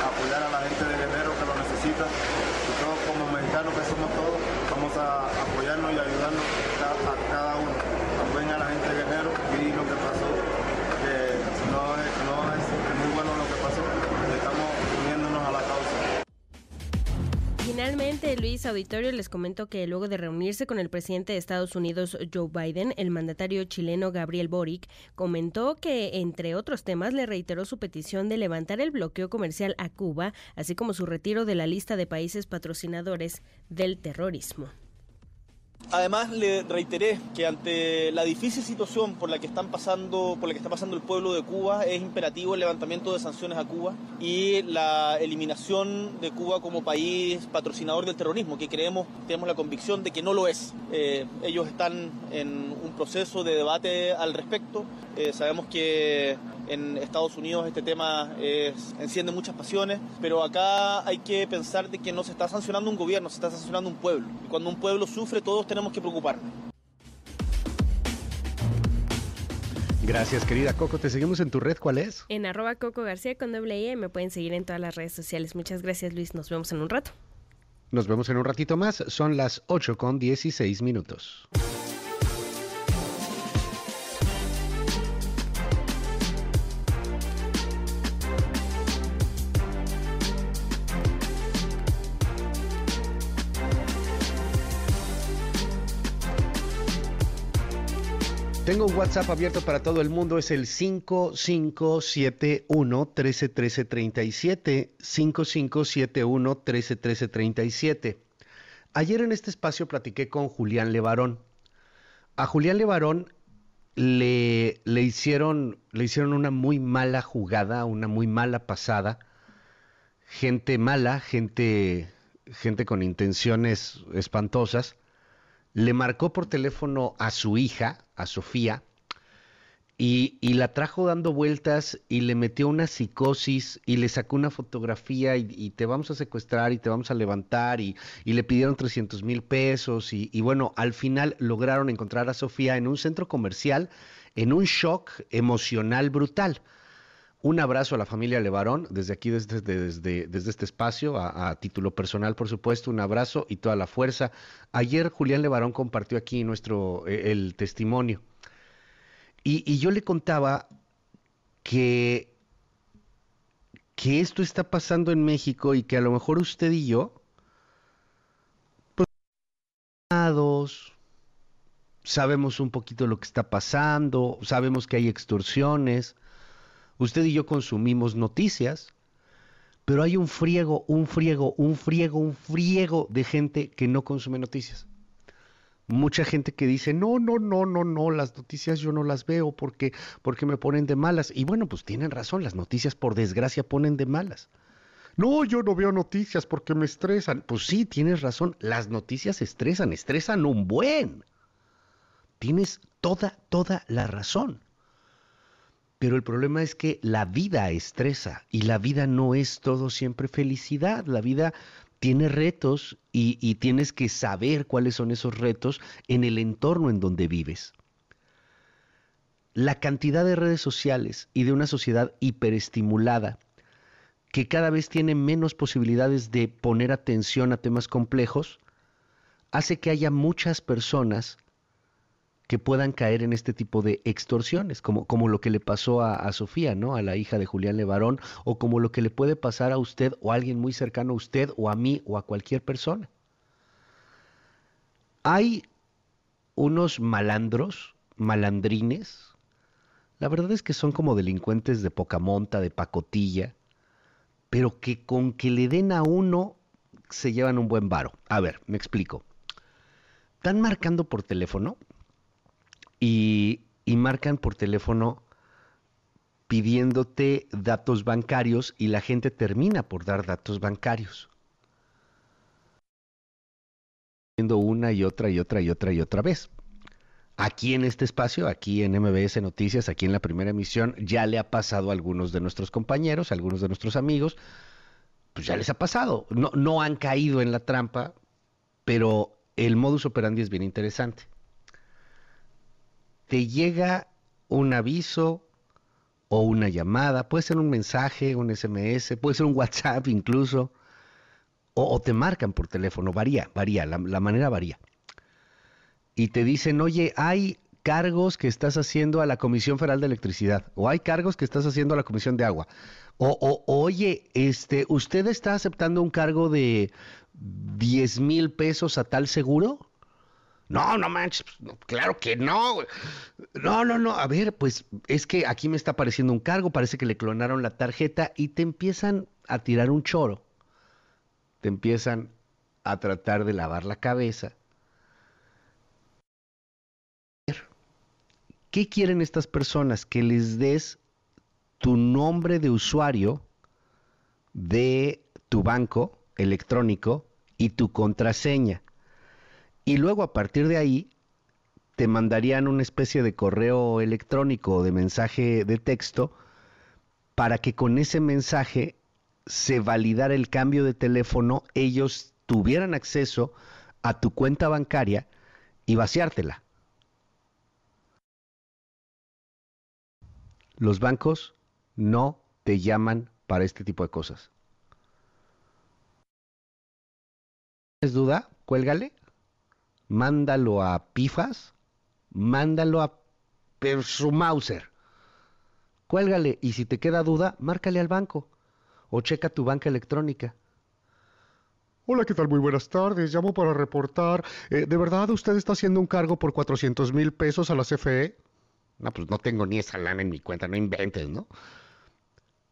a apoyar a la gente de Guerrero que lo necesita y todos como mexicanos que somos todos vamos a y ayudarnos a cada uno. La gente lo que pasó, que no es, muy bueno lo que pasó, estamos uniéndonos a la causa. Finalmente, Luis Auditorio les comento que luego de reunirse con el presidente de Estados Unidos, Joe Biden, el mandatario chileno Gabriel Boric comentó que, entre otros temas, le reiteró su petición de levantar el bloqueo comercial a Cuba, así como su retiro de la lista de países patrocinadores del terrorismo. Además le reiteré que ante la difícil situación por la que están pasando, por la que está pasando el pueblo de Cuba, es imperativo el levantamiento de sanciones a Cuba y la eliminación de Cuba como país patrocinador del terrorismo, que creemos, tenemos la convicción de que no lo es. Eh, ellos están en un proceso de debate al respecto. Eh, sabemos que en Estados Unidos este tema enciende muchas pasiones, pero acá hay que pensar de que no se está sancionando un gobierno, se está sancionando un pueblo. Y cuando un pueblo sufre, todos tenemos que preocuparnos. Gracias, querida Coco. Te seguimos en tu red. ¿Cuál es? En arroba Coco García con doble E. Me pueden seguir en todas las redes sociales. Muchas gracias, Luis. Nos vemos en un rato. Nos vemos en un ratito más. Son las 8 con 16 minutos. Tengo un WhatsApp abierto para todo el mundo, es el 5571 131337, 5571 131337. Ayer en este espacio platiqué con Julián Levarón. A Julián Levarón le, le, hicieron, le hicieron una muy mala jugada, una muy mala pasada. Gente mala, gente, gente con intenciones espantosas le marcó por teléfono a su hija, a Sofía, y, y, la trajo dando vueltas y le metió una psicosis y le sacó una fotografía y, te vamos a secuestrar y te vamos a levantar y, y le pidieron 300 mil pesos y, bueno, al final lograron encontrar a Sofía en un centro comercial en un shock emocional brutal. Un abrazo a la familia Levarón, desde aquí, desde, este espacio, a, título personal, por supuesto, un abrazo y toda la fuerza. Ayer Julián Levarón compartió aquí nuestro, eh, el testimonio y, y, yo le contaba que, que esto está pasando en México y que a lo mejor usted y yo, pues, sabemos un poquito lo que está pasando, sabemos que hay extorsiones, usted y yo consumimos noticias, pero hay un friego, un friego, un friego, un friego de gente que no consume noticias mucha gente que dice, no, no, no, no, no, las noticias yo no las veo porque, porque me ponen de malas. Y bueno, pues tienen razón, las noticias por desgracia ponen de malas. No, yo no veo noticias porque me estresan. Pues sí, tienes razón, las noticias estresan, estresan un buen. Tienes toda, toda la razón. Pero el problema es que la vida estresa y la vida no es todo siempre felicidad. La vida tiene retos y, tienes que saber cuáles son esos retos en el entorno en donde vives. La cantidad de redes sociales y de una sociedad hiperestimulada que cada vez tiene menos posibilidades de poner atención a temas complejos, hace que haya muchas personas que puedan caer en este tipo de extorsiones, como, como lo que le pasó a, Sofía, ¿no? A la hija de Julián Levarón, o como lo que le puede pasar a usted o a alguien muy cercano a usted o a mí o a cualquier persona. Hay unos malandros, malandrines, la verdad es que son como delincuentes de poca monta, de pacotilla, pero que con que le den a uno se llevan un buen varo. A ver, me explico. Están marcando por teléfono, y, marcan por teléfono pidiéndote datos bancarios y la gente termina por dar datos bancarios. Una y otra y otra y otra y otra vez. Aquí en este espacio, aquí en MBS Noticias, aquí en la primera emisión, ya le ha pasado a algunos de nuestros compañeros, a algunos de nuestros amigos, pues ya les ha pasado. No, no han caído en la trampa, pero el modus operandi es bien interesante te llega un aviso o una llamada, puede ser un mensaje, un SMS, puede ser un WhatsApp incluso, o, te marcan por teléfono, varía, varía, la, manera varía. Y te dicen, oye, hay cargos que estás haciendo a la Comisión Federal de Electricidad, o hay cargos que estás haciendo a la Comisión de Agua, o, o oye, este, ¿usted está aceptando un cargo de 10 mil pesos a tal seguro? No, no manches, pues, claro que no. No, no, no. A ver, pues es que aquí me está apareciendo un cargo, parece que le clonaron la tarjeta y te empiezan a tirar un choro. Te empiezan a tratar de lavar la cabeza. ¿Qué quieren estas personas? Que les des tu nombre de usuario de tu banco electrónico y tu contraseña. Y luego a partir de ahí te mandarían una especie de correo electrónico o de mensaje de texto para que con ese mensaje se validara el cambio de teléfono, ellos tuvieran acceso a tu cuenta bancaria y vaciártela. Los bancos no te llaman para este tipo de cosas. ¿Tienes duda? Cuélgale mándalo a Pifas, mándalo a Persumauser. Cuélgale y si te queda duda, márcale al banco o checa tu banca electrónica. Hola, ¿qué tal? Muy buenas tardes. Llamo para reportar. Eh, ¿De verdad usted está haciendo un cargo por 400 mil pesos a la CFE? No, pues no tengo ni esa lana en mi cuenta, no inventes, ¿no?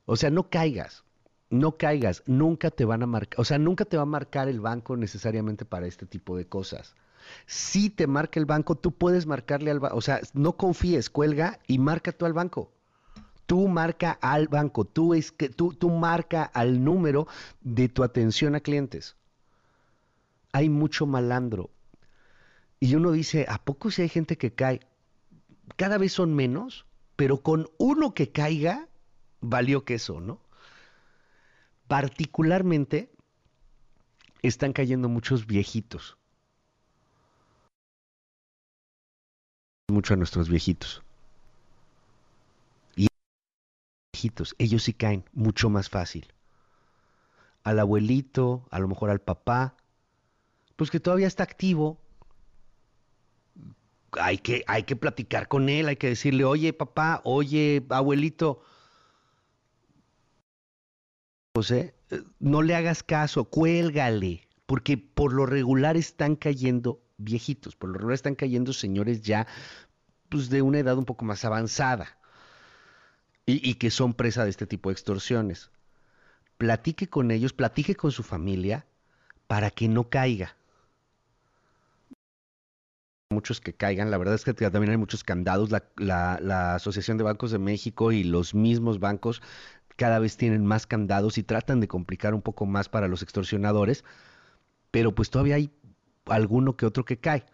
O sea, no caigas, no caigas, nunca te van a marcar, o sea, nunca te va a marcar el banco necesariamente para este tipo de cosas. Si te marca el banco, tú puedes marcarle al banco. O sea, no confíes, cuelga y marca tú al banco. Tú marca al banco, tú, es que, tú, tú marca al número de tu atención a clientes. Hay mucho malandro. Y uno dice, ¿a poco si hay gente que cae? Cada vez son menos, pero con uno que caiga, valió queso, ¿no? Particularmente están cayendo muchos viejitos. A nuestros viejitos. Y viejitos, ellos sí caen mucho más fácil. Al abuelito, a lo mejor al papá, pues que todavía está activo, hay que, hay que platicar con él, hay que decirle, oye papá, oye abuelito, José, eh, no le hagas caso, cuélgale, porque por lo regular están cayendo viejitos, por lo regular están cayendo señores ya pues, de una edad un poco más avanzada y, que son presa de este tipo de extorsiones. Platique con ellos, platique con su familia para que no caiga muchos que caigan. La verdad es que también hay muchos candados. La, Asociación de Bancos de México y los mismos bancos cada vez tienen más candados y tratan de complicar un poco más para los extorsionadores, pero pues todavía hay alguno que otro que cae.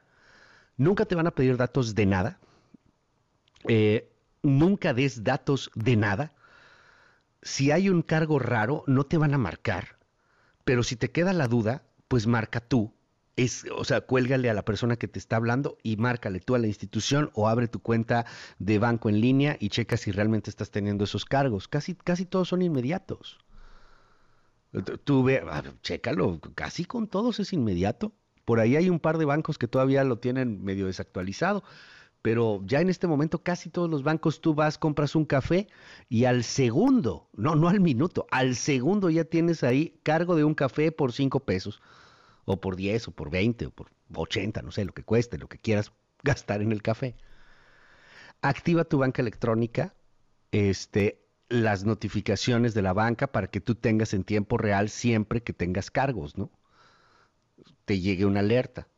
Nunca te van a pedir datos de nada. Eh, nunca des datos de nada. Si hay un cargo raro, no te van a marcar. Pero si te queda la duda, pues marca tú es, o sea, cuélgale a la persona que te está hablando y márcale tú a la institución o abre tu cuenta de banco en línea y checa si realmente estás teniendo esos cargos. Casi, casi todos son inmediatos. Tú ve, chécalo, casi con todos es inmediato. Por ahí hay un par de bancos que todavía lo tienen medio desactualizado, pero ya en este momento casi todos los bancos tú vas, compras un café y al segundo, no, no al minuto, al segundo ya tienes ahí cargo de un café por cinco pesos o por 10 o por 20 o por 80, no sé, lo que cueste, lo que quieras gastar en el café. Activa tu banca electrónica, este, las notificaciones de la banca para que tú tengas en tiempo real siempre que tengas cargos, ¿no? Te llegue una alerta.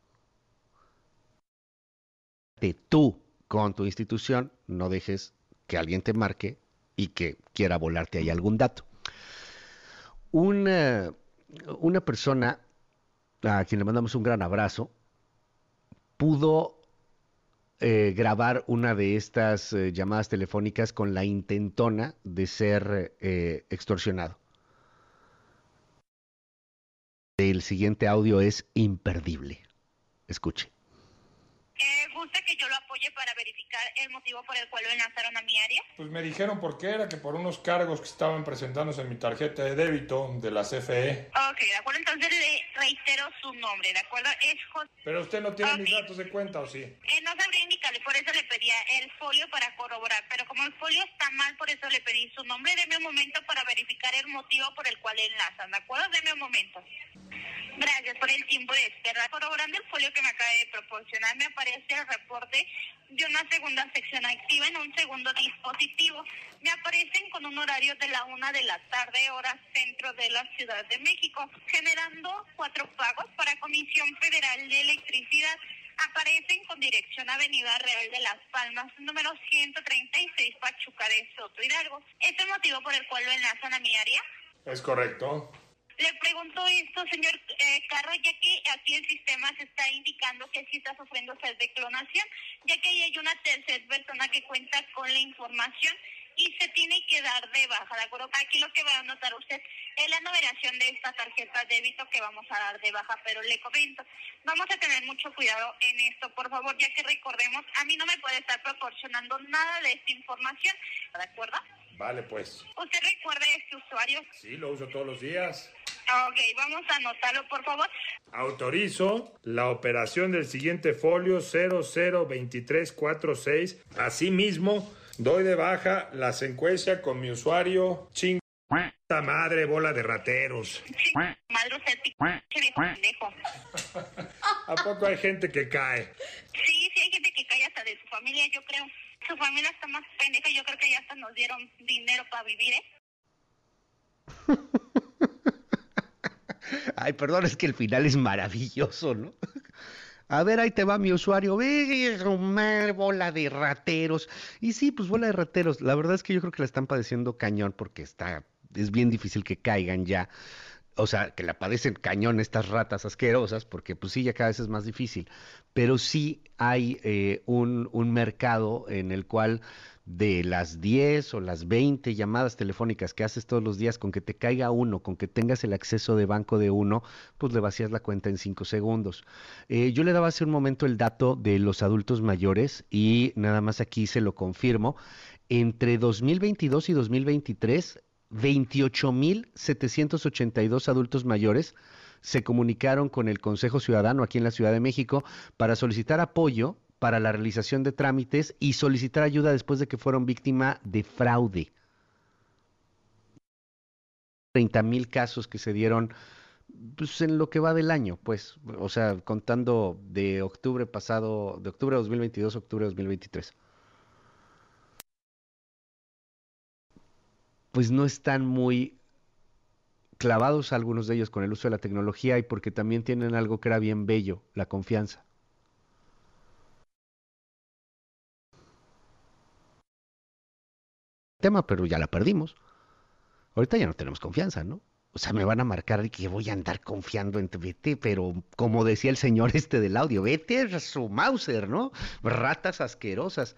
Tú con tu institución, no dejes que alguien te marque y que quiera volarte ahí algún dato. Una, una persona a quien le mandamos un gran abrazo, pudo eh, grabar una de estas eh, llamadas telefónicas con la intentona de ser eh, extorsionado. El siguiente audio es imperdible. Escuche que yo lo apoye para verificar el motivo por el cual lo enlazaron a mi área? Pues me dijeron por qué era, que por unos cargos que estaban presentándose en mi tarjeta de débito de la CFE. Ok, de acuerdo, entonces le reitero su nombre, ¿de acuerdo? Es José. Pero usted no tiene mis datos de cuenta, ¿o sí? Eh, no sabría indicarle, por eso le pedía el folio para corroborar, pero como el folio está mal, por eso le pedí su nombre. Deme un momento para verificar el motivo por el cual enlazan, ¿de acuerdo? Deme un momento. Gracias por el tiempo de espera. Corroborando el folio que me acaba de proporcionar, me aparece el reporte de una segunda sección activa en un segundo dispositivo. Me aparecen con un horario de la una de la tarde, hora centro de la Ciudad de México, generando cuatro pagos para Comisión Federal de Electricidad. Aparecen con dirección Avenida Real de Las Palmas, número 136, Pachuca de Soto Hidalgo. ¿Es el motivo por el cual lo enlazan a mi área? Es correcto. Le pregunto esto, señor eh, Carro, ya que aquí el sistema se está indicando que sí está sufriendo sed de clonación, ya que ahí hay una tercera persona que cuenta con la información y se tiene que dar de baja, ¿de acuerdo? Aquí lo que va a notar usted es la numeración de esta tarjeta de débito que vamos a dar de baja, pero le comento, vamos a tener mucho cuidado en esto, por favor, ya que recordemos, a mí no me puede estar proporcionando nada de esta información, ¿de acuerdo? Vale, pues. ¿Usted recuerda este usuario? Sí, lo uso todos los días. Ok, vamos a anotarlo, por favor. Autorizo la operación del siguiente folio 002346. Asimismo, doy de baja la secuencia con mi usuario ching. madre, bola de rateros. Madre, usted, pendejo. ¿A poco hay gente que cae? Sí, sí hay gente que cae hasta de su familia, yo creo. Su familia está más pendeja, yo creo que ya hasta nos dieron dinero para vivir, ¿eh? Ay, perdón, es que el final es maravilloso, ¿no? A ver, ahí te va mi usuario. Ve, Romar, bola de rateros. Y sí, pues bola de rateros. La verdad es que yo creo que la están padeciendo cañón porque está, es bien difícil que caigan ya. O sea, que la padecen cañón estas ratas asquerosas, porque pues sí, ya cada vez es más difícil. Pero sí hay eh, un, un mercado en el cual de las 10 o las 20 llamadas telefónicas que haces todos los días, con que te caiga uno, con que tengas el acceso de banco de uno, pues le vacías la cuenta en 5 segundos. Eh, yo le daba hace un momento el dato de los adultos mayores y nada más aquí se lo confirmo. Entre 2022 y 2023, 28.782 adultos mayores se comunicaron con el Consejo Ciudadano aquí en la Ciudad de México para solicitar apoyo para la realización de trámites y solicitar ayuda después de que fueron víctima de fraude. 30 mil casos que se dieron pues, en lo que va del año, pues, o sea, contando de octubre pasado, de octubre de 2022 a octubre de 2023. Pues no están muy clavados algunos de ellos con el uso de la tecnología y porque también tienen algo que era bien bello, la confianza. Tema, pero ya la perdimos. Ahorita ya no tenemos confianza, ¿no? O sea, me van a marcar que voy a andar confiando en vete, pero como decía el señor este del audio, vete su Mauser, ¿no? Ratas asquerosas.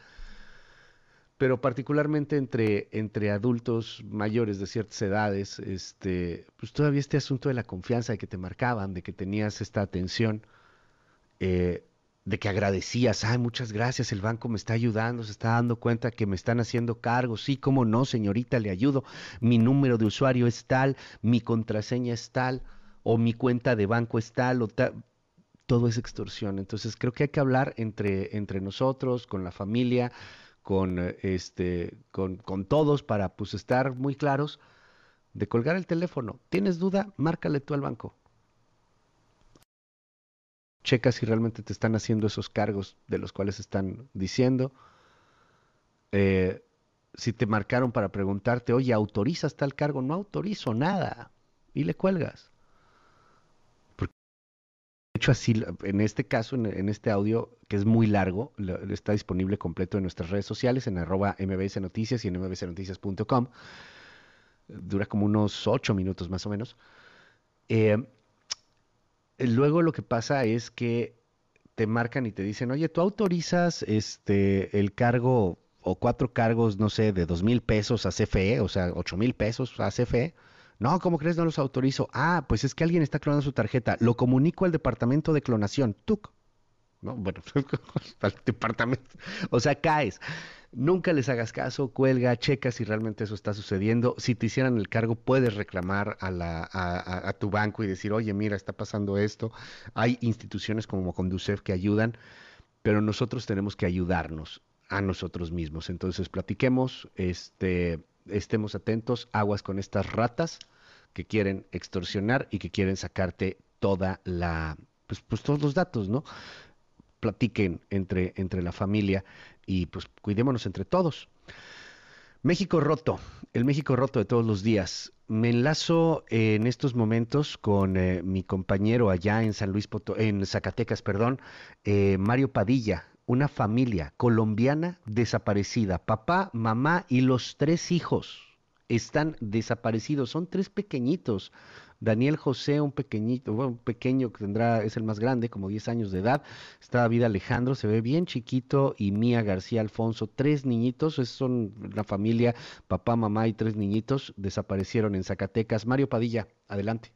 Pero particularmente entre, entre adultos mayores de ciertas edades, este, pues todavía este asunto de la confianza, de que te marcaban, de que tenías esta atención, eh, de que agradecías, ay, muchas gracias, el banco me está ayudando, se está dando cuenta que me están haciendo cargo, sí, cómo no, señorita, le ayudo, mi número de usuario es tal, mi contraseña es tal, o mi cuenta de banco es tal, o tal, todo es extorsión. Entonces creo que hay que hablar entre, entre nosotros, con la familia, con, este, con, con todos, para pues estar muy claros de colgar el teléfono. ¿Tienes duda? Márcale tú al banco checa si realmente te están haciendo esos cargos de los cuales están diciendo. Eh, si te marcaron para preguntarte, oye, ¿autorizas tal cargo? No autorizo nada. Y le cuelgas. Porque, de hecho, así, en este caso, en, este audio, que es muy largo, está disponible completo en nuestras redes sociales, en arroba mbs noticias y en mbsnoticias.com. Dura como unos ocho minutos más o menos. Eh, luego lo que pasa es que te marcan y te dicen, oye, tú autorizas este el cargo o cuatro cargos, no sé, de dos mil pesos a CFE, o sea, ocho mil pesos a CFE. No, ¿cómo crees? No los autorizo. Ah, pues es que alguien está clonando su tarjeta. Lo comunico al departamento de clonación. TUC. No, bueno, al departamento. O sea, caes. Nunca les hagas caso, cuelga, checa si realmente eso está sucediendo. Si te hicieran el cargo, puedes reclamar a, la, a, tu banco y decir, oye, mira, está pasando esto. Hay instituciones como Conducef que ayudan, pero nosotros tenemos que ayudarnos a nosotros mismos. Entonces, platiquemos, este, estemos atentos, aguas con estas ratas que quieren extorsionar y que quieren sacarte toda la, pues, pues todos los datos, ¿no? Platiquen entre, entre la familia y pues cuidémonos entre todos. México roto, el México roto de todos los días. Me enlazo en estos momentos con eh, mi compañero allá en San Luis Poto en Zacatecas, perdón, eh, Mario Padilla, una familia colombiana desaparecida, papá, mamá y los tres hijos están desaparecidos, son tres pequeñitos, Daniel José, un pequeñito, un pequeño que tendrá, es el más grande, como 10 años de edad. Está David Alejandro, se ve bien chiquito, y Mía García Alfonso, tres niñitos, es, son una familia, papá, mamá y tres niñitos, desaparecieron en Zacatecas. Mario Padilla, adelante.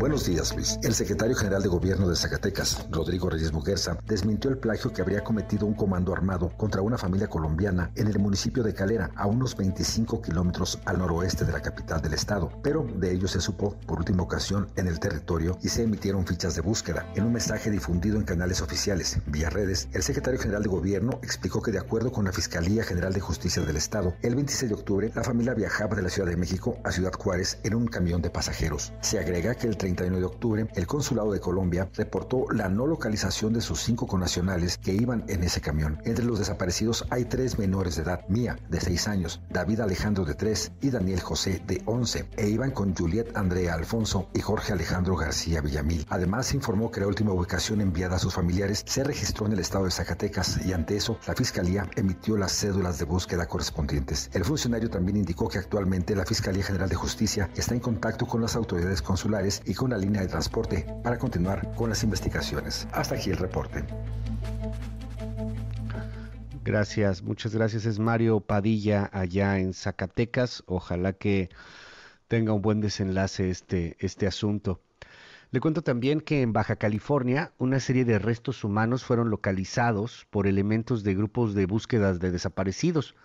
Buenos días, Luis. El secretario general de Gobierno de Zacatecas, Rodrigo Reyes Muguerza, desmintió el plagio que habría cometido un comando armado contra una familia colombiana en el municipio de Calera, a unos 25 kilómetros al noroeste de la capital del estado. Pero de ello se supo por última ocasión en el territorio y se emitieron fichas de búsqueda. En un mensaje difundido en canales oficiales, vía redes, el secretario general de Gobierno explicó que de acuerdo con la Fiscalía General de Justicia del Estado, el 26 de octubre la familia viajaba de la Ciudad de México a Ciudad Juárez en un camión de pasajeros. Se agrega que el 31 de octubre, el Consulado de Colombia reportó la no localización de sus cinco connacionales que iban en ese camión. Entre los desaparecidos hay tres menores de edad, Mía, de 6 años, David Alejandro, de 3 y Daniel José, de 11, e iban con Juliet Andrea Alfonso y Jorge Alejandro García Villamil. Además, se informó que la última ubicación enviada a sus familiares se registró en el estado de Zacatecas y ante eso, la Fiscalía emitió las cédulas de búsqueda correspondientes. El funcionario también indicó que actualmente la Fiscalía General de Justicia está en contacto con las autoridades consulares y con la línea de transporte para continuar con las investigaciones. Hasta aquí el reporte. Gracias, muchas gracias. Es Mario Padilla allá en Zacatecas. Ojalá que tenga un buen desenlace este, este asunto. Le cuento también que en Baja California una serie de restos humanos fueron localizados por elementos de grupos de búsquedas de desaparecidos.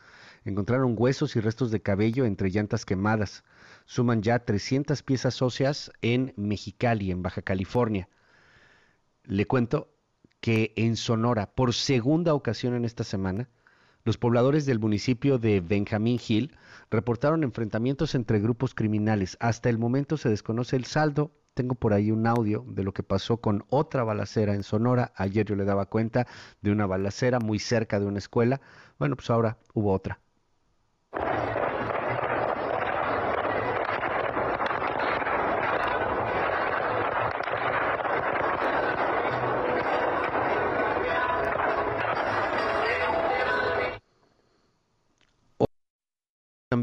Encontraron huesos y restos de cabello entre llantas quemadas. Suman ya 300 piezas óseas en Mexicali, en Baja California. Le cuento que en Sonora, por segunda ocasión en esta semana, los pobladores del municipio de Benjamín Hill reportaron enfrentamientos entre grupos criminales. Hasta el momento se desconoce el saldo. Tengo por ahí un audio de lo que pasó con otra balacera en Sonora. Ayer yo le daba cuenta de una balacera muy cerca de una escuela. Bueno, pues ahora hubo otra.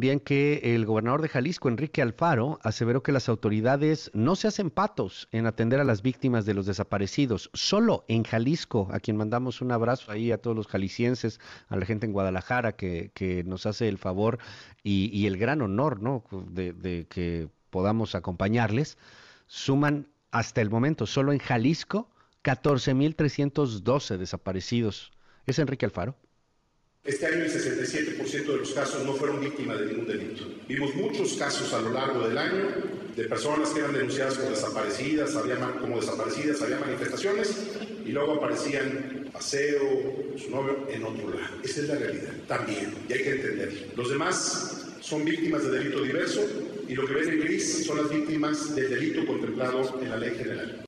También que el gobernador de Jalisco, Enrique Alfaro, aseveró que las autoridades no se hacen patos en atender a las víctimas de los desaparecidos. Solo en Jalisco, a quien mandamos un abrazo ahí a todos los jaliscienses, a la gente en Guadalajara que, que nos hace el favor y, el gran honor ¿no? de, de que podamos acompañarles, suman hasta el momento, solo en Jalisco, 14.312 desaparecidos. ¿Es Enrique Alfaro? Este año el 67% de los casos no fueron víctimas de ningún delito. Vimos muchos casos a lo largo del año de personas que eran denunciadas como desaparecidas, había, como desaparecidas, había manifestaciones y luego aparecían paseo, su novio en otro lado. Esa es la realidad también y hay que entenderlo. Los demás son víctimas de delito diverso y lo que ven en gris son las víctimas del delito contemplado en la ley general.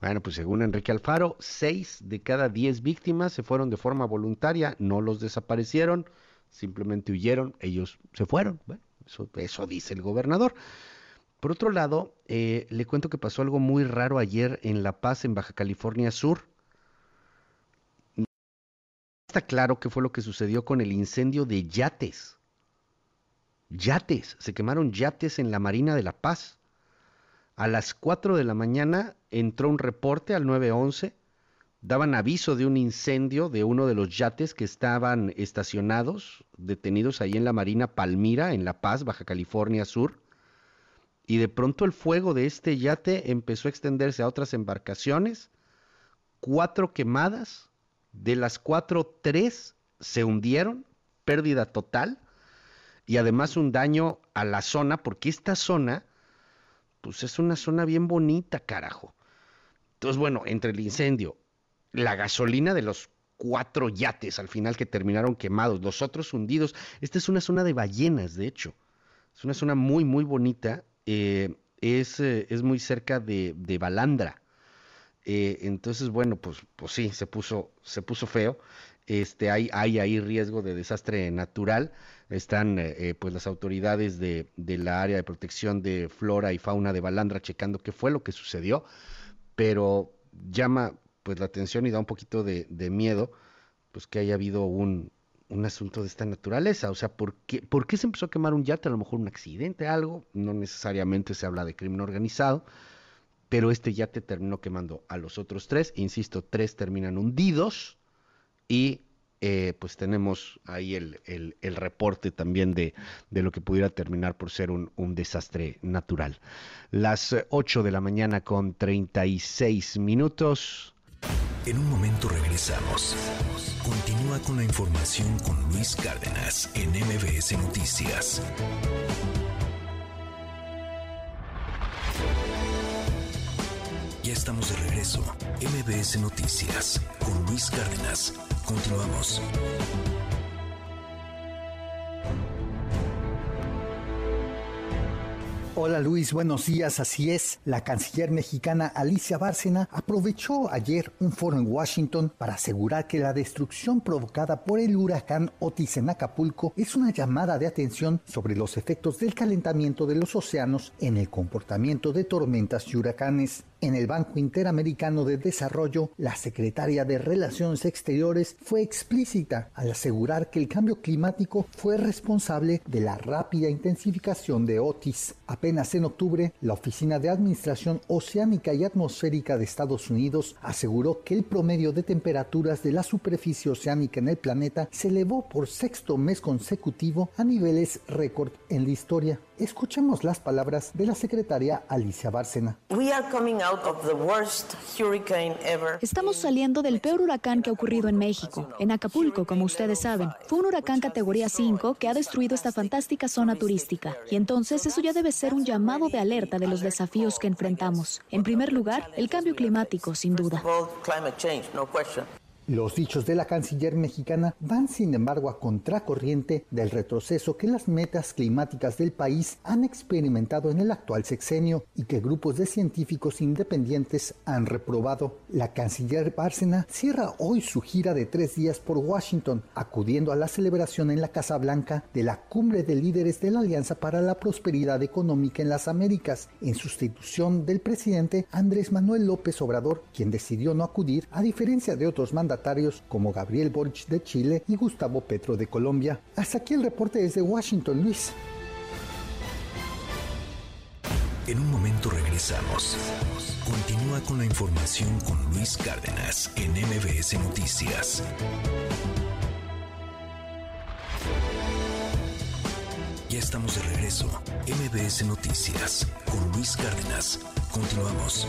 Bueno, pues según Enrique Alfaro, seis de cada diez víctimas se fueron de forma voluntaria, no los desaparecieron, simplemente huyeron, ellos se fueron. Bueno, eso, eso dice el gobernador. Por otro lado, eh, le cuento que pasó algo muy raro ayer en La Paz, en Baja California Sur. Está claro qué fue lo que sucedió con el incendio de yates. Yates, se quemaron yates en la Marina de La Paz. A las 4 de la mañana entró un reporte al 911, daban aviso de un incendio de uno de los yates que estaban estacionados, detenidos ahí en la Marina Palmira, en La Paz, Baja California Sur, y de pronto el fuego de este yate empezó a extenderse a otras embarcaciones, cuatro quemadas, de las cuatro, tres se hundieron, pérdida total, y además un daño a la zona, porque esta zona pues es una zona bien bonita, carajo. Entonces, bueno, entre el incendio, la gasolina de los cuatro yates al final que terminaron quemados, los otros hundidos, esta es una zona de ballenas, de hecho. Es una zona muy, muy bonita. Eh, es, eh, es, muy cerca de, de Balandra. Eh, entonces, bueno, pues, pues sí, se puso, se puso feo. Este, hay, hay ahí riesgo de desastre natural están eh, eh, pues las autoridades de, de, la área de protección de flora y fauna de Balandra checando qué fue lo que sucedió, pero llama pues la atención y da un poquito de, de miedo pues que haya habido un, un, asunto de esta naturaleza, o sea, ¿por qué, ¿por qué se empezó a quemar un yate? A lo mejor un accidente, algo, no necesariamente se habla de crimen organizado, pero este yate terminó quemando a los otros tres, insisto, tres terminan hundidos y eh, pues tenemos ahí el, el, el reporte también de, de, lo que pudiera terminar por ser un, un, desastre natural. Las 8 de la mañana con 36 minutos. En un momento regresamos. Continúa con la información con Luis Cárdenas en MBS Noticias. Ya estamos de regreso. MBS Noticias con Luis Cárdenas. Continuamos. Hola Luis, buenos días. Así es, la canciller mexicana Alicia Bárcena aprovechó ayer un foro en Washington para asegurar que la destrucción provocada por el huracán Otis en Acapulco es una llamada de atención sobre los efectos del calentamiento de los océanos en el comportamiento de tormentas y huracanes. En el Banco Interamericano de Desarrollo, la secretaria de Relaciones Exteriores fue explícita al asegurar que el cambio climático fue responsable de la rápida intensificación de Otis. Apenas en octubre, la Oficina de Administración Oceánica y Atmosférica de Estados Unidos aseguró que el promedio de temperaturas de la superficie oceánica en el planeta se elevó por sexto mes consecutivo a niveles récord en la historia. Escuchemos las palabras de la secretaria Alicia Bárcena. Estamos saliendo del peor huracán que ha ocurrido en México, en Acapulco, como ustedes saben. Fue un huracán categoría 5 que ha destruido esta fantástica zona turística. Y entonces eso ya debe ser un llamado de alerta de los desafíos que enfrentamos. En primer lugar, el cambio climático, sin duda. Los dichos de la canciller mexicana van sin embargo a contracorriente del retroceso que las metas climáticas del país han experimentado en el actual sexenio y que grupos de científicos independientes han reprobado. La canciller Bárcena cierra hoy su gira de tres días por Washington, acudiendo a la celebración en la Casa Blanca de la cumbre de líderes de la Alianza para la Prosperidad Económica en las Américas, en sustitución del presidente Andrés Manuel López Obrador, quien decidió no acudir a diferencia de otros mandatarios como Gabriel Boric de Chile y Gustavo Petro de Colombia. Hasta aquí el reporte desde Washington, Luis. En un momento regresamos. Continúa con la información con Luis Cárdenas en MBS Noticias. Ya estamos de regreso. MBS Noticias con Luis Cárdenas. Continuamos.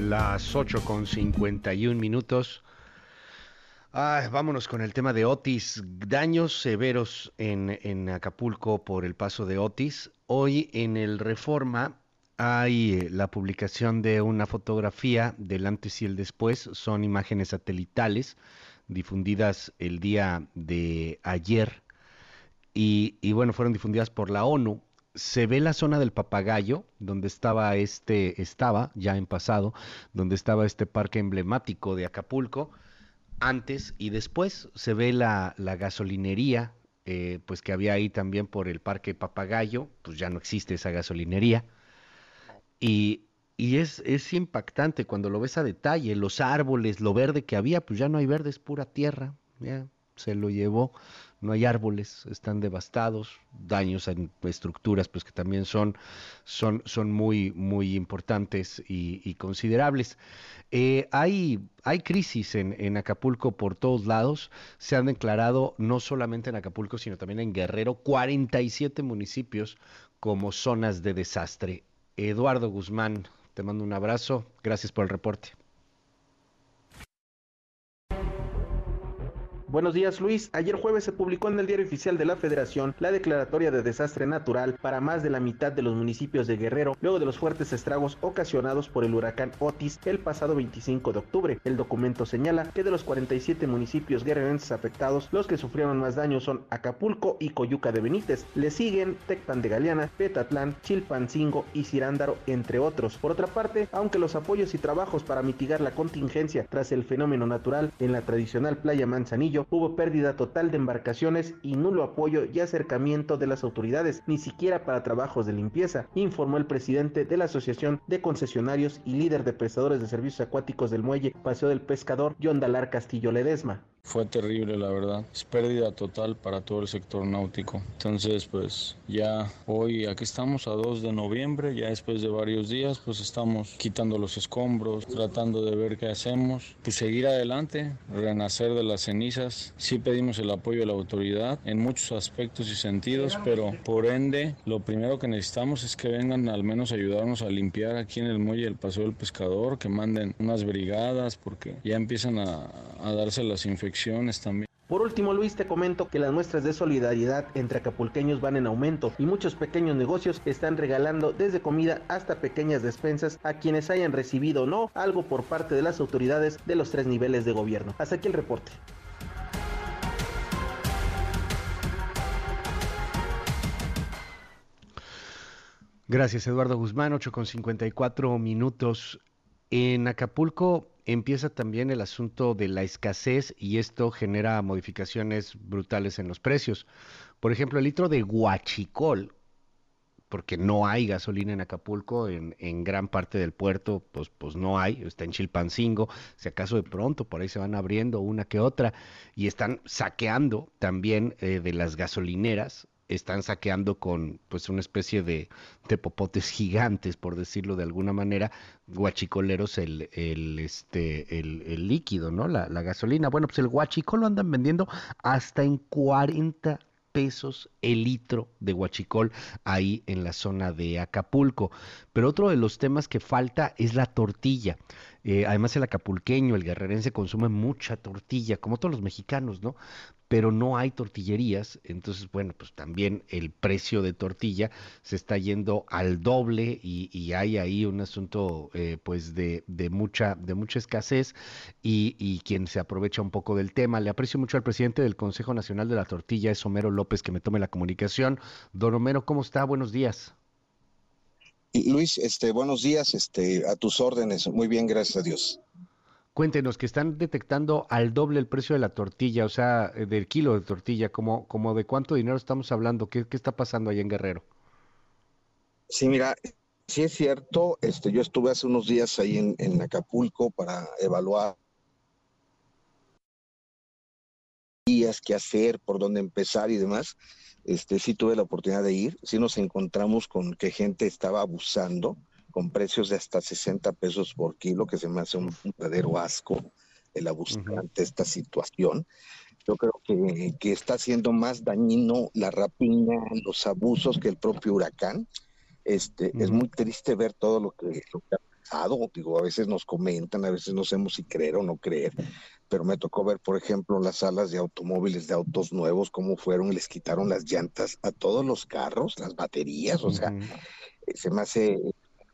Las 8 con 51 minutos. Ah, vámonos con el tema de Otis. Daños severos en, en, Acapulco por el paso de Otis. Hoy en el Reforma hay eh, la publicación de una fotografía del antes y el después. Son imágenes satelitales difundidas el día de ayer. Y, y bueno, fueron difundidas por la ONU se ve la zona del papagayo, donde estaba este, estaba ya en pasado, donde estaba este parque emblemático de Acapulco, antes y después se ve la, la gasolinería, eh, pues que había ahí también por el parque papagayo, pues ya no existe esa gasolinería. Y, y es, es impactante cuando lo ves a detalle, los árboles, lo verde que había, pues ya no hay verde, es pura tierra, ya se lo llevó no hay árboles, están devastados, daños en estructuras pues que también son, son, son muy, muy importantes y, considerables. Eh, hay, hay crisis en, en, Acapulco por todos lados, se han declarado no solamente en Acapulco, sino también en Guerrero, 47 municipios como zonas de desastre. Eduardo Guzmán, te mando un abrazo, gracias por el reporte. Buenos días Luis. Ayer jueves se publicó en el Diario Oficial de la Federación la declaratoria de desastre natural para más de la mitad de los municipios de Guerrero luego de los fuertes estragos ocasionados por el huracán Otis el pasado 25 de octubre. El documento señala que de los 47 municipios guerrerenses afectados, los que sufrieron más daño son Acapulco y Coyuca de Benítez. Le siguen Tecpan de Galeana, Petatlán, Chilpancingo y Cirándaro, entre otros. Por otra parte, aunque los apoyos y trabajos para mitigar la contingencia tras el fenómeno natural en la tradicional playa Manzanillo hubo pérdida total de embarcaciones y nulo apoyo y acercamiento de las autoridades, ni siquiera para trabajos de limpieza, informó el presidente de la Asociación de Concesionarios y líder de prestadores de servicios acuáticos del muelle Paseo del Pescador, John Dalar Castillo Ledesma. Fue terrible, la verdad. Es pérdida total para todo el sector náutico. Entonces, pues ya hoy aquí estamos a 2 de noviembre, ya después de varios días, pues estamos quitando los escombros, tratando de ver qué hacemos, pues seguir adelante, renacer de las cenizas. Sí pedimos el apoyo de la autoridad en muchos aspectos y sentidos, pero por ende, lo primero que necesitamos es que vengan al menos a ayudarnos a limpiar aquí en el muelle del Paseo del Pescador, que manden unas brigadas, porque ya empiezan a, a darse las infecciones también. Por último, Luis, te comento que las muestras de solidaridad entre acapulqueños van en aumento y muchos pequeños negocios están regalando desde comida hasta pequeñas despensas a quienes hayan recibido o no algo por parte de las autoridades de los tres niveles de gobierno. Hasta aquí el reporte. Gracias, Eduardo Guzmán. 8 con 54 minutos. En Acapulco empieza también el asunto de la escasez y esto genera modificaciones brutales en los precios. Por ejemplo, el litro de guachicol, porque no hay gasolina en Acapulco, en, gran parte del puerto, pues, pues no hay, está en Chilpancingo, si acaso de pronto por ahí se van abriendo una que otra, y están saqueando también eh, de las gasolineras están saqueando con pues una especie de, de, popotes gigantes, por decirlo de alguna manera, guachicoleros el, el este, el, el líquido, ¿no? La, la, gasolina. Bueno, pues el guachicol lo andan vendiendo hasta en 40 pesos el litro de guachicol ahí en la zona de Acapulco. Pero otro de los temas que falta es la tortilla. Eh, además el acapulqueño, el guerrerense consume mucha tortilla, como todos los mexicanos, ¿no? Pero no hay tortillerías, entonces bueno, pues también el precio de tortilla se está yendo al doble y, hay ahí un asunto eh, pues de, de, mucha, de mucha escasez y, y, quien se aprovecha un poco del tema. Le aprecio mucho al presidente del Consejo Nacional de la Tortilla, es Homero López, que me tome la comunicación. Don Homero, ¿cómo está? Buenos días. Luis, este, buenos días, este, a tus órdenes. Muy bien, gracias a Dios. Cuéntenos que están detectando al doble el precio de la tortilla, o sea, eh, del kilo de tortilla, como, como de cuánto dinero estamos hablando, ¿Qué, está pasando ahí en Guerrero? Sí, mira, sí es cierto, este, yo estuve hace unos días ahí en, en Acapulco para evaluar qué hacer, por dónde empezar y demás. Este, sí tuve la oportunidad de ir, sí nos encontramos con que gente estaba abusando, con precios de hasta 60 pesos por kilo, que se me hace un verdadero asco el abusar ante esta situación. Yo creo que, que, está haciendo más dañino la rapiña, los abusos que el propio huracán. Este, Es muy triste ver todo lo que, lo que ha pasado. Digo, a veces nos comentan, a veces no sabemos si creer o no creer, pero me tocó ver, por ejemplo, las salas de automóviles de autos nuevos, cómo fueron les quitaron las llantas a todos los carros, las baterías, o sea, se me hace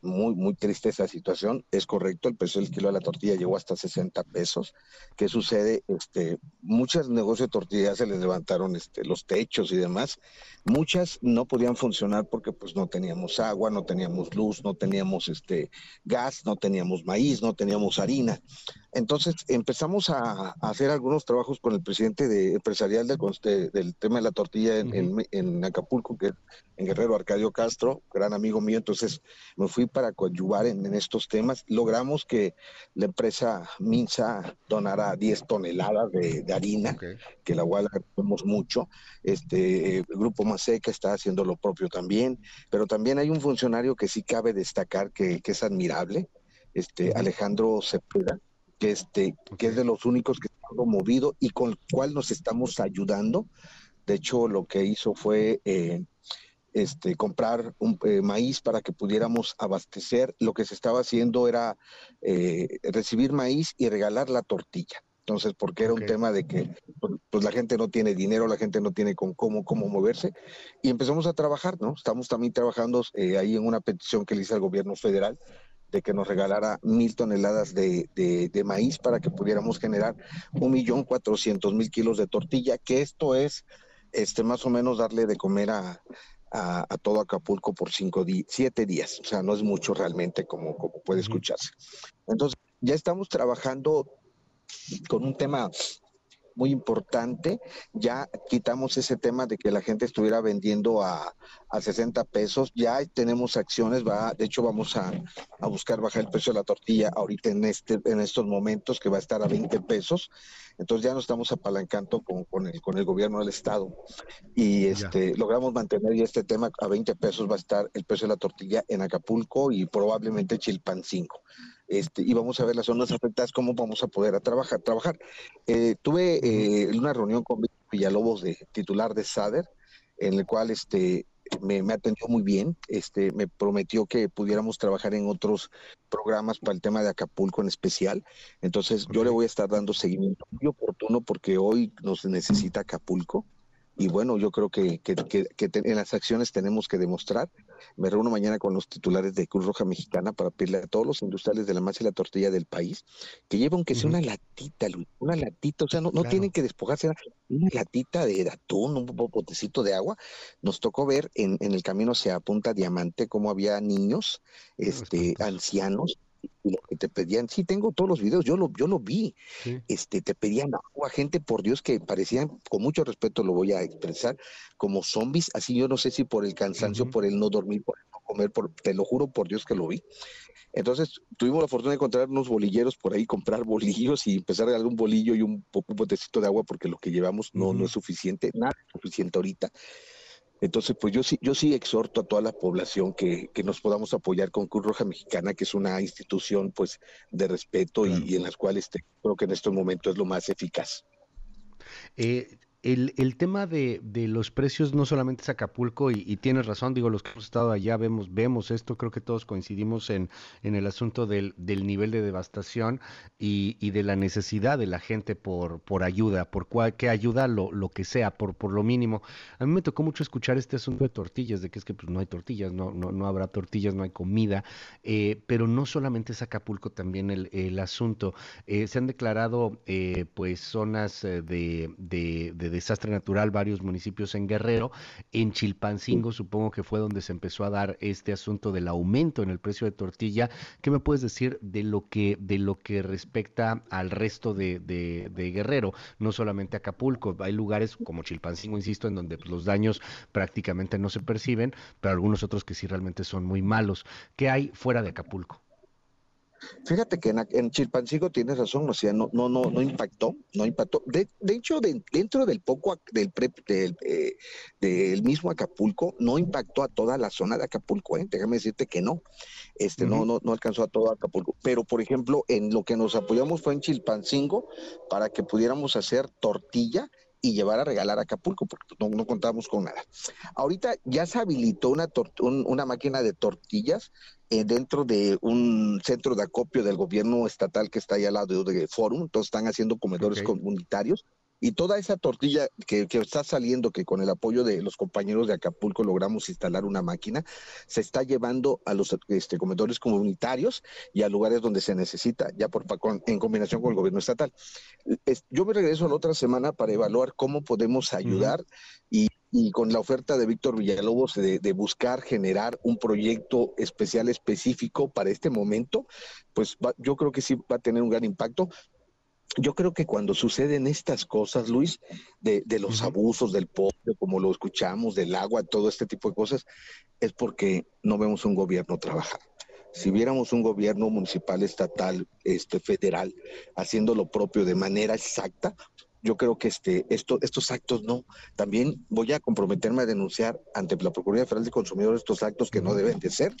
muy, muy triste esa situación. Es correcto, el precio del kilo de la tortilla llegó hasta 60 pesos. ¿Qué sucede? Este, muchos negocios de tortillas se les levantaron este, los techos y demás. Muchas no podían funcionar porque pues no teníamos agua, no teníamos luz, no teníamos este, gas, no teníamos maíz, no teníamos harina. Entonces empezamos a, hacer algunos trabajos con el presidente de, empresarial del, del tema de la tortilla en, en, Acapulco, que en Guerrero Arcadio Castro, gran amigo mío. Entonces me fui para coadyuvar en, estos temas. Logramos que la empresa Minsa donara 10 toneladas de, harina, que la cual agradecemos mucho. Este, el grupo Maseca está haciendo lo propio también, pero también hay un funcionario que sí cabe destacar que, que es admirable, este, Alejandro Cepeda que, este, que es de los únicos que está movido y con el cual nos estamos ayudando. De hecho, lo que hizo fue eh, este, comprar un eh, maíz para que pudiéramos abastecer. Lo que se estaba haciendo era eh, recibir maíz y regalar la tortilla. Entonces, porque era un tema de que pues, pues, la gente no tiene dinero, la gente no tiene con cómo, cómo moverse. Y empezamos a trabajar, ¿no? Estamos también trabajando ahí en una petición que le hice al gobierno federal de que nos regalara mil toneladas de, de, maíz para que pudiéramos generar un millón cuatrocientos mil kilos de tortilla, que esto es este más o menos darle de comer a, a, todo Acapulco por cinco siete días. O sea, no es mucho realmente como, como puede escucharse. Entonces, ya estamos trabajando con un tema muy importante. Ya quitamos ese tema de que la gente estuviera vendiendo a, a 60 pesos. Ya tenemos acciones, va, de hecho vamos a, a, buscar bajar el precio de la tortilla ahorita en, este, en estos momentos que va a estar a 20 pesos. Entonces ya nos estamos apalancando con, con, el, con el gobierno del estado y este logramos mantener ya este tema a 20 pesos va a estar el precio de la tortilla en Acapulco y probablemente Chilpancingo. Este, y vamos a ver las zonas afectadas, cómo vamos a poder a trabajar. trabajar. Eh, tuve eh, una reunión con Villalobos, de titular de SADER, en el cual este, me, me, atendió muy bien, este, me prometió que pudiéramos trabajar en otros programas para el tema de Acapulco en especial. Entonces yo le voy a estar dando seguimiento muy oportuno porque hoy nos necesita Acapulco y bueno, yo creo que, que, en las acciones tenemos que demostrar. Me reúno mañana con los titulares de Cruz Roja Mexicana para pedirle a todos los industriales de la masa y la tortilla del país que lleven aunque sea una latita, Luis, una latita, o sea, no, no tienen que despojarse, una latita de atún, un botecito de agua. Nos tocó ver en, en el camino hacia Punta Diamante cómo había niños, este, ancianos, lo que te pedían, sí tengo todos los videos, yo lo, yo lo vi, este, te pedían agua, gente por Dios que parecían, con mucho respeto lo voy a expresar, como zombies, así yo no sé si por el cansancio, por el no dormir, por el no comer, por, te lo juro por Dios que lo vi. Entonces tuvimos la fortuna de encontrar unos bolilleros por ahí, comprar bolillos y empezar a un bolillo y un, un botecito de agua porque lo que llevamos no, no es suficiente, nada es suficiente ahorita. Entonces, pues yo sí, yo sí exhorto a toda la población que, que nos podamos apoyar con Cruz Roja Mexicana, que es una institución pues de respeto y, y, en las cuales este, creo que en estos momentos es lo más eficaz. Eh, el, tema de, los precios no solamente es Acapulco y, tienes razón, digo, los que hemos estado allá vemos, vemos esto, creo que todos coincidimos en, el asunto del, nivel de devastación y, de la necesidad de la gente por, ayuda, por qué ayuda, lo, que sea, por, lo mínimo. A mí me tocó mucho escuchar este asunto de tortillas, de que es que pues, no hay tortillas, no, no, no habrá tortillas, no hay comida, eh, pero no solamente es Acapulco también el, asunto. Eh, se han declarado eh, pues zonas de, de, de desastre natural varios municipios en Guerrero. En Chilpancingo supongo que fue donde se empezó a dar este asunto del aumento en el precio de tortilla. ¿Qué me puedes decir de lo que, de lo que respecta al resto de, de, de Guerrero? No solamente Acapulco, hay lugares como Chilpancingo, insisto, en donde pues, los daños prácticamente no se perciben, pero algunos otros que sí realmente son muy malos. ¿Qué hay fuera de Acapulco? Fíjate que en, en, Chilpancingo tienes razón, o sea, no, no, no, no impactó, no impactó. De, de hecho, de, dentro del poco del, pre, del, eh, del, mismo Acapulco, no impactó a toda la zona de Acapulco, ¿eh? déjame decirte que no. Este, uh -huh. no, no, no alcanzó a todo Acapulco. Pero, por ejemplo, en lo que nos apoyamos fue en Chilpancingo para que pudiéramos hacer tortilla y llevar a regalar a Acapulco, porque no, no contábamos con nada. Ahorita ya se habilitó una, un, una máquina de tortillas eh, dentro de un centro de acopio del gobierno estatal que está ahí al lado de, de Forum, entonces están haciendo comedores okay. comunitarios y toda esa tortilla que, que, está saliendo, que con el apoyo de los compañeros de Acapulco logramos instalar una máquina, se está llevando a los este, comedores comunitarios y a lugares donde se necesita, ya por, con, en combinación con el gobierno estatal. Es, yo me regreso la otra semana para evaluar cómo podemos ayudar uh -huh. y y con la oferta de Víctor Villalobos de, de, buscar generar un proyecto especial específico para este momento, pues va, yo creo que sí va a tener un gran impacto. Yo creo que cuando suceden estas cosas, Luis, de, de los uh -huh. abusos del pobre, como lo escuchamos, del agua, todo este tipo de cosas, es porque no vemos un gobierno trabajar si viéramos un gobierno municipal, estatal, este, federal, haciendo lo propio de manera exacta, yo creo que este, esto, estos actos no. También voy a comprometerme a denunciar ante la Procuraduría Federal de Consumidores estos actos que no deben de ser,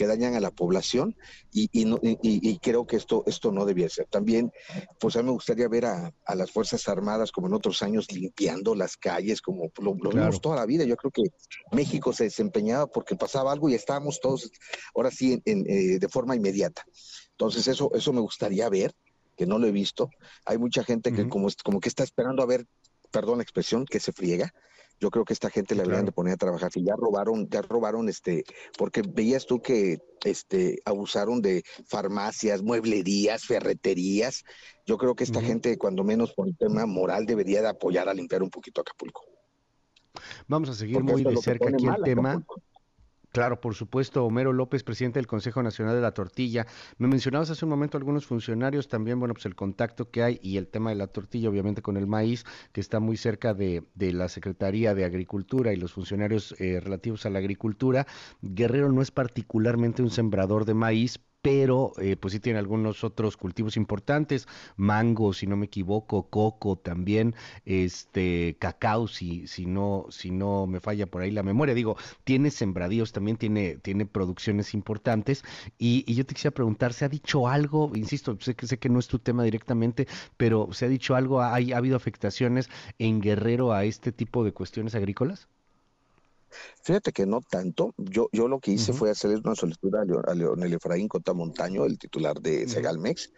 que dañan a la población y, y, no, y, y creo que esto, esto no debía ser. También, pues a mí me gustaría ver a, a, las Fuerzas Armadas como en otros años limpiando las calles, como lo, lo claro. vimos toda la vida. Yo creo que México se desempeñaba porque pasaba algo y estábamos todos, ahora sí, en, en, eh, de forma inmediata. Entonces eso, eso me gustaría ver que no lo he visto. Hay mucha gente que uh -huh. como, como que está esperando a ver, perdón la expresión, que se friega. Yo creo que esta gente la deberían de poner a trabajar. Si ya robaron, ya robaron este, porque veías tú que este abusaron de farmacias, mueblerías, ferreterías. Yo creo que esta uh -huh. gente, cuando menos por el tema moral, debería de apoyar a limpiar un poquito Acapulco. Vamos a seguir porque muy de cerca aquí el tema. Acapulco. Claro, por supuesto, Homero López, presidente del Consejo Nacional de la Tortilla. Me mencionabas hace un momento algunos funcionarios, también, bueno, pues el contacto que hay y el tema de la tortilla, obviamente con el maíz, que está muy cerca de, la Secretaría de Agricultura y los funcionarios eh, relativos a la agricultura. Guerrero no es particularmente un sembrador de maíz, pero eh, pues sí tiene algunos otros cultivos importantes, mango, si no me equivoco, coco también, este, cacao, si, si no, si no me falla por ahí la memoria, digo, tiene sembradíos, también tiene, tiene producciones importantes, y, y yo te quisiera preguntar, ¿se ha dicho algo? Insisto, sé que sé que no es tu tema directamente, pero ¿se ha dicho algo? ¿Ha, ha habido afectaciones en Guerrero a este tipo de cuestiones agrícolas? Fíjate que no tanto. Yo, yo lo que hice uh -huh. fue hacerle una solicitud a, Leo, a Leonel Efraín Contamontaño, el titular de uh -huh. Segalmex.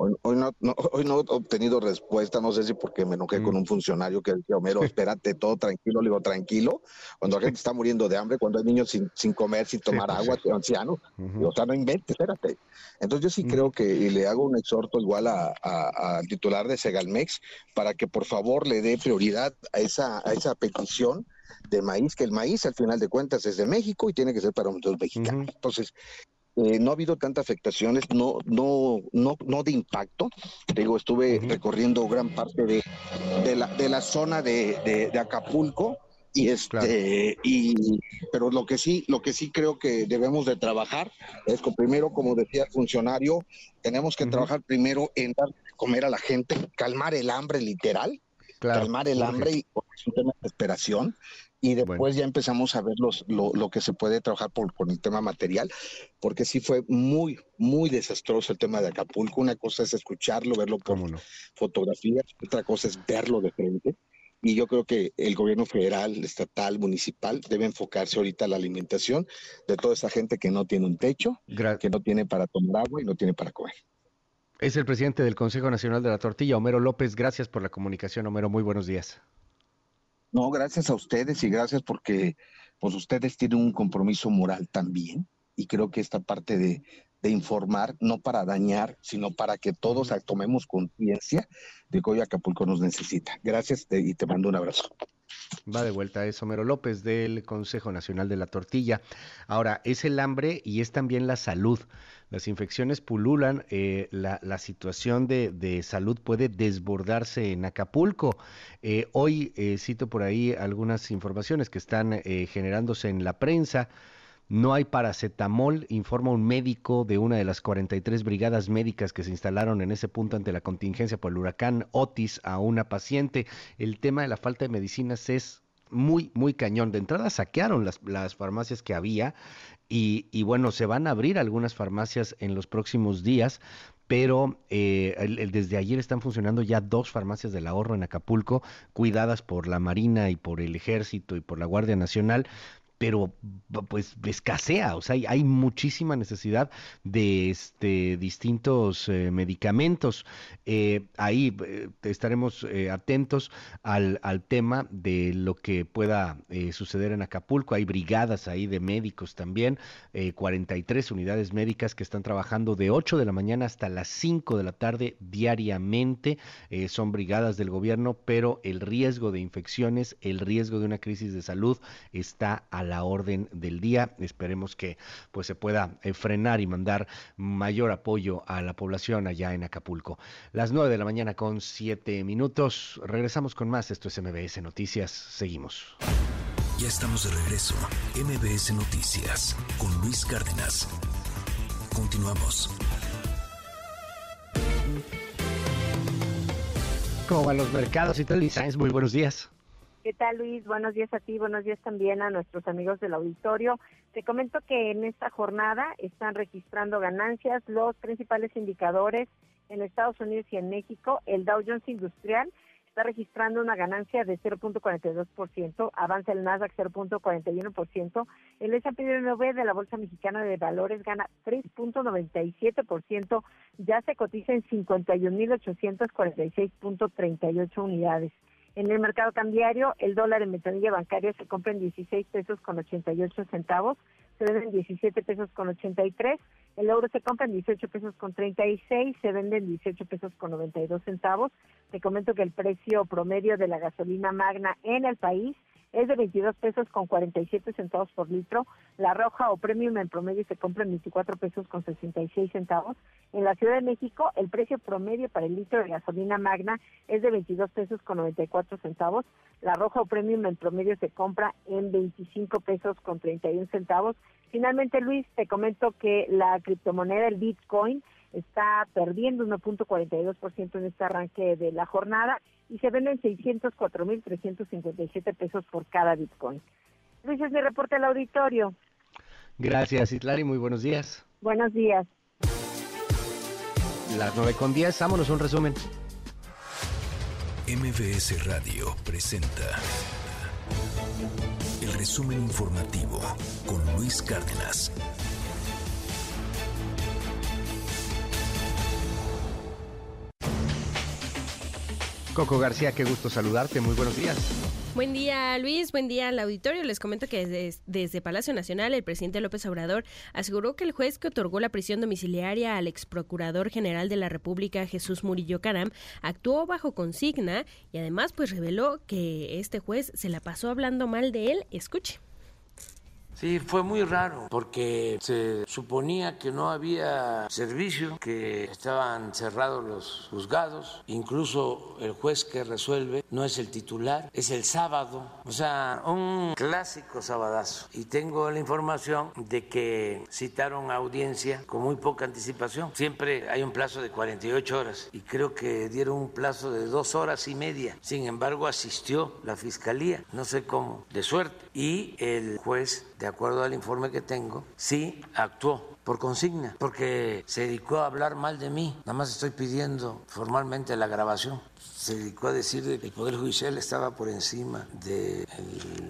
Hoy, hoy, no, no, hoy, no, he obtenido respuesta, no sé si porque me enojé uh -huh. con un funcionario que decía, Homero, espérate, todo tranquilo. Le digo, tranquilo, cuando la gente está muriendo de hambre, cuando hay niños sin, sin comer, sin tomar sí, agua, sí. ancianos, o sea, no inventes, espérate. Entonces yo sí creo que, y le hago un exhorto igual al titular de Segalmex, para que por favor le dé prioridad a esa, a esa petición de maíz, que el maíz al final de cuentas es de México y tiene que ser para nosotros mexicanos. Uh -huh. Entonces, eh, no ha habido tantas afectaciones, no, no, no, no de impacto. Digo, estuve recorriendo gran parte de, de, la, de la zona de, de, Acapulco y este y pero lo que sí lo que sí creo que debemos de trabajar es que primero como decía el funcionario tenemos que trabajar primero en dar de comer a la gente calmar el hambre literal calmar el hambre y es un tema de desesperación y después ya empezamos a ver los, lo, lo, que se puede trabajar por, por el tema material, porque sí fue muy, muy desastroso el tema de Acapulco. Una cosa es escucharlo, verlo por fotografías, otra cosa es verlo de frente. Y yo creo que el gobierno federal, estatal, municipal debe enfocarse ahorita a la alimentación de toda esa gente que no tiene un techo, que no tiene para tomar agua y no tiene para comer. Es el presidente del Consejo Nacional de la Tortilla, Homero López. Gracias por la comunicación, Homero. Muy buenos días. No, gracias a ustedes y gracias porque pues ustedes tienen un compromiso moral también y creo que esta parte de, informar, no para dañar, sino para que todos tomemos conciencia de que hoy Acapulco nos necesita. Gracias y te mando un abrazo. Va de vuelta, es Homero López del Consejo Nacional de la Tortilla. Ahora, es el hambre y es también la salud. Las infecciones pululan, eh, la, situación de, salud puede desbordarse en Acapulco. Eh, hoy eh, cito por ahí algunas informaciones que están generándose en la prensa. No hay paracetamol, informa un médico de una de las 43 brigadas médicas que se instalaron en ese punto ante la contingencia por el huracán Otis a una paciente. El tema de la falta de medicinas es muy, muy cañón. De entrada saquearon las, las farmacias que había y, y, bueno, se van a abrir algunas farmacias en los próximos días, pero eh, desde ayer están funcionando ya dos farmacias del ahorro en Acapulco, cuidadas por la Marina y por el Ejército y por la Guardia Nacional, pero pues escasea, o sea, hay, muchísima necesidad de este, distintos eh, medicamentos. Eh, ahí eh, estaremos atentos al, al, tema de lo que pueda suceder en Acapulco. Hay brigadas ahí de médicos también, 43 unidades médicas que están trabajando de 8 de la mañana hasta las 5 de la tarde diariamente. son brigadas del gobierno, pero el riesgo de infecciones, el riesgo de una crisis de salud está al la orden del día. Esperemos que pues se pueda eh, frenar y mandar mayor apoyo a la población allá en Acapulco. Las nueve de la mañana con siete minutos. Regresamos con más. Esto es MBS Noticias. Seguimos. Ya estamos de regreso. MBS Noticias con Luis Cárdenas. Continuamos. ¿Cómo van los mercados y tal, Muy buenos días. ¿Qué tal, Luis? Buenos días a ti, buenos días también a nuestros amigos del auditorio. Te comento que en esta jornada están registrando ganancias los principales indicadores en Estados Unidos y en México. El Dow Jones Industrial está registrando una ganancia de 0.42%, avanza el Nasdaq 0.41%, el S&P 500 de la Bolsa Mexicana de Valores gana 3.97%, ya se cotiza en 51.846.38 unidades. En el mercado cambiario, el dólar en ventanilla bancaria se compra en 16 pesos con 88 centavos, se vende en 17 pesos con 83, el euro se compra en 18 pesos con 36, se vende en 18 pesos con 92 centavos. Te comento que el precio promedio de la gasolina magna en el país es de 22 pesos con 47 centavos por litro. La roja o premium en promedio se compra en 24 pesos con 66 centavos. En la Ciudad de México, el precio promedio para el litro de gasolina magna es de 22 pesos con 94 centavos. La roja o premium en promedio se compra en 25 pesos con 31 centavos. Finalmente, Luis, te comento que la criptomoneda, el Bitcoin, está perdiendo 1.42% en este arranque de la jornada y se venden 604.357 pesos por cada Bitcoin. Luis, es mi reporte al auditorio. Gracias, Itlari. Muy buenos días. Buenos días. Las 9 con 10, vámonos un resumen. MBS Radio presenta el resumen informativo con Luis Cárdenas. Coco García, qué gusto saludarte. Muy buenos días. Buen día, Luis. Buen día al auditorio. Les comento que desde, Palacio Nacional, el presidente López Obrador aseguró que el juez que otorgó la prisión domiciliaria al ex procurador general de la República, Jesús Murillo Caram, actuó bajo consigna y además pues reveló que este juez se la pasó hablando mal de él. Escuche. Sí, fue muy raro porque se suponía que no había servicio, que estaban cerrados los juzgados, incluso el juez que resuelve no es el titular, es el sábado, o sea, un clásico sabadazo. Y tengo la información de que citaron audiencia con muy poca anticipación. Siempre hay un plazo de 48 horas y creo que dieron un plazo de dos horas y media. Sin embargo, asistió la fiscalía, no sé cómo, de suerte. Y el juez, de acuerdo al informe que tengo, sí actuó por consigna, porque se dedicó a hablar mal de mí. Nada más estoy pidiendo formalmente la grabación. Se dedicó a decir que el Poder Judicial estaba por encima del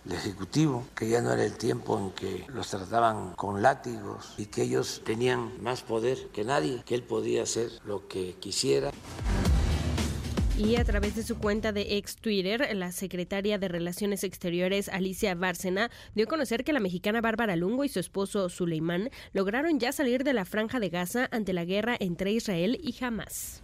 Ejecutivo, que ya no era el tiempo en que los trataban con látigos y que ellos tenían más poder que nadie, que él podía hacer lo que quisiera. Y a través de su cuenta de ex Twitter, la secretaria de Relaciones Exteriores, Alicia Bárcena, dio a conocer que la mexicana Bárbara Lungo y su esposo Suleimán lograron ya salir de la franja de Gaza ante la guerra entre Israel y Hamas.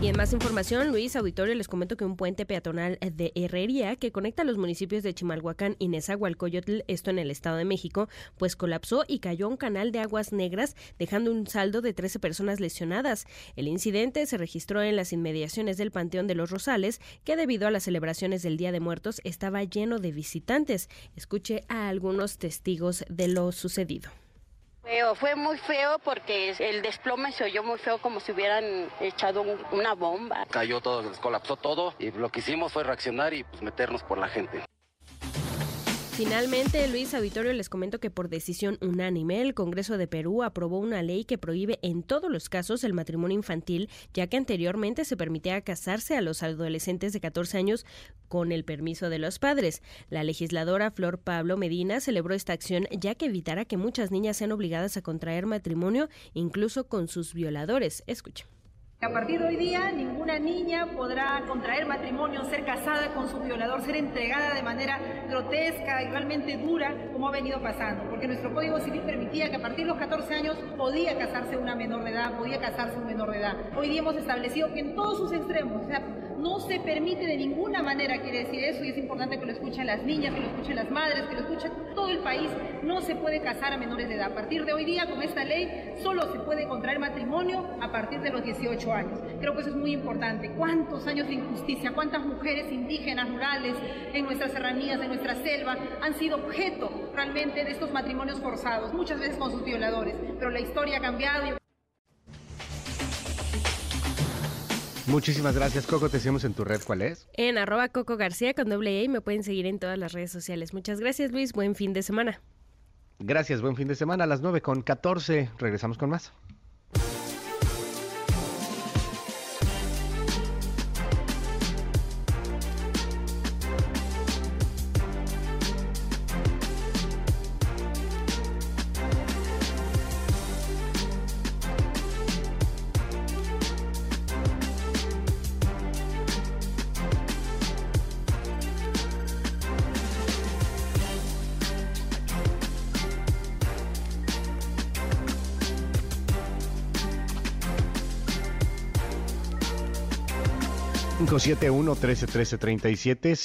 Y en más información, Luis Auditorio, les comento que un puente peatonal de Herrería que conecta los municipios de Chimalhuacán y Nezahualcóyotl, esto en el Estado de México, pues colapsó y cayó un canal de aguas negras, dejando un saldo de 13 personas lesionadas. El incidente se registró en las inmediaciones del Panteón de los Rosales, que debido a las celebraciones del Día de Muertos estaba lleno de visitantes. Escuche a algunos testigos de lo sucedido. Feo, fue muy feo porque el desplome se oyó muy feo como si hubieran echado una bomba. Cayó todo, colapsó todo y lo que hicimos fue reaccionar y pues, meternos por la gente. Finalmente, Luis Auditorio les comento que por decisión unánime el Congreso de Perú aprobó una ley que prohíbe en todos los casos el matrimonio infantil, ya que anteriormente se permitía casarse a los adolescentes de 14 años con el permiso de los padres. La legisladora Flor Pablo Medina celebró esta acción ya que evitará que muchas niñas sean obligadas a contraer matrimonio incluso con sus violadores. Escuchen. A partir de hoy día, ninguna niña podrá contraer matrimonio, ser casada con su violador, ser entregada de manera grotesca y realmente dura, como ha venido pasando. Porque nuestro Código Civil permitía que a partir de los 14 años podía casarse una menor de edad, podía casarse un menor de edad. Hoy día hemos establecido que en todos sus extremos, o sea, no se permite de ninguna manera, quiere decir eso, y es importante que lo escuchen las niñas, que lo escuchen las madres, que lo escuchen todo el país, no se puede casar a menores de edad. A partir de hoy día, con esta ley, solo se puede contraer matrimonio a partir de los 18 años. Creo que eso es muy importante. ¿Cuántos años de injusticia, cuántas mujeres indígenas, rurales, en nuestras serranías, en nuestra selva, han sido objeto realmente de estos matrimonios forzados, muchas veces con sus violadores? Pero la historia ha cambiado. Muchísimas gracias, Coco. Te seguimos en tu red. ¿Cuál es? En arroba Coco García con doble E y me pueden seguir en todas las redes sociales. Muchas gracias, Luis. Buen fin de semana. Gracias, buen fin de semana. A las 9 con 14. Regresamos con más. 571-131337,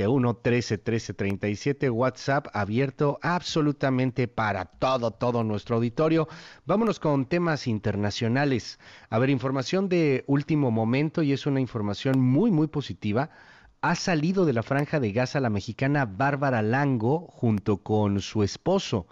5571-131337, WhatsApp abierto absolutamente para todo, todo nuestro auditorio. Vámonos con temas internacionales. A ver, información de último momento y es una información muy, muy positiva. Ha salido de la franja de Gaza la mexicana Bárbara Lango junto con su esposo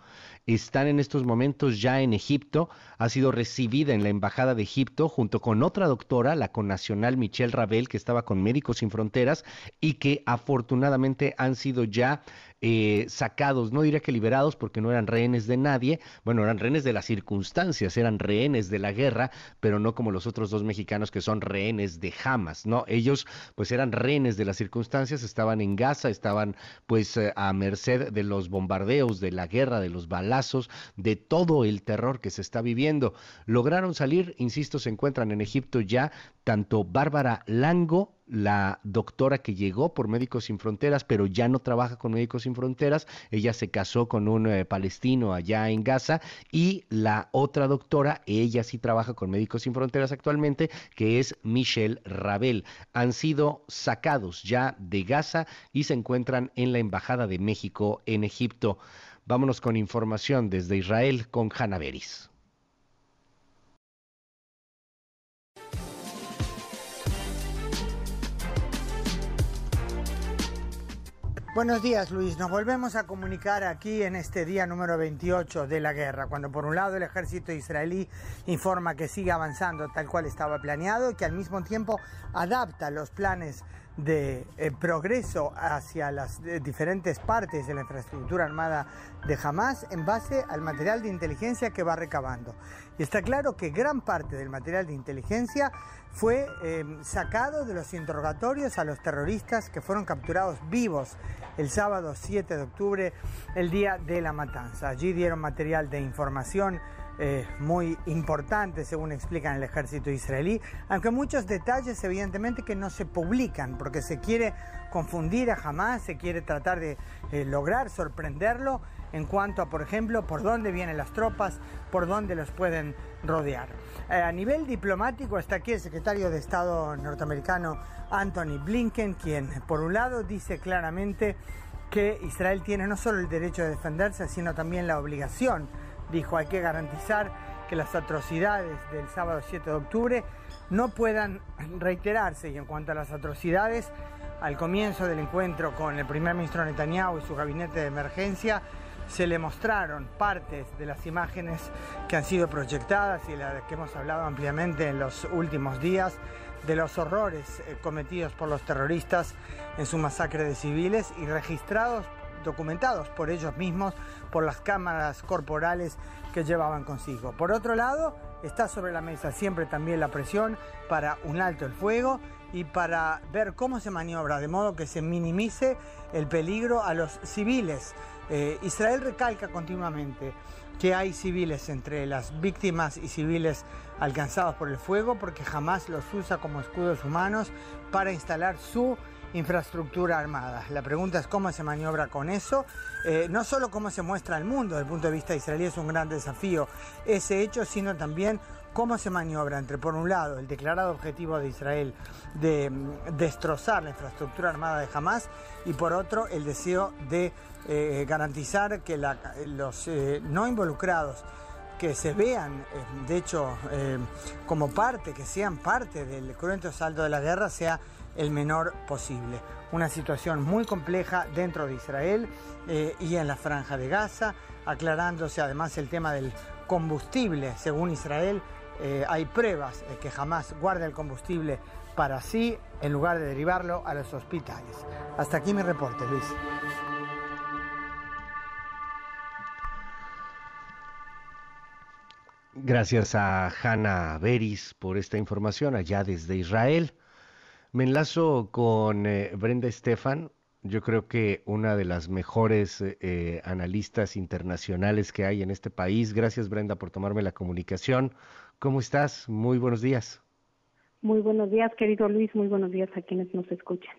están en estos momentos ya en Egipto. Ha sido recibida en la Embajada de Egipto junto con otra doctora, la connacional Michelle Rabel, que estaba con Médicos Sin Fronteras y que afortunadamente han sido ya eh, sacados, no diría que liberados porque no eran rehenes de nadie, bueno, eran rehenes de las circunstancias, eran rehenes de la guerra, pero no como los otros dos mexicanos que son rehenes de Hamas, ¿no? Ellos pues eran rehenes de las circunstancias, estaban en Gaza, estaban pues eh, a merced de los bombardeos, de la guerra, de los balazos, de todo el terror que se está viviendo. Lograron salir, insisto, se encuentran en Egipto ya tanto Bárbara Lango la doctora que llegó por Médicos Sin Fronteras, pero ya no trabaja con Médicos Sin Fronteras. Ella se casó con un eh, palestino allá en Gaza y la otra doctora, ella sí trabaja con Médicos Sin Fronteras actualmente, que es Michelle Rabel. Han sido sacados ya de Gaza y se encuentran en la Embajada de México en Egipto. Vámonos con información desde Israel con Hanna Buenos días Luis, nos volvemos a comunicar aquí en este día número 28 de la guerra, cuando por un lado el ejército israelí informa que sigue avanzando tal cual estaba planeado y que al mismo tiempo adapta los planes de eh, progreso hacia las eh, diferentes partes de la infraestructura armada de Hamas en base al material de inteligencia que va recabando. Y está claro que gran parte del material de inteligencia fue em, sacado de los interrogatorios a los terroristas que fueron capturados vivos el sábado 7 de octubre, el día de la matanza. Allí dieron material de información muy importante, según explican el ejército israelí, aunque muchos detalles evidentemente que no se publican porque se quiere confundir a Hamas, se quiere tratar de eh, lograr sorprenderlo en cuanto a, por ejemplo, por dónde vienen las tropas, por dónde los pueden rodear. Eh, a nivel diplomático está aquí el secretario de Estado norteamericano Anthony Blinken, quien por un lado dice claramente que Israel tiene no solo el derecho de defenderse, sino también la obligación dijo hay que garantizar que las atrocidades del sábado 7 de octubre no puedan reiterarse y en cuanto a las atrocidades, al comienzo del encuentro con el primer ministro Netanyahu y su gabinete de emergencia, se le mostraron partes de las imágenes que han sido proyectadas y las que hemos hablado ampliamente en los últimos días de los horrores eh, cometidos por los terroristas en su masacre de civiles y registrados documentados por ellos mismos, por las cámaras corporales que llevaban consigo. Por otro lado, está sobre la mesa siempre también la presión para un alto el fuego y para ver cómo se maniobra de modo que se minimice el peligro a los civiles. Eh, Israel recalca continuamente que hay civiles entre las víctimas y civiles alcanzados por el fuego porque jamás los usa como escudos humanos para instalar su infraestructura armada. La pregunta es cómo se maniobra con eso, eh, no solo cómo se muestra al mundo desde el punto de vista israelí es un gran desafío ese hecho, sino también cómo se maniobra entre, por un lado, el declarado objetivo de Israel de mm, destrozar la infraestructura armada de Hamas y por otro, el deseo de eh, garantizar que los eh, no involucrados que se vean, de hecho, como parte, que sean parte del cruento saldo de la guerra, sea el menor posible. Una situación muy compleja dentro de Israel eh, y en la franja de Gaza, aclarándose además el tema del combustible. Según Israel, eh, hay pruebas de que jamás guarda el combustible para sí en lugar de derivarlo a los hospitales. Hasta aquí mi reporte, Luis. Gracias a Hanna Beris por esta información allá desde Israel. Me enlazo con eh, Brenda Estefan, yo creo que una de las mejores eh, analistas internacionales que hay en este país. Gracias Brenda por tomarme la comunicación. ¿Cómo estás? Muy buenos días. Muy buenos días, querido Luis. Muy buenos días a quienes nos escuchan.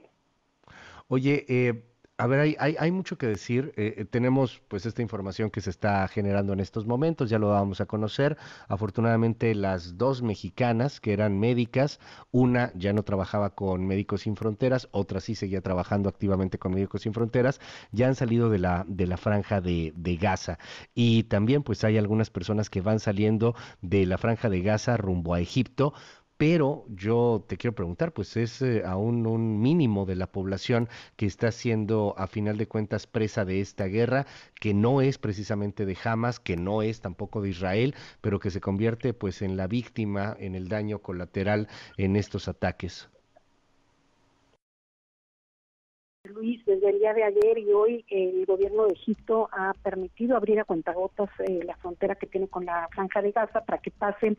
Oye, eh, a ver, hay, hay, hay, mucho que decir. Eh, eh, tenemos pues esta información que se está generando en estos momentos, ya lo vamos a conocer. Afortunadamente las dos mexicanas que eran médicas, una ya no trabajaba con Médicos Sin Fronteras, otra sí seguía trabajando activamente con Médicos Sin Fronteras, ya han salido de la, de la franja de, de Gaza. Y también pues hay algunas personas que van saliendo de la franja de Gaza rumbo a Egipto pero yo te quiero preguntar, pues es eh, aún un mínimo de la población que está siendo a final de cuentas presa de esta guerra, que no es precisamente de Hamas, que no es tampoco de Israel, pero que se convierte pues en la víctima, en el daño colateral en estos ataques. Luis, desde el día de ayer y hoy el gobierno de Egipto ha permitido abrir a cuentagotas eh, la frontera que tiene con la franja de Gaza para que pasen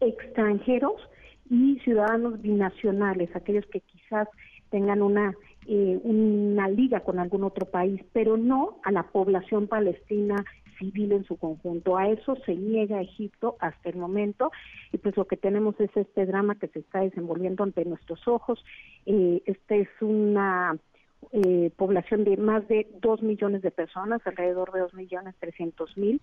extranjeros y ciudadanos binacionales, aquellos que quizás tengan una eh, una liga con algún otro país, pero no a la población palestina civil en su conjunto. A eso se niega Egipto hasta el momento y pues lo que tenemos es este drama que se está desenvolviendo ante nuestros ojos. Eh, esta es una eh, población de más de dos millones de personas, alrededor de dos millones trescientos mil,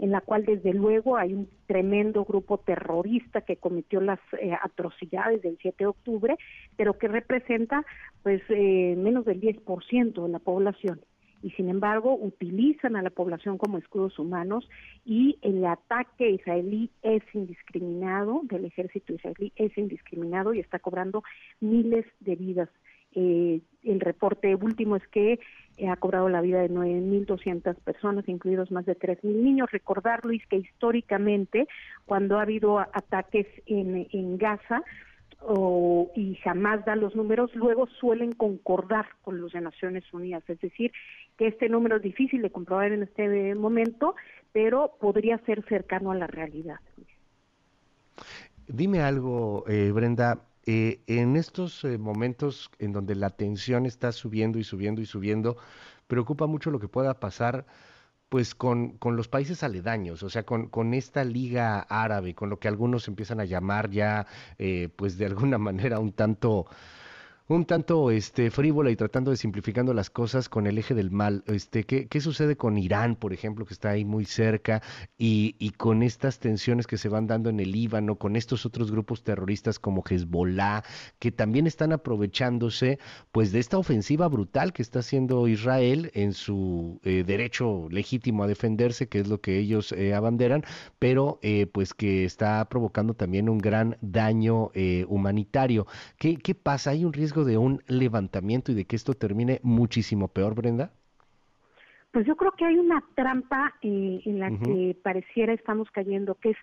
en la cual desde luego hay un tremendo grupo terrorista que cometió las eh, atrocidades del 7 de octubre, pero que representa pues eh, menos del 10% de la población y sin embargo utilizan a la población como escudos humanos y el ataque israelí es indiscriminado, del ejército israelí es indiscriminado y está cobrando miles de vidas. Eh, el reporte último es que ha cobrado la vida de 9.200 personas, incluidos más de 3.000 niños. Recordar, Luis, que históricamente, cuando ha habido ataques en, en Gaza, y jamás da los números, luego suelen concordar con los de Naciones Unidas. Es decir, que este número es difícil de comprobar en este momento, pero podría ser cercano a la realidad. Dime algo, eh, Brenda. Eh, en estos eh, momentos en donde la tensión está subiendo y subiendo y subiendo, preocupa mucho lo que pueda pasar pues con, con los países aledaños, o sea, con, con, esta liga árabe, con lo que algunos empiezan a llamar ya, eh, pues de alguna manera un tanto un tanto este frívola y tratando de simplificando las cosas con el eje del mal. Este, ¿qué, qué sucede con Irán, por ejemplo, que está ahí muy cerca, y, y, con estas tensiones que se van dando en el Líbano, con estos otros grupos terroristas como Hezbollah, que también están aprovechándose pues de esta ofensiva brutal que está haciendo Israel en su eh, derecho legítimo a defenderse, que es lo que ellos eh, abanderan, pero eh, pues que está provocando también un gran daño eh, humanitario. ¿Qué, ¿Qué pasa? ¿Hay un riesgo de un levantamiento y de que esto termine muchísimo peor, Brenda? Pues yo creo que hay una trampa eh, en la uh -huh. que pareciera estamos cayendo, que es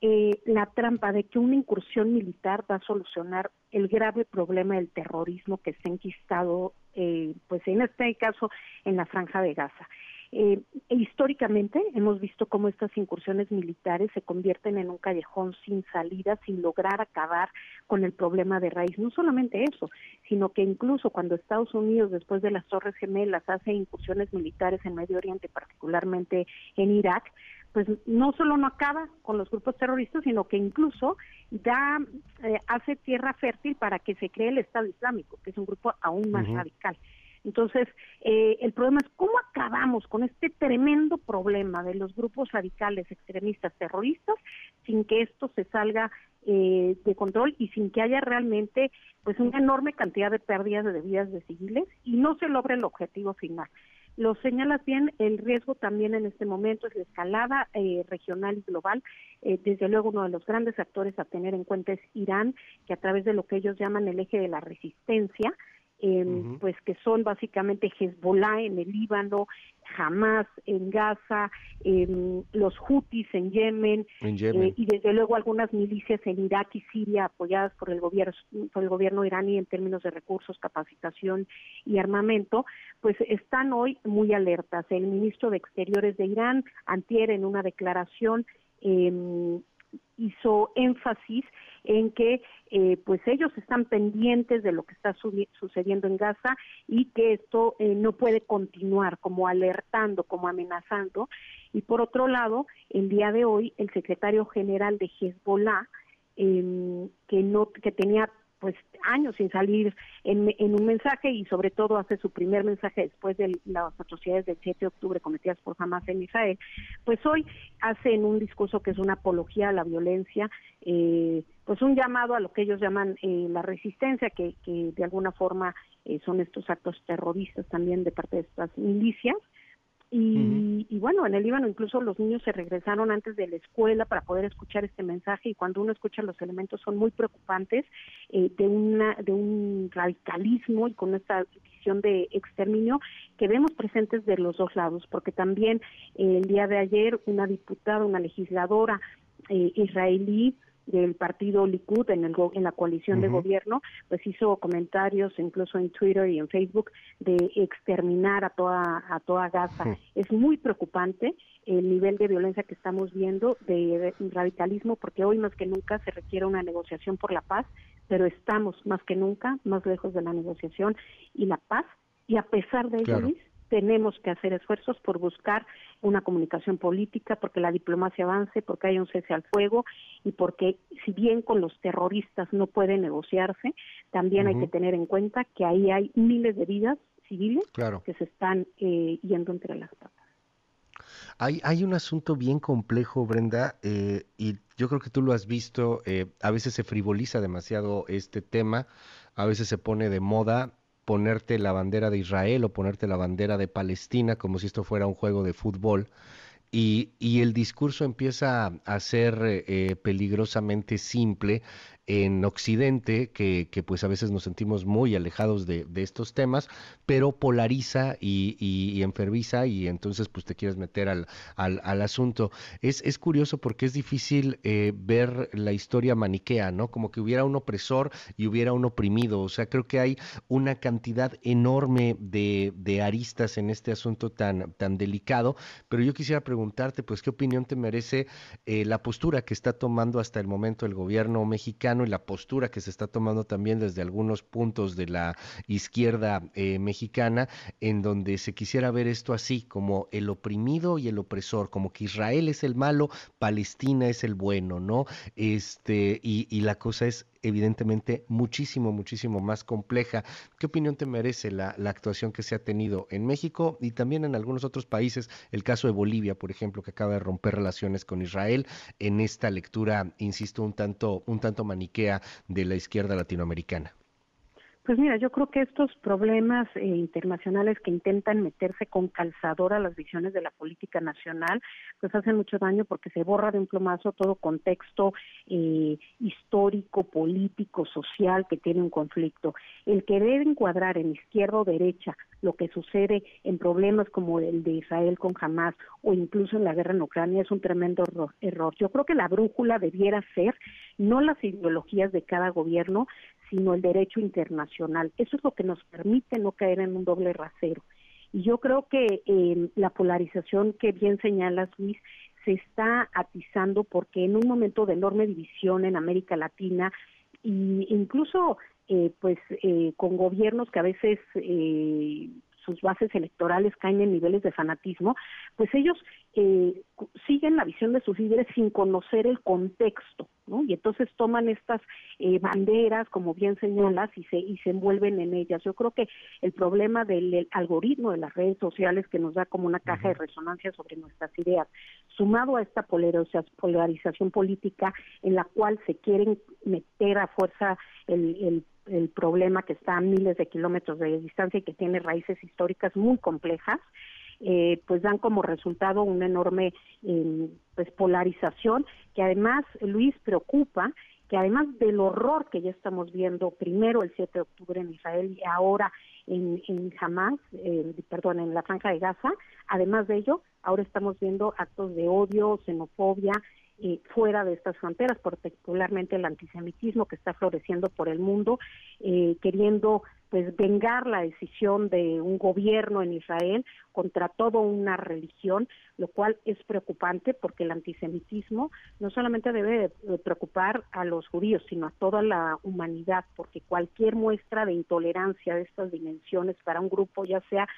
eh, la trampa de que una incursión militar va a solucionar el grave problema del terrorismo que está enquistado, eh, pues en este caso, en la franja de Gaza. Eh, históricamente hemos visto cómo estas incursiones militares se convierten en un callejón sin salida, sin lograr acabar con el problema de raíz. No solamente eso, sino que incluso cuando Estados Unidos, después de las Torres Gemelas, hace incursiones militares en Medio Oriente, particularmente en Irak, pues no solo no acaba con los grupos terroristas, sino que incluso da, eh, hace tierra fértil para que se cree el Estado Islámico, que es un grupo aún más uh -huh. radical. Entonces, eh, el problema es cómo acabamos con este tremendo problema de los grupos radicales, extremistas, terroristas, sin que esto se salga eh, de control y sin que haya realmente pues una enorme cantidad de pérdidas de vidas de civiles y no se logre el objetivo final. Lo señalas bien, el riesgo también en este momento es la escalada eh, regional y global. Eh, desde luego, uno de los grandes actores a tener en cuenta es Irán, que a través de lo que ellos llaman el eje de la resistencia, eh, uh -huh. pues que son básicamente Hezbollah en el Líbano, Hamas en Gaza, eh, los Houthis en Yemen, en Yemen. Eh, y desde luego algunas milicias en Irak y Siria apoyadas por el gobierno por el gobierno iraní en términos de recursos, capacitación y armamento, pues están hoy muy alertas. El ministro de Exteriores de Irán, antier en una declaración eh, hizo énfasis en que eh, pues ellos están pendientes de lo que está su sucediendo en Gaza y que esto eh, no puede continuar como alertando, como amenazando. Y por otro lado, el día de hoy el secretario general de Hezbollah eh, que no que tenía pues años sin salir en, un mensaje y sobre todo hace su primer mensaje después de las atrocidades del 7 de octubre cometidas por Hamas en Israel, pues hoy hace en un discurso que es una apología a la violencia, eh, pues un llamado a lo que ellos llaman eh, la resistencia, que, que de alguna forma eh, son estos actos terroristas también de parte de estas milicias, y, y, bueno, en el Líbano incluso los niños se regresaron antes de la escuela para poder escuchar este mensaje y cuando uno escucha los elementos son muy preocupantes eh, de, una, de un radicalismo y con esta visión de exterminio que vemos presentes de los dos lados, porque también el día de ayer una diputada, una legisladora eh, israelí, del partido Likud en, el, en la coalición uh -huh. de gobierno, pues hizo comentarios incluso en Twitter y en Facebook de exterminar a toda a toda Gaza. Uh -huh. Es muy preocupante el nivel de violencia que estamos viendo, de radicalismo, porque hoy más que nunca se requiere una negociación por la paz, pero estamos más que nunca más lejos de la negociación y la paz y a pesar de ello, Luis, tenemos que hacer esfuerzos por buscar una comunicación política, porque la diplomacia avance, porque haya un cese al fuego y porque si bien con los terroristas no puede negociarse, también hay que tener en cuenta que ahí hay miles de vidas civiles que se están eh, yendo entre las patas. Hay, hay un asunto bien complejo, Brenda, eh, y yo creo que tú lo has visto, eh, a veces se frivoliza demasiado este tema, a veces se pone de moda ponerte la bandera de Israel o ponerte la bandera de Palestina como si esto fuera un juego de fútbol. Y, y el discurso empieza a ser eh, peligrosamente simple en Occidente, que, que, pues a veces nos sentimos muy alejados de, de estos temas, pero polariza y, y, enferviza y entonces pues te quieres meter al, al, al asunto. Es, es, curioso porque es difícil eh, ver la historia maniquea, ¿no? Como que hubiera un opresor y hubiera un oprimido. O sea, creo que hay una cantidad enorme de, de aristas en este asunto tan, tan delicado, pero yo quisiera preguntarte, pues, ¿qué opinión te merece eh, la postura que está tomando hasta el momento el gobierno mexicano? Y la postura que se está tomando también desde algunos puntos de la izquierda eh, mexicana, en donde se quisiera ver esto así, como el oprimido y el opresor, como que Israel es el malo, Palestina es el bueno, ¿no? Este, y, y la cosa es evidentemente muchísimo, muchísimo más compleja. ¿Qué opinión te merece la, actuación que se ha tenido en México y también en algunos otros países? El caso de Bolivia, por ejemplo, que acaba de romper relaciones con Israel en esta lectura, insisto, un tanto, un tanto maniquea de la izquierda latinoamericana. Pues mira, yo creo que estos problemas eh, internacionales que intentan meterse con calzador a las visiones de la política nacional, pues hacen mucho daño porque se borra de un plomazo todo contexto eh, histórico, político, social que tiene un conflicto. El querer encuadrar en izquierda o derecha lo que sucede en problemas como el de Israel con Hamas o incluso en la guerra en Ucrania es un tremendo error. Yo creo que la brújula debiera ser no las ideologías de cada gobierno, sino el derecho internacional. Eso es lo que nos permite no caer en un doble rasero. Y yo creo que eh, la polarización que bien señala Luis se está atizando porque en un momento de enorme división en América Latina e incluso eh, pues eh, con gobiernos que a veces eh, sus bases electorales caen en niveles de fanatismo, pues ellos eh, siguen la visión de sus líderes sin conocer el contexto, ¿no? Y entonces toman estas eh, banderas, como bien señalas, y se, y se envuelven en ellas. Yo creo que el problema del algoritmo de las redes sociales que nos da como una caja de resonancia sobre nuestras ideas, sumado a esta polarización política en la cual se quieren meter a fuerza el, el el problema que está a miles de kilómetros de distancia y que tiene raíces históricas muy complejas, eh, pues dan como resultado una enorme eh, pues polarización que además, Luis, preocupa que además del horror que ya estamos viendo primero el 7 de octubre en Israel y ahora en, en Hamas, eh, perdón, en la franja de Gaza, además de ello, ahora estamos viendo actos de odio, xenofobia, eh, fuera de estas fronteras, particularmente el antisemitismo que está floreciendo por el mundo, eh, queriendo pues vengar la decisión de un gobierno en Israel contra toda una religión, lo cual es preocupante porque el antisemitismo no solamente debe preocupar a los judíos, sino a toda la humanidad, porque cualquier muestra de intolerancia de estas dimensiones para un grupo, ya sea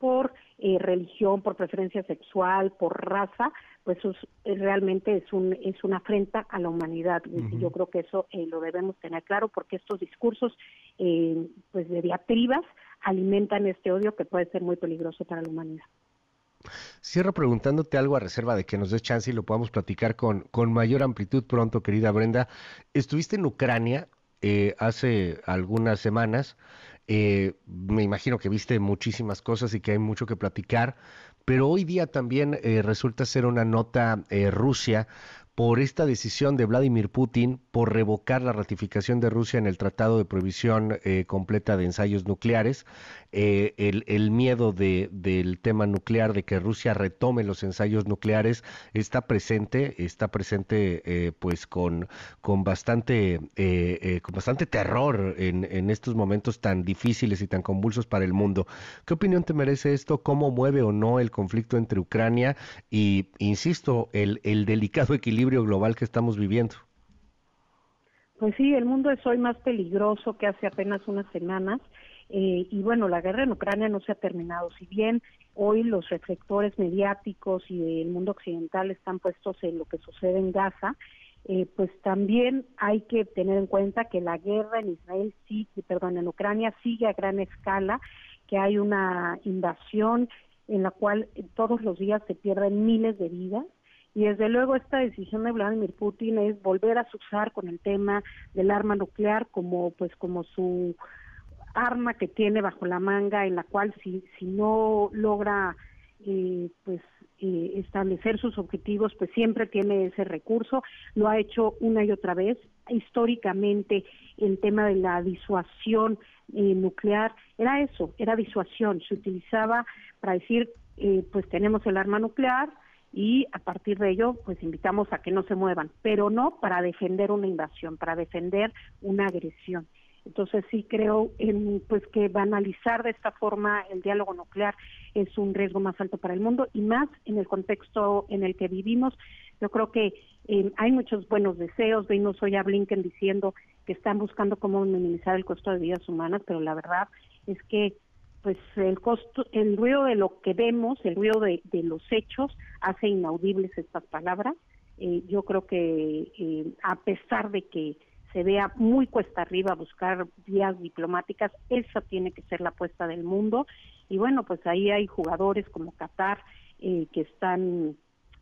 por eh, religión, por preferencia sexual, por raza, pues es, realmente es un es una afrenta a la humanidad y yo creo que eso eh, lo debemos tener claro porque estos discursos eh, pues de diatribas alimentan este odio que puede ser muy peligroso para la humanidad. Cierro preguntándote algo a reserva de que nos des chance y lo podamos platicar con, con mayor amplitud pronto, querida Brenda. Estuviste en Ucrania eh, hace algunas semanas. Eh, me imagino que viste muchísimas cosas y que hay mucho que platicar, pero hoy día también eh, resulta ser una nota eh, Rusia por esta decisión de Vladimir Putin por revocar la ratificación de Rusia en el Tratado de Prohibición eh, Completa de Ensayos Nucleares, eh, el, miedo de, del tema nuclear, de que Rusia retome los ensayos nucleares, está presente, está presente eh, pues con, con, bastante, con bastante terror en, en estos momentos tan difíciles y tan convulsos para el mundo. ¿Qué opinión te merece esto? ¿Cómo mueve o no el conflicto entre Ucrania y, insisto, el, el delicado equilibrio global que estamos viviendo? Pues sí, el mundo es hoy más peligroso que hace apenas unas semanas. Eh, y bueno, la guerra en Ucrania no se ha terminado. Si bien hoy los reflectores mediáticos y del mundo occidental están puestos en lo que sucede en Gaza, eh, pues también hay que tener en cuenta que la guerra en Israel sí, perdón, en Ucrania sigue a gran escala, que hay una invasión en la cual todos los días se pierden miles de vidas y desde luego esta decisión de Vladimir Putin es volver a usar con el tema del arma nuclear como pues como su arma que tiene bajo la manga en la cual si si no logra eh, pues eh, establecer sus objetivos, pues siempre tiene ese recurso. Lo ha hecho una y otra vez. Históricamente, el tema de la disuasión eh, nuclear era eso, era disuasión. Se utilizaba para decir, eh, pues tenemos el arma nuclear y a partir de ello, pues invitamos a que no se muevan, pero no para defender una invasión, para defender una agresión. Entonces sí creo en, pues que banalizar de esta forma el diálogo nuclear es un riesgo más alto para el mundo y más en el contexto en el que vivimos. Yo creo que eh, hay muchos buenos deseos. Vimos hoy a Blinken diciendo que están buscando cómo minimizar el costo de vidas humanas, pero la verdad es que pues el costo, el ruido de lo que vemos, el ruido de, los hechos hace inaudibles estas palabras. Eh, yo creo que eh, a pesar de que se vea muy cuesta arriba buscar vías diplomáticas, esa tiene que ser la apuesta del mundo. Y bueno, pues ahí hay jugadores como Qatar eh, que están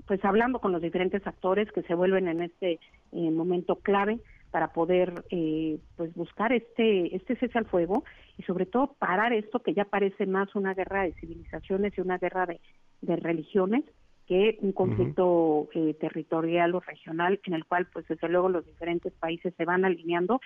pues hablando con los diferentes actores que se vuelven en este eh, momento clave para poder eh, pues buscar este este cese al fuego y sobre todo parar esto que ya parece más una guerra de civilizaciones y una guerra de, de religiones que un conflicto eh, territorial o regional en el cual pues desde luego los diferentes países se van alineando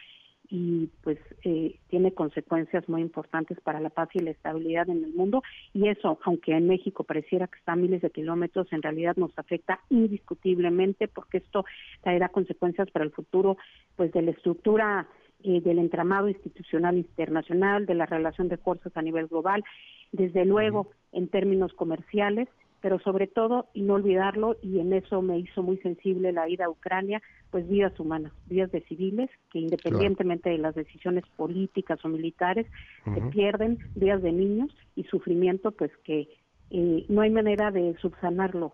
y pues eh, tiene consecuencias muy importantes para la paz y la estabilidad en el mundo. Y eso aunque en México pareciera que está a miles de kilómetros en realidad nos afecta indiscutiblemente porque esto traerá consecuencias para el futuro pues de la estructura eh, del entramado institucional internacional de la relación de fuerzas a nivel global. Desde luego en términos comerciales pero sobre todo, y no olvidarlo, y en eso me hizo muy sensible la ida a Ucrania, pues vidas humanas, vidas de civiles que independientemente de las decisiones políticas o militares, se pierden, vidas de niños y sufrimiento, pues que eh, no hay manera de subsanarlo.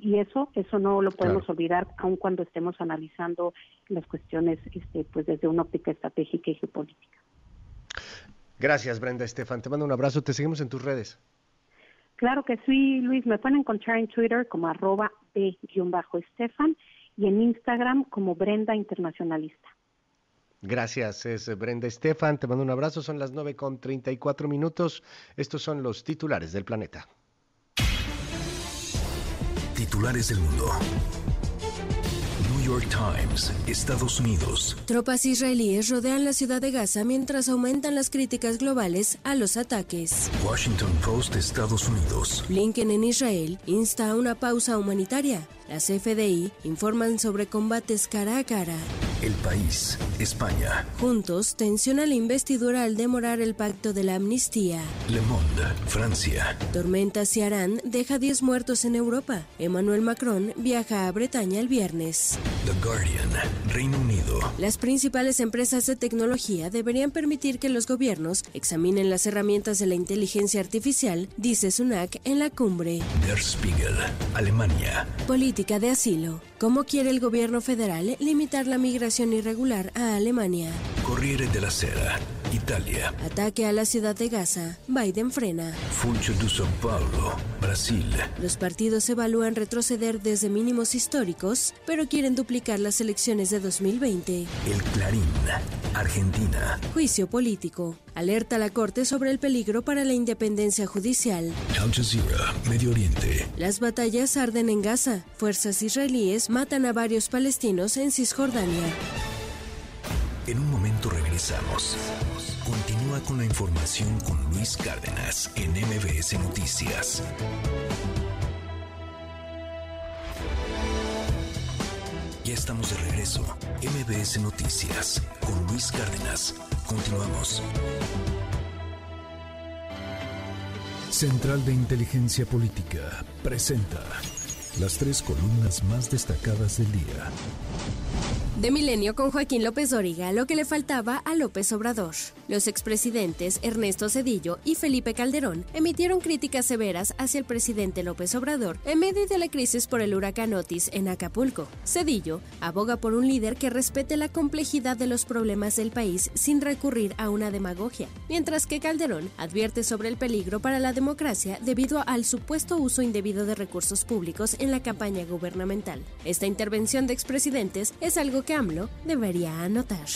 Y eso, eso no lo podemos olvidar, aun cuando estemos analizando las cuestiones este, pues desde una óptica estratégica y geopolítica. Gracias, Brenda Estefan. Te mando un abrazo. Te seguimos en tus redes. Claro que sí, Luis. Me pueden encontrar en Twitter como arroba b-estefan y en Instagram como Brenda Internacionalista. Gracias, es Brenda Estefan. Te mando un abrazo. Son las 9 con 34 minutos. Estos son los titulares del planeta. Titulares del mundo. York Times, Estados Unidos. Tropas israelíes rodean la ciudad de Gaza mientras aumentan las críticas globales a los ataques. Washington Post, Estados Unidos. Blinken en Israel insta a una pausa humanitaria. Las FDI informan sobre combates cara a cara. El país, España. Juntos tensiona la investidura al demorar el pacto de la amnistía. Le Monde, Francia. Tormenta Ciarán deja 10 muertos en Europa. Emmanuel Macron viaja a Bretaña el viernes. The Guardian, Reino Unido. Las principales empresas de tecnología deberían permitir que los gobiernos examinen las herramientas de la inteligencia artificial, dice Sunak en la cumbre. Der Spiegel, Alemania. Política de asilo. ¿Cómo quiere el gobierno federal limitar la migración irregular a Alemania? Corriere della Sera, Italia. Ataque a la ciudad de Gaza. Biden frena. Funcho de São Paulo, Brasil. Los partidos evalúan retroceder desde mínimos históricos, pero quieren duplicar las elecciones de 2020. El Clarín, Argentina. Juicio político. Alerta a la Corte sobre el peligro para la independencia judicial. Al Jazeera, Medio Oriente. Las batallas arden en Gaza. Fuerzas israelíes matan a varios palestinos en Cisjordania. En un momento regresamos. Continúa con la información con Luis Cárdenas en MBS Noticias. Ya estamos de regreso. MBS Noticias con Luis Cárdenas. Continuamos. Central de Inteligencia Política presenta. Las tres columnas más destacadas del día. De Milenio con Joaquín López Dóriga, lo que le faltaba a López Obrador. Los expresidentes Ernesto Cedillo y Felipe Calderón emitieron críticas severas hacia el presidente López Obrador en medio de la crisis por el huracán Otis en Acapulco. Cedillo aboga por un líder que respete la complejidad de los problemas del país sin recurrir a una demagogia, mientras que Calderón advierte sobre el peligro para la democracia debido al supuesto uso indebido de recursos públicos en la campaña gubernamental. Esta intervención de expresidentes es algo que AMLO debería anotar.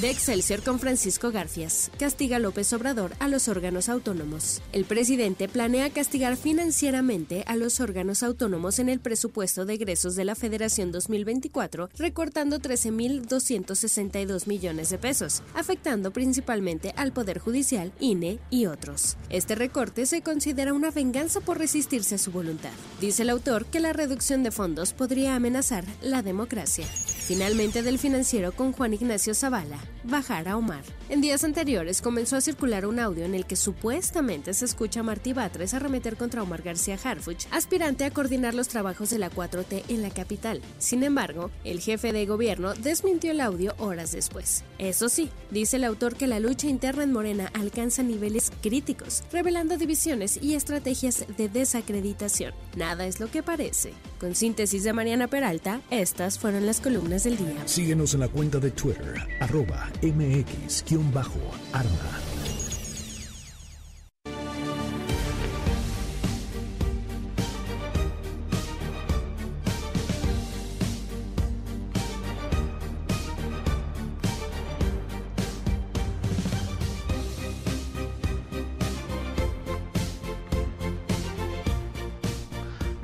De Excelsior con Francisco Garfias. Castiga López Obrador a los órganos autónomos. El presidente planea castigar financieramente a los órganos autónomos en el presupuesto de egresos de la Federación 2024, recortando 13.262 millones de pesos, afectando principalmente al Poder Judicial, INE y otros. Este recorte se considera una venganza por resistirse a su voluntad. Dice el autor que la reducción de fondos podría amenazar la democracia. Finalmente del financiero con Juan Ignacio Zavala, bajar a Omar. En días anteriores comenzó a circular un audio en el que supuestamente se escucha a Martí Batres arremeter contra Omar García Harfuch, aspirante a coordinar los trabajos de la 4T en la capital. Sin embargo, el jefe de gobierno desmintió el audio horas después. Eso sí, dice el autor que la lucha interna en Morena alcanza niveles críticos, revelando divisiones y estrategias de desacreditación. Nada es lo que parece. Con síntesis de Mariana Peralta, estas fueron las columnas del día. Síguenos en la cuenta de Twitter, arroba mx-arma.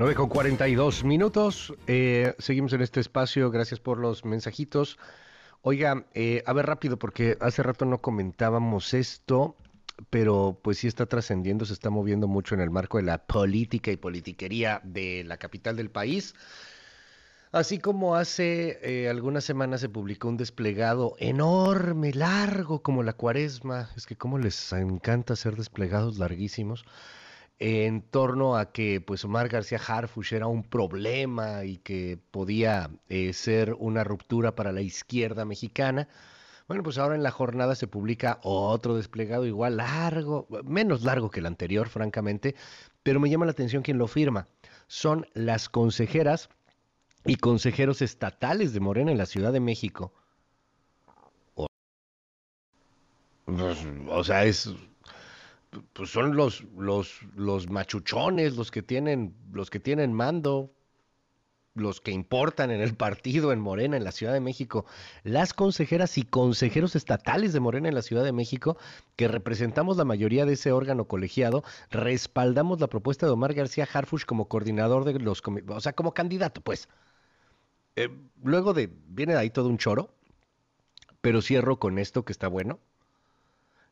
9 con 42 minutos. Eh, seguimos en este espacio. Gracias por los mensajitos. Oiga, eh, a ver rápido, porque hace rato no comentábamos esto, pero pues sí está trascendiendo, se está moviendo mucho en el marco de la política y politiquería de la capital del país. Así como hace eh, algunas semanas se publicó un desplegado enorme, largo como la cuaresma, es que como les encanta hacer desplegados larguísimos, en torno a que pues Omar García Harfuch era un problema y que podía eh, ser una ruptura para la izquierda mexicana. Bueno, pues ahora en la jornada se publica otro desplegado igual largo, menos largo que el anterior, francamente, pero me llama la atención quien lo firma. Son las consejeras y consejeros estatales de Morena en la Ciudad de México. O, pues, o sea, es pues son los, los, los machuchones, los que tienen, los que tienen mando, los que importan en el partido en Morena, en la Ciudad de México, las consejeras y consejeros estatales de Morena en la Ciudad de México, que representamos la mayoría de ese órgano colegiado, respaldamos la propuesta de Omar García Harfush como coordinador de los, o sea, como candidato, pues. Eh, luego de, viene de ahí todo un choro, pero cierro con esto que está bueno.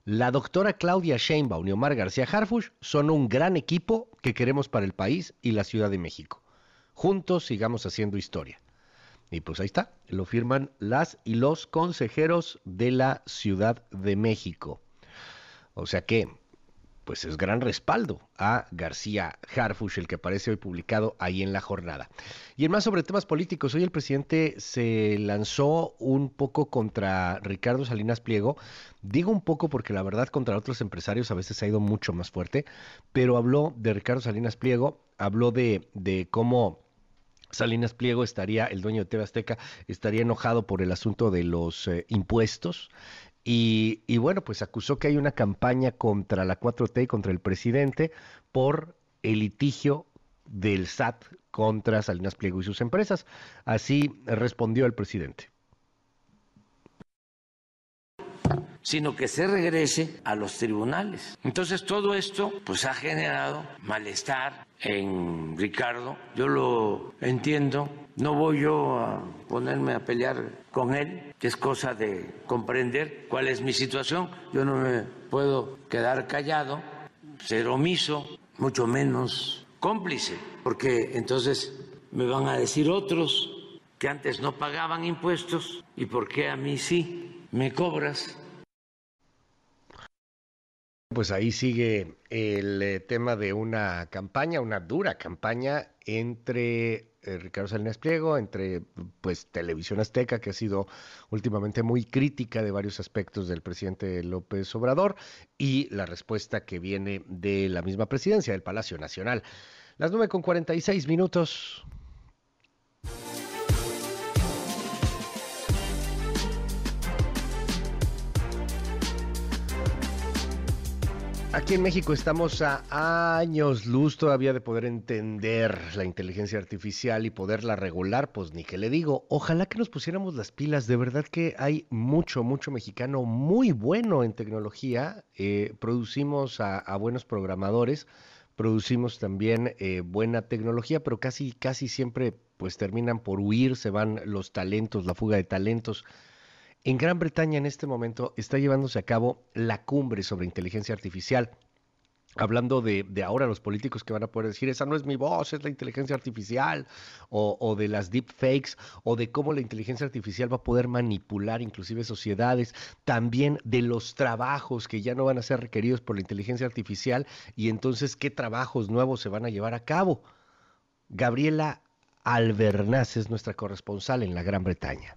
La doctora Claudia Sheinbaum y Omar García Harfush son un gran equipo que queremos para el país y la Ciudad de México. Juntos sigamos haciendo historia. Y pues ahí está, lo firman las y los consejeros de la Ciudad de México. O sea que pues es gran respaldo a García Harfush, el que aparece hoy publicado ahí en la jornada. Y en más sobre temas políticos, hoy el presidente se lanzó un poco contra Ricardo Salinas Pliego. Digo un poco porque la verdad contra otros empresarios a veces ha ido mucho más fuerte, pero habló de Ricardo Salinas Pliego, habló de, de cómo Salinas Pliego estaría, el dueño de TV Azteca, estaría enojado por el asunto de los eh, impuestos y, bueno, pues acusó que hay una campaña contra la 4T y contra el presidente por el litigio del SAT contra Salinas Pliego y sus empresas. Así respondió el presidente. Sino que se regrese a los tribunales. Entonces todo esto pues ha generado malestar en Ricardo. Yo lo entiendo, no voy yo a ponerme a pelear con él, que es cosa de comprender cuál es mi situación. Yo no me puedo quedar callado, ser omiso, mucho menos cómplice, porque entonces me van a decir otros que antes no pagaban impuestos y por qué a mí sí me cobras Pues ahí sigue el eh, tema de una campaña, una dura campaña entre eh, Ricardo Salinas Pliego, entre pues Televisión Azteca, que ha sido últimamente muy crítica de varios aspectos del presidente López Obrador, y la respuesta que viene de la misma presidencia, del Palacio Nacional. Las 9 con 46 minutos. Aquí en México estamos a años luz todavía de poder entender la inteligencia artificial y poderla regular, pues ni que le digo, ojalá que nos pusiéramos las pilas, de verdad que hay mucho, mucho mexicano muy bueno en tecnología, eh, producimos a, buenos programadores, producimos también eh, buena tecnología, pero casi, casi siempre pues terminan por huir, se van los talentos, la fuga de talentos en Gran Bretaña en este momento está llevándose a cabo la cumbre sobre inteligencia artificial. Hablando de, ahora los políticos que van a poder decir, esa no es mi voz, es la inteligencia artificial, o, o de las deepfakes, o de cómo la inteligencia artificial va a poder manipular inclusive sociedades, también de los trabajos que ya no van a ser requeridos por la inteligencia artificial, y entonces qué trabajos nuevos se van a llevar a cabo. Gabriela Albernaz es nuestra corresponsal en la Gran Bretaña.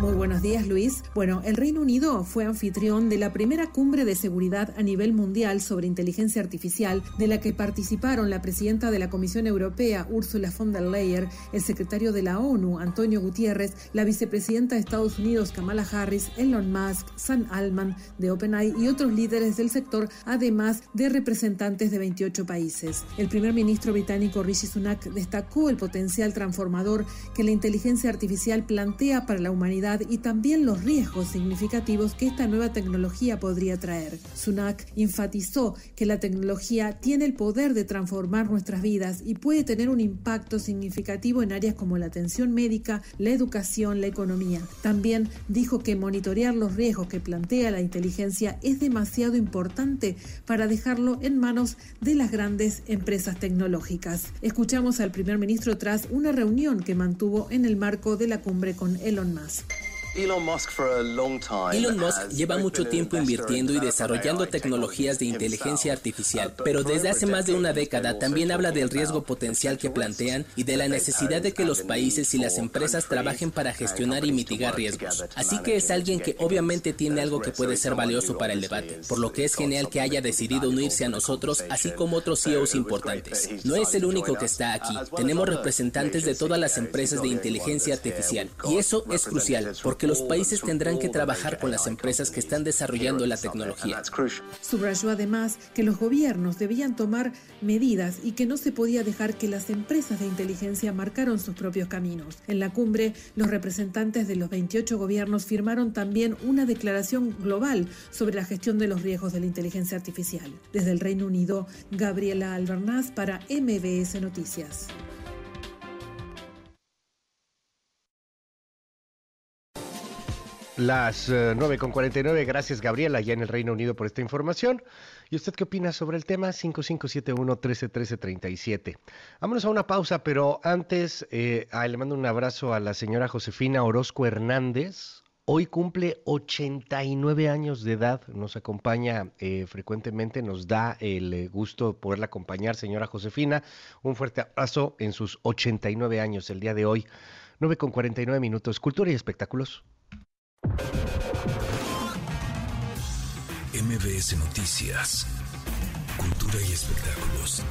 Muy buenos días, Luis. Bueno, el Reino Unido fue anfitrión de la primera cumbre de seguridad a nivel mundial sobre inteligencia artificial, de la que participaron la presidenta de la Comisión Europea, Ursula von der Leyen, el secretario de la ONU, Antonio Gutiérrez, la vicepresidenta de Estados Unidos, Kamala Harris, Elon Musk, Sam Altman de OpenAI y otros líderes del sector, además de representantes de 28 países. El primer ministro británico Rishi Sunak destacó el potencial transformador que la inteligencia artificial plantea para la humanidad y también los riesgos significativos que esta nueva tecnología podría traer. Sunak enfatizó que la tecnología tiene el poder de transformar nuestras vidas y puede tener un impacto significativo en áreas como la atención médica, la educación, la economía. También dijo que monitorear los riesgos que plantea la inteligencia es demasiado importante para dejarlo en manos de las grandes empresas tecnológicas. Escuchamos al primer ministro tras una reunión que mantuvo en el marco de la cumbre con Elon Musk. Elon Musk lleva mucho tiempo invirtiendo y desarrollando tecnologías de inteligencia artificial, pero desde hace más de una década también habla del riesgo potencial que plantean y de la necesidad de que los países y las empresas trabajen para gestionar y mitigar riesgos. Así que es alguien que obviamente tiene algo que puede ser valioso para el debate, por lo que es genial que haya decidido unirse a nosotros, así como otros CEOs importantes. No es el único que está aquí, tenemos representantes de todas las empresas de inteligencia artificial, y eso es crucial, porque los países tendrán que trabajar con las empresas que están desarrollando la tecnología. Subrayó además que los gobiernos debían tomar medidas y que no se podía dejar que las empresas de inteligencia marcaron sus propios caminos. En la cumbre, los representantes de los 28 gobiernos firmaron también una declaración global sobre la gestión de los riesgos de la inteligencia artificial. Desde el Reino Unido, Gabriela Albernaz para MBS Noticias. Las 9.49, eh, gracias Gabriela, ya en el Reino Unido por esta información. ¿Y usted qué opina sobre el tema? 5571-131337. Vámonos a una pausa, pero antes eh, le mando un abrazo a la señora Josefina Orozco Hernández. Hoy cumple 89 años de edad, nos acompaña eh, frecuentemente, nos da el gusto poderla acompañar, señora Josefina. Un fuerte abrazo en sus 89 años el día de hoy. 9.49 minutos, cultura y espectáculos. MBS Noticias, Cultura y Espectáculos.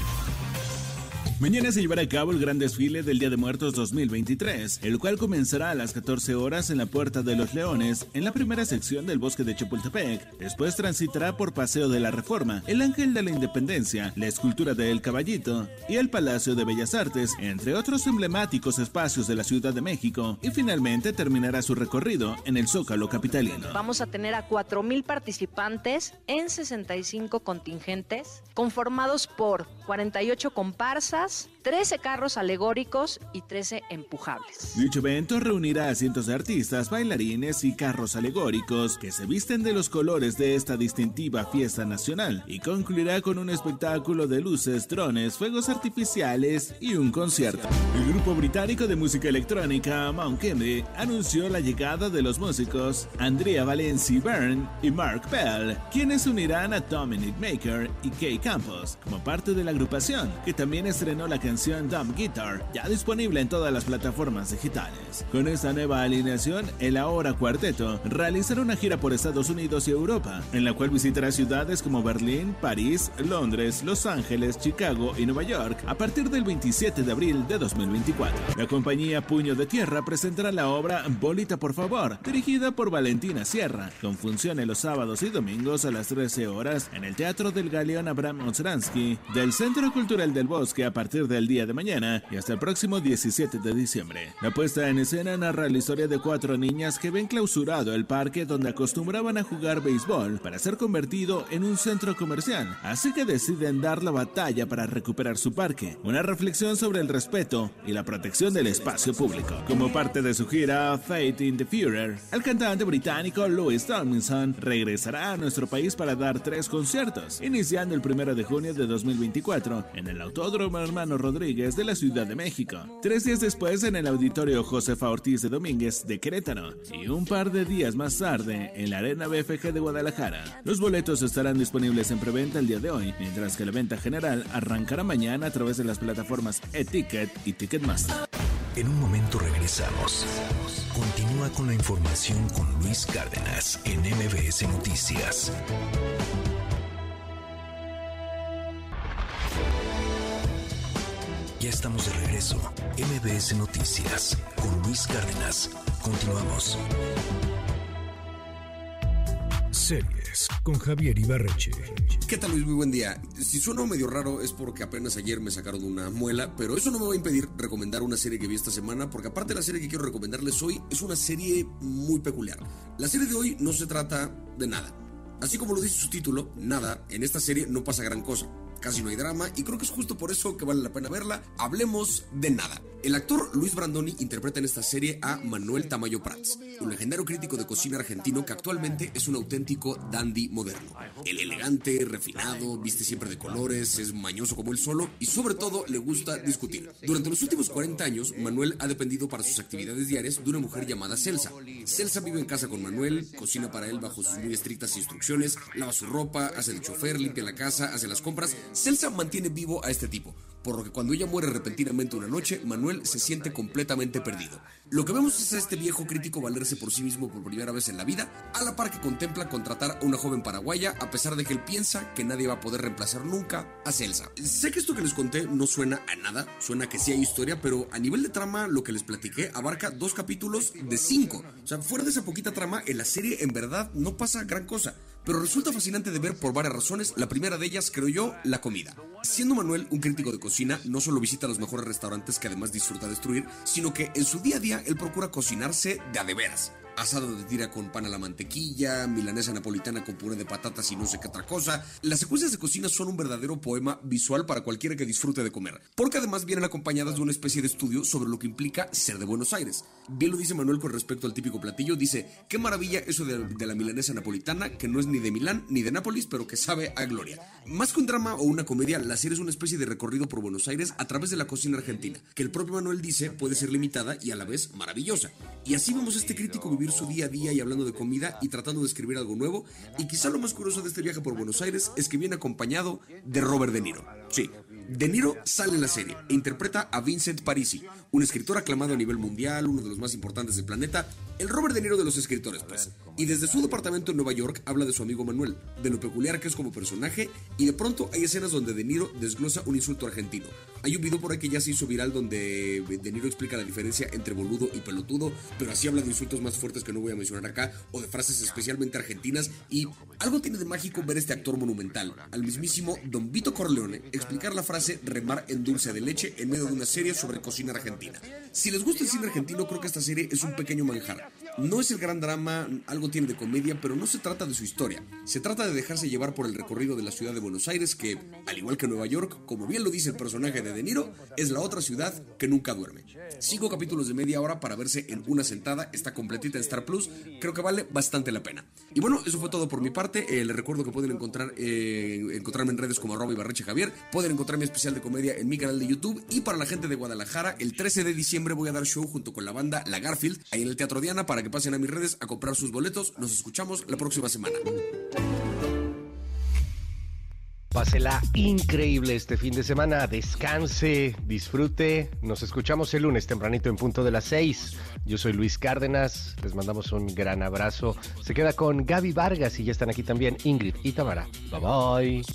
Mañana se llevará a cabo el gran desfile del Día de Muertos 2023, el cual comenzará a las 14 horas en la Puerta de los Leones, en la primera sección del bosque de Chapultepec. Después transitará por Paseo de la Reforma, el Ángel de la Independencia, la escultura de El Caballito y el Palacio de Bellas Artes, entre otros emblemáticos espacios de la Ciudad de México, y finalmente terminará su recorrido en el Zócalo capitalino. Vamos a tener a 4.000 participantes en 65 contingentes, conformados por 48 comparsas, días 13 carros alegóricos y 13 empujables. Dicho evento reunirá a cientos de artistas, bailarines y carros alegóricos que se visten de los colores de esta distintiva fiesta nacional y concluirá con un espectáculo de luces, drones, fuegos artificiales y un concierto. El grupo británico de música electrónica Mount Kennedy anunció la llegada de los músicos Andrea Valenci Byrne y Mark Bell, quienes unirán a Dominic Maker y Kay Campos como parte de la agrupación, que también estrenó la canción Dumb Guitar, ya disponible en todas las plataformas digitales. Con esta nueva alineación, el ahora cuarteto realizará una gira por Estados Unidos y Europa, en la cual visitará ciudades como Berlín, París, Londres, Los Ángeles, Chicago y Nueva York a partir del 27 de abril de 2024. La compañía Puño de Tierra presentará la obra Bolita por favor, dirigida por Valentina Sierra, con funciones los sábados y domingos a las 13 horas en el Teatro del Galeón Abraham Ostransky del Centro Cultural del Bosque a partir del día de mañana y hasta el próximo 17 de diciembre. La puesta en escena narra la historia de cuatro niñas que ven clausurado el parque donde acostumbraban a jugar béisbol para ser convertido en un centro comercial, así que deciden dar la batalla para recuperar su parque. Una reflexión sobre el respeto y la protección del espacio público. Como parte de su gira Fate in the Führer, el cantante británico Louis Tomlinson regresará a nuestro país para dar tres conciertos, iniciando el 1 de junio de 2024 en el Autódromo Hermano Rodríguez de la Ciudad de México, tres días después en el Auditorio Josefa Ortiz de Domínguez de Querétaro y un par de días más tarde en la Arena BFG de Guadalajara. Los boletos estarán disponibles en preventa el día de hoy, mientras que la venta general arrancará mañana a través de las plataformas eTicket y Ticketmaster. En un momento regresamos. Continúa con la información con Luis Cárdenas en MBS Noticias. Ya estamos de regreso. MBS Noticias con Luis Cárdenas. Continuamos. Series con Javier Ibarreche. ¿Qué tal Luis? Muy buen día. Si suena medio raro es porque apenas ayer me sacaron una muela, pero eso no me va a impedir recomendar una serie que vi esta semana, porque aparte de la serie que quiero recomendarles hoy, es una serie muy peculiar. La serie de hoy no se trata de nada. Así como lo dice su título, nada, en esta serie no pasa gran cosa casi no hay drama y creo que es justo por eso que vale la pena verla. Hablemos de nada. El actor Luis Brandoni interpreta en esta serie a Manuel Tamayo Prats, un legendario crítico de cocina argentino que actualmente es un auténtico dandy moderno. El elegante, refinado, viste siempre de colores, es mañoso como él solo y sobre todo le gusta discutir. Durante los últimos 40 años, Manuel ha dependido para sus actividades diarias de una mujer llamada Celsa. Celsa vive en casa con Manuel, cocina para él bajo sus muy estrictas instrucciones, lava su ropa, hace el chofer, limpia la casa, hace las compras. Celsa mantiene vivo a este tipo, por lo que cuando ella muere repentinamente una noche, Manuel se siente completamente perdido. Lo que vemos es a este viejo crítico valerse por sí mismo por primera vez en la vida, a la par que contempla contratar a una joven paraguaya, a pesar de que él piensa que nadie va a poder reemplazar nunca a Celsa. Sé que esto que les conté no suena a nada, suena que sí hay historia, pero a nivel de trama, lo que les platiqué abarca dos capítulos de cinco. O sea, fuera de esa poquita trama, en la serie en verdad no pasa gran cosa pero resulta fascinante de ver por varias razones. La primera de ellas, creo yo, la comida. Siendo Manuel un crítico de cocina, no solo visita los mejores restaurantes que además disfruta destruir, sino que en su día a día él procura cocinarse de a de veras asado de tira con pan a la mantequilla, milanesa napolitana con puré de patatas y no sé qué otra cosa. Las secuencias de cocina son un verdadero poema visual para cualquiera que disfrute de comer, porque además vienen acompañadas de una especie de estudio sobre lo que implica ser de Buenos Aires. Bien lo dice Manuel con respecto al típico platillo, dice, qué maravilla eso de, la milanesa napolitana, que no es ni de Milán ni de Nápoles, pero que sabe a gloria. Más que un drama o una comedia, la serie es una especie de recorrido por Buenos Aires a través de la cocina argentina, que el propio Manuel dice puede ser limitada y a la vez maravillosa. Y así vemos a este crítico vivir su día a día y hablando de comida y tratando de escribir algo nuevo. Y quizá lo más curioso de este viaje por Buenos Aires es que viene acompañado de Robert De Niro. Sí, De Niro sale en la serie e interpreta a Vincent Parisi, un escritor aclamado a nivel mundial, uno de los más importantes del planeta, el Robert De Niro de los escritores, pues. Y desde su departamento en Nueva York habla de su amigo Manuel, de lo peculiar que es como personaje, y de pronto hay escenas donde De Niro desglosa un insulto argentino. Hay un video por ahí que ya se hizo viral donde De Niro explica la diferencia entre boludo y pelotudo, pero así habla de insultos más fuertes que no voy a mencionar acá, o de frases especialmente argentinas, y algo tiene de mágico ver este actor monumental, al mismísimo Don Vito Corleone, explicar la frase remar en dulce de leche en medio de una serie sobre cocina argentina. Si les gusta el cine argentino, creo que esta serie es un pequeño manjar. No es el gran drama, algo tiene de comedia, pero no se trata de su historia. Se trata de dejarse llevar por el recorrido de la ciudad de Buenos Aires, que al igual que Nueva York, como bien lo dice el personaje de De Niro, es la otra ciudad que nunca duerme. Cinco capítulos de media hora para verse en una sentada, está completita en Star Plus, creo que vale bastante la pena. Y bueno, eso fue todo por mi parte. Eh, les recuerdo que pueden encontrar, eh, encontrarme en redes como arroba Barreche Javier, pueden encontrar mi especial de comedia en mi canal de YouTube y para la gente de Guadalajara, el 13 de diciembre voy a dar show junto con la banda La Garfield ahí en el Teatro Diana para que pasen a mis redes a comprar sus boletos. Nos escuchamos la próxima semana. Pásela increíble este fin de semana, descanse, disfrute. Nos escuchamos el lunes tempranito en punto de las 6. Yo soy Luis Cárdenas, les mandamos un gran abrazo. Se queda con Gaby Vargas y ya están aquí también Ingrid y Tamara. Bye bye.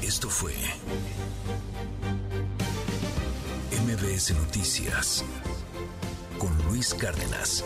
Esto fue MBS Noticias con Luis Cárdenas.